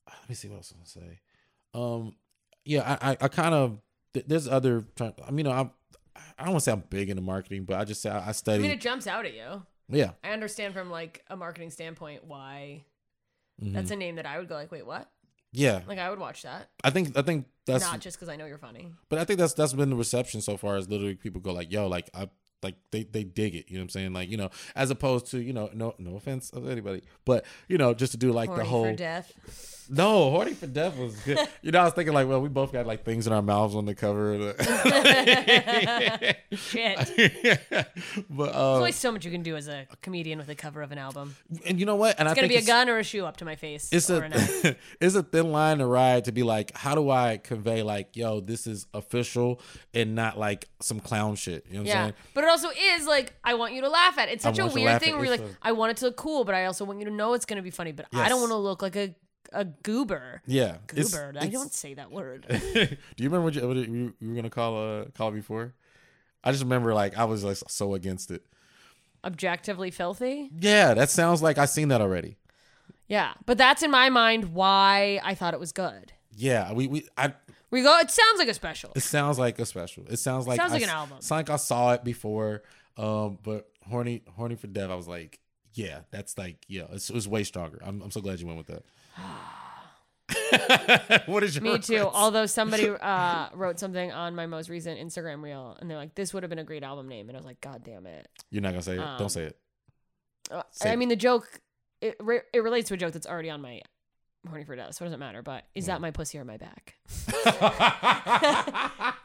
let me see what else I'm gonna say. Um, yeah, I I, I kind of th- there's other. I mean, know I'm I don't want to say I'm big into marketing, but I just say I, I I study. mean, it jumps out at you. yeah, I understand from like a marketing standpoint why Mhm. that's a name that I would go like, wait, what? Yeah. Like I would watch that, I think I think that's not just because I know you're funny. But I think that's that's been the reception so far. Is literally people go like, "Yo, like I like they they dig it." You know what I'm saying? Like you know, as opposed to you know, no no offense of anybody, but you know, just to do like Horny the whole for death. no horny for death was good. you know, I was thinking like, well, we both got like things in our mouths on the cover. of the- [laughs] [laughs] Shit. but There's um, always so much you can do as a comedian with a cover of an album. and you know what? And I It's gonna think be a gun or a shoe up to my face. it's a [laughs] it's a thin line to ride to be like, how do I convey like, yo, this is official and not like some clown shit. You know what I'm Yeah, saying? but it also is like I want you to laugh at. it. It's such a to weird thing where you're like, I want it to look cool, but I also want you to know it's gonna be funny. But I don't want to look like a a goober. Yeah, it's- Goober. I it's- don't say that word. [laughs] Do you remember what you, what you, you were gonna call uh call before? I just remember like I was like so against it. Objectively filthy. Yeah, that sounds like I've seen that already. Yeah, but that's in my mind why I thought it was good. Yeah, we we I We go. It sounds like a special. it sounds like a special. It sounds like Sounds I like an album. Sounds like I saw it before. Um, but horny horny for dev, I was like, yeah, that's like yeah, it's, it was way stronger. I'm I'm so glad you went with that. [sighs] [laughs] what is your Me too. Although somebody [laughs] uh, wrote something on my most recent Instagram reel, and they're like, "This would have been a great album name," and I was like, "God damn it!" You're not gonna say it. Um, Don't say it. Uh, Say I mean, the joke it re- it relates to a joke that's already on my horny for death, so it doesn't matter. But is that my pussy or my back? [laughs]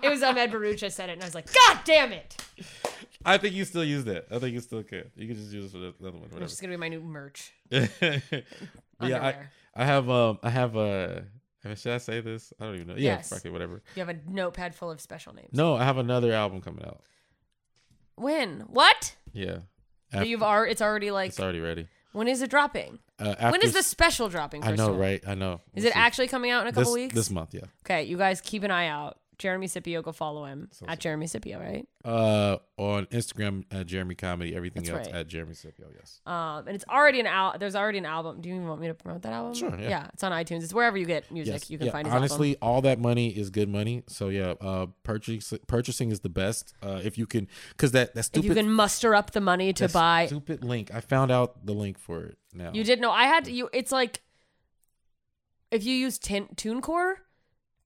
it was um, Ed Barucha said it, and I was like, "God damn it!" I think you still use that. I think you still could. You can just use it for the the other one. It's Whatever. just gonna be my new merch. [laughs] Yeah, I. I have um I have uh should I say this? I don't even know. Yeah, Yes. fuck it, whatever. You have a notepad full of special names. No, I have another album coming out. When? What? Yeah. After- you've already. It's already like. it's already ready. When is it dropping? Uh, when is the special dropping? I know, right? I know. Is We'll it see. actually coming out in a couple this, weeks? This month, yeah. Okay, you guys keep an eye out. Jeremy Scipio, go follow him So- at Jeremy Scipio, right? Uh, on Instagram at Jeremy Comedy. Everything That's else right. at Jeremy Scipio. Yes. Um, and it's already an out. There's already an album. Do you even want me to promote that album? Sure, yeah. it's on iTunes. It's wherever you get music. Yes. You can yeah, find his honestly, album. all that money is good money. So yeah, uh, purchasing purchasing is the best. Uh, if you can, because that that If you can muster up the money to that buy, stupid link. I found out the link for it now. you did know. I had to. You. It's like if you use tin, TuneCore,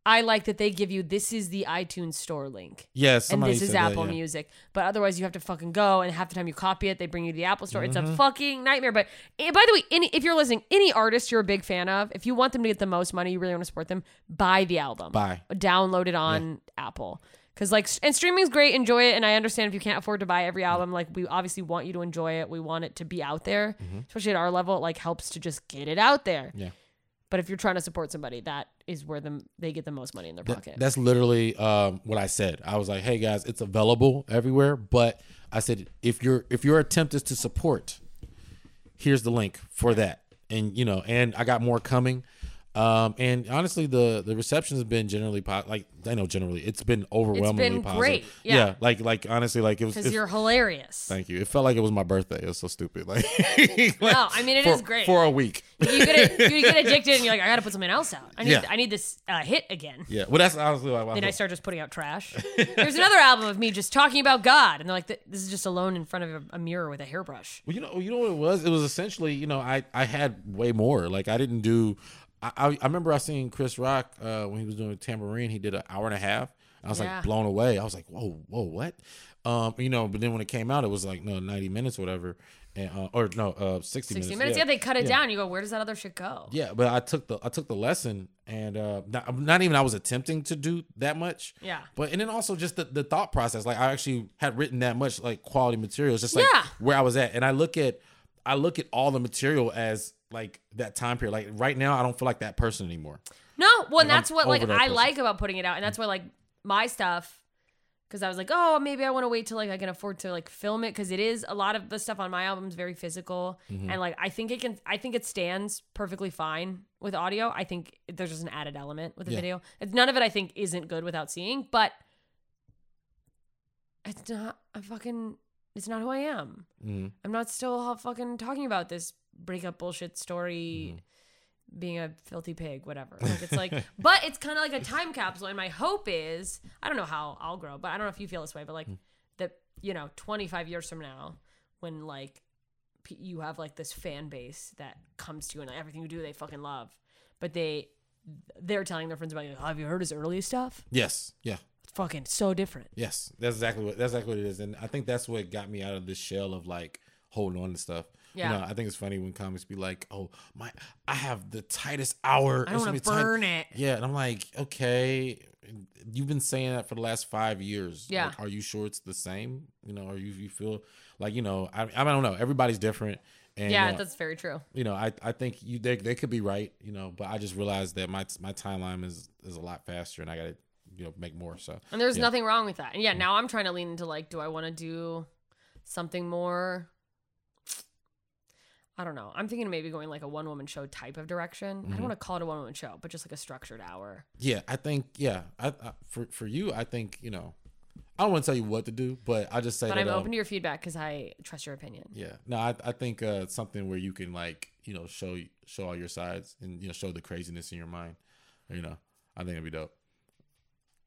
I like that they give you this is the iTunes store link. Yeah, and this is said that, Apple yeah. Music. But otherwise, you have to fucking go, and half the time you copy it, they bring you to the Apple Store. It's Mm-hmm. a fucking nightmare. But eh, by the way, any, if you're listening, any artist you're a big fan of, if you want them to get the most money, you really want to support them, buy the album. Buy. Download it on Apple. Because like, and streaming is great, enjoy it. And I understand if you can't afford to buy every album, like we obviously want you to enjoy it. We want it to be out there, especially at our level. It like helps to just get it out there. Mm-hmm. Yeah. But if you're trying to support somebody, that is where them they get the most money in their Th- pocket. that's literally um, what I said. I was like, "Hey guys, it's available everywhere." But I said, if your if your attempt is to support, here's the link for that. And you know, and I got more coming. Um, and honestly, the the reception has been generally po- like I know generally it's been overwhelmingly positive. great, yeah. like like honestly, like it was. Because you're hilarious. Thank you. It felt like it was my birthday. It was so stupid. [laughs] Like, No, I mean, it it is great. for a week. you get you get [laughs] addicted and you're like, I gotta put something else out. I need Yeah. I need this uh, hit again. Yeah. Well, that's honestly like. Then I start just putting out trash. [laughs] There's another album of me just talking about God, and they're like, this is just alone in front of a, a mirror with a hairbrush. Well, you know, you know what it was. It was essentially, you know, I I had way more. Like I didn't do. I I, I remember I seen Chris Rock uh, when he was doing Tambourine. He did an hour and a half. I was Yeah. like blown away. I was like, whoa, whoa, what? Um, you know, but then when it came out, it was like no, ninety minutes, or whatever, and uh, or no, uh, sixty, 60 minutes. Yeah, they cut it Yeah. down. You go, where does that other shit go? Yeah, but I took the I took the lesson, and uh, not, not even I was attempting to do that much. Yeah. But and then also just the, the thought process. Like I actually had written that much like quality material. It's just like Yeah. where I was at, and I look at I look at all the material as like that time period. Like right now, I don't feel like that person anymore. No, well, and I'm that's what like that I person. like about putting it out, and that's why like my stuff. Because I was like, oh, maybe I want to wait till like I can afford to like film it because it is a lot of the stuff on my album is very physical, Mm-hmm. and like I think it can, I think it stands perfectly fine with audio. I think there's just an added element with the Yeah. video. It's none of it I think isn't good without seeing, but it's not a fucking. It's not who I am. Mm-hmm. I'm not still fucking talking about this breakup bullshit story, being a filthy pig, whatever. Like it's like, [laughs] but it's kind of like a time capsule. And my hope is, I don't know how I'll grow, but I don't know if you feel this way, but like that, you know, 25 years from now, when like p- you have like this fan base that comes to you and like, everything you do they fucking love, but they they're telling their friends about you. Like, have you heard his early stuff? Yes. Yeah. Fucking so different. Yes. That's exactly what that's exactly what it is, and I think that's what got me out of this shell of like holding on to stuff. Yeah. You know, I think it's funny when comics be like, "Oh, my, I have the tightest hour. I gonna tight." burn it. Yeah, and I'm like, okay, you've been saying that for the last five years. Yeah. Like, are you sure it's the same? You know, are you you feel like you know? I I don't know. Everybody's different. And, yeah, uh, that's very true. you know, I, I think you they, they could be right, you know, but I just realized that my my timeline is is a lot faster, and I got to you know make more. So And there's yeah. nothing wrong with that. And yeah, now I'm trying to lean into like, do I want to do something more? I don't know. I'm thinking maybe going like a one woman show type of direction. I Mm-hmm. don't want to call it a one woman show, but just like a structured hour. Yeah, I think yeah. I, I for for you, I think you know, I don't want to tell you what to do, but I just say But that. I'm um, open to your feedback because I trust your opinion. yeah, no, I I think uh, something where you can like you know show show all your sides and you know show the craziness in your mind. You know, I think it'd be dope.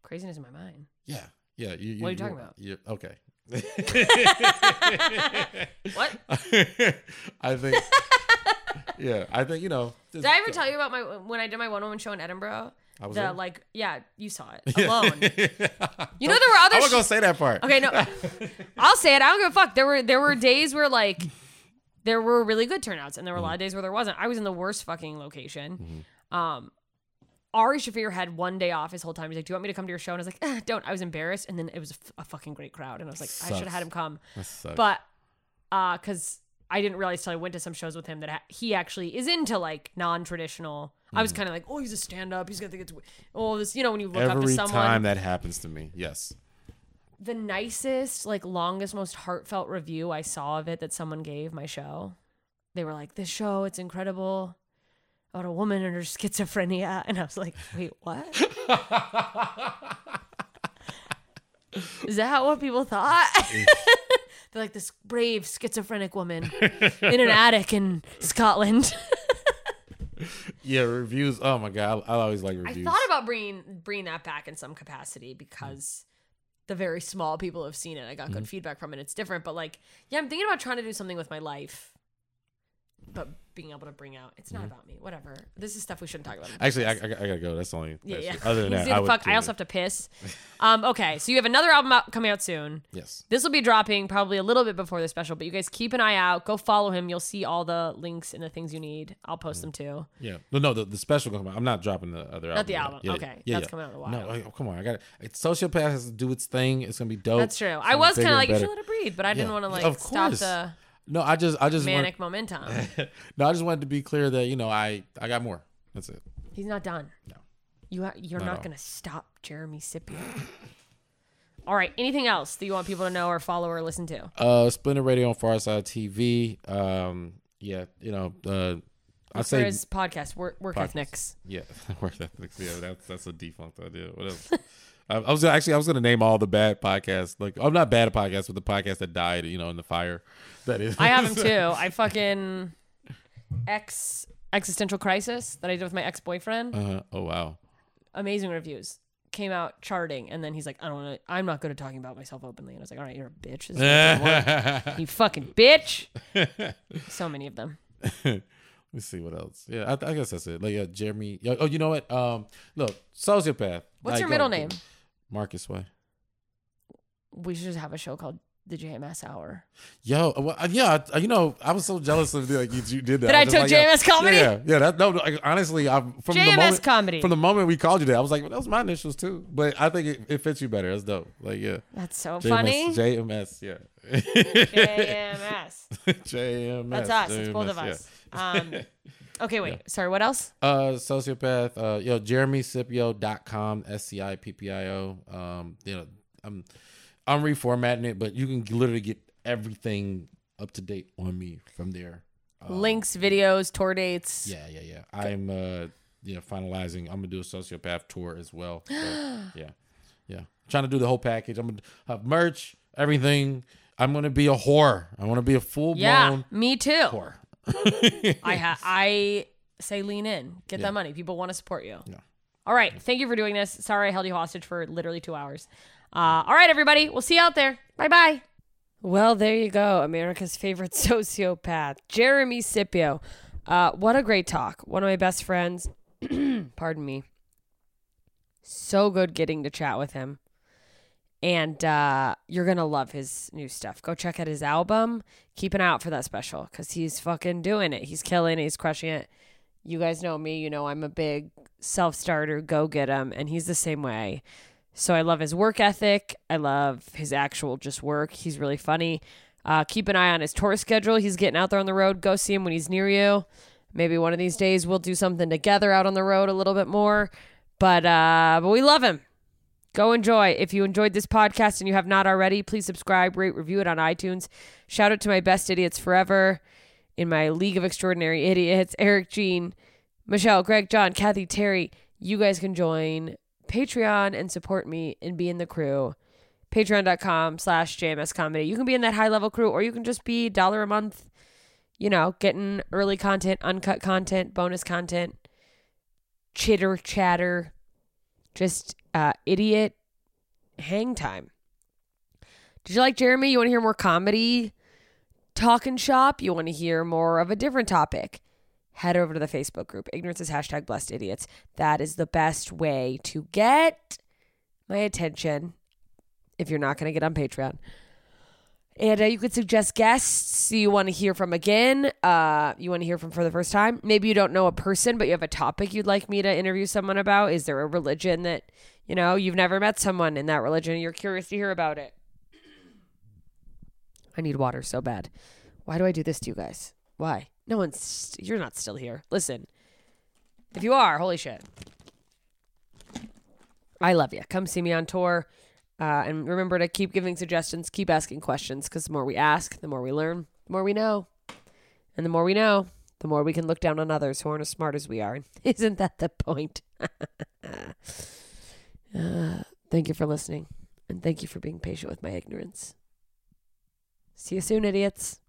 Craziness in my mind. Yeah, yeah. You, What are you talking about? you okay. [laughs] What? [laughs] I think. yeah, I think you know. Did I ever tell you about my when I did my one woman show in Edinburgh? I was the there? like yeah, you saw it [laughs] alone. You know there were other I was sh- gonna say that part. Okay, no, I'll say it. I don't give a fuck. There were there were days where like there were really good turnouts, and there were a lot of days where there wasn't. I was in the worst fucking location. Um, Ari Shaffir had one day off his whole time. He's like, "Do you want me to come to your show?" And I was like, eh, "Don't." I was embarrassed, and then it was a, f- a fucking great crowd, and I was like, "I should have had him come," but uh, because I didn't realize till I went to some shows with him that ha- he actually is into like non-traditional. I was kind of like, "Oh, he's a stand-up. He's gonna think it's oh this," you know, when you look up to someone. every time that happens to me, yes. the nicest, like longest, most heartfelt review I saw of it that someone gave my show. They were like, "This show, it's incredible." About a woman and her schizophrenia, [laughs] and I was like, "Wait, what? [laughs] Is that what people thought?" [laughs] They're like this brave schizophrenic woman in an attic in Scotland. Yeah, reviews. Oh my god, I, I always like reviews. I thought about bringing bringing that back in some capacity because the very small people have seen it. I got Mm-hmm. good feedback from it. It's different, but like, yeah, I'm thinking about trying to do something with my life, but being able to bring out. It's not about me. Whatever. This is stuff we shouldn't talk about. Mm-hmm. Actually, I, I, I gotta go. That's the only. yeah, yeah. Other than [laughs] that, I would. fuck. I also have to piss. [laughs] Um. Okay. So you have another album out, coming out soon. Yes. This will be dropping probably a little bit before the special, but you guys keep an eye out. Go follow him. You'll see all the links and the things you need. I'll post them too. Yeah. No, no. The, the special come out. I'm not dropping the other album. Not the album. Yeah, Okay. Yeah, That's yeah. coming out in a while. No, oh, come on. I got it. Sociopath has to do its thing. It's gonna be dope. That's true. I was kind of like, you should let it breathe, but I didn't want to like stop the No, I just, I just manic want. momentum. [laughs] no, I just wanted to be clear that you know I, I got more. That's it. He's not done. No. You ha- you're Not not going to stop Jeremy Scipio. [laughs] all right. Anything else that you want people to know or follow or listen to? Uh, Splinter Radio on Farside TV. Um, yeah, you know, uh, I say his podcast, Work, work Podcast. Ethnics. Yeah, [laughs] work ethics. Yeah, that's that's a defunct idea. What else? I, I was actually I was gonna name all the bad podcasts. Like I'm not bad at podcasts, but the podcast that died, you know, in the fire. That is. I have [laughs] him too. I fucking ex existential crisis that I did with my ex boyfriend. Uh, oh wow. Amazing reviews. Came out charting, and then he's like, "I don't want to. I'm not good at talking about myself openly." And I was like, "All right, you're a bitch. This is not [laughs] you fucking bitch." [laughs] so many of them. Let's see what else. Yeah, I, I guess that's it. Like, yeah, Jeremy. Oh, you know what? Um, look, sociopath. What's Like, your middle go- name? Marcus Way. We should just have a show called the JMS Hour. Yo, well, yeah, I- you know, I was so jealous of you. like you, you did that. That I just took like, yeah, JMS comedy? Yeah, yeah. That, no, like, honestly, I from the JMS moment, comedy. From the moment we called you that, I was like, well, that was my initials too. But I think it, it fits you better. That's dope. Like, yeah, That's so JMS, funny. JMS, yeah, JMS. [laughs] JMS. That's us. It's both of JMS, us. Um, [laughs] okay, wait. Sorry, what else? yeah. Uh, sociopath. Uh, yo, JeremyScipio.com. S C I P P I O. Um, you know, I'm I'm reformatting it, but you can literally get everything up to date on me from there. Links, videos, tour dates. Yeah, yeah, yeah. I'm uh yeah, finalizing. I'm gonna do a sociopath tour as well. So, [gasps] yeah. Yeah. trying to do the whole package. I'm gonna have merch, everything. I'm gonna be a whore. I wanna be a full blown. Yeah, me too. whore. [laughs] I ha- I say lean in, get Yeah. that money. People want to support you. Yeah. All right, thank you for doing this. Sorry I held you hostage for literally two hours. Uh, all right, everybody, we'll see you out there. Bye bye. Well, there you go, America's favorite [laughs] sociopath, Jeremy Scipio. Uh, what a great talk. One of my best friends. [clears throat] Pardon me. So good getting to chat with him. And uh, you're to love his new stuff. Go check out his album. Keep an eye out for that special because he's fucking doing it. He's killing it. He's crushing it. You guys know me. You know I'm a big self starter, go get him. And he's the same way. So I love his work ethic. I love his actual just work. He's really funny. Uh, keep an eye on his tour schedule. He's getting out there on the road. Go see him when he's near you. Maybe one of these days we'll do something together out on the road a little bit more. But uh, but we love him. Go enjoy. If you enjoyed this podcast and you have not already, please subscribe, rate, review it on iTunes. Shout out to my best idiots forever in my League of Extraordinary Idiots Eric, Jean, Michelle, Greg, John, Kathy, Terry. You guys can join Patreon and support me and be in the crew. Patreon.com slash JMS comedy. You can be in that high level crew or you can just be dollar a month, you know, getting early content, uncut content, bonus content, chitter chatter, just uh, idiot hang time. Did you like Jeremy? You want to hear more comedy? Talking shop? You want to hear more of a different topic? Head over to the Facebook group. Ignorance is hashtag blessed idiots. That is the best way to get my attention if you're not going to get on Patreon. And uh, you could suggest guests you want to hear from again. Uh, you want to hear from for the first time. Maybe you don't know a person, but you have a topic you'd like me to interview someone about. Is there a religion that, you know, you've never met someone in that religion and you're curious to hear about it? I need water so bad. Why do I do this to you guys? Why? No one's, you're not still here. Listen, if you are, holy shit. I love you. Come see me on tour. Uh, and remember to keep giving suggestions, keep asking questions, because the more we ask, the more we learn, the more we know. And the more we know, the more we can look down on others who aren't as smart as we are. [laughs] Isn't that the point? [laughs] uh, thank you for listening. And thank you for being patient with my ignorance. See you soon, idiots.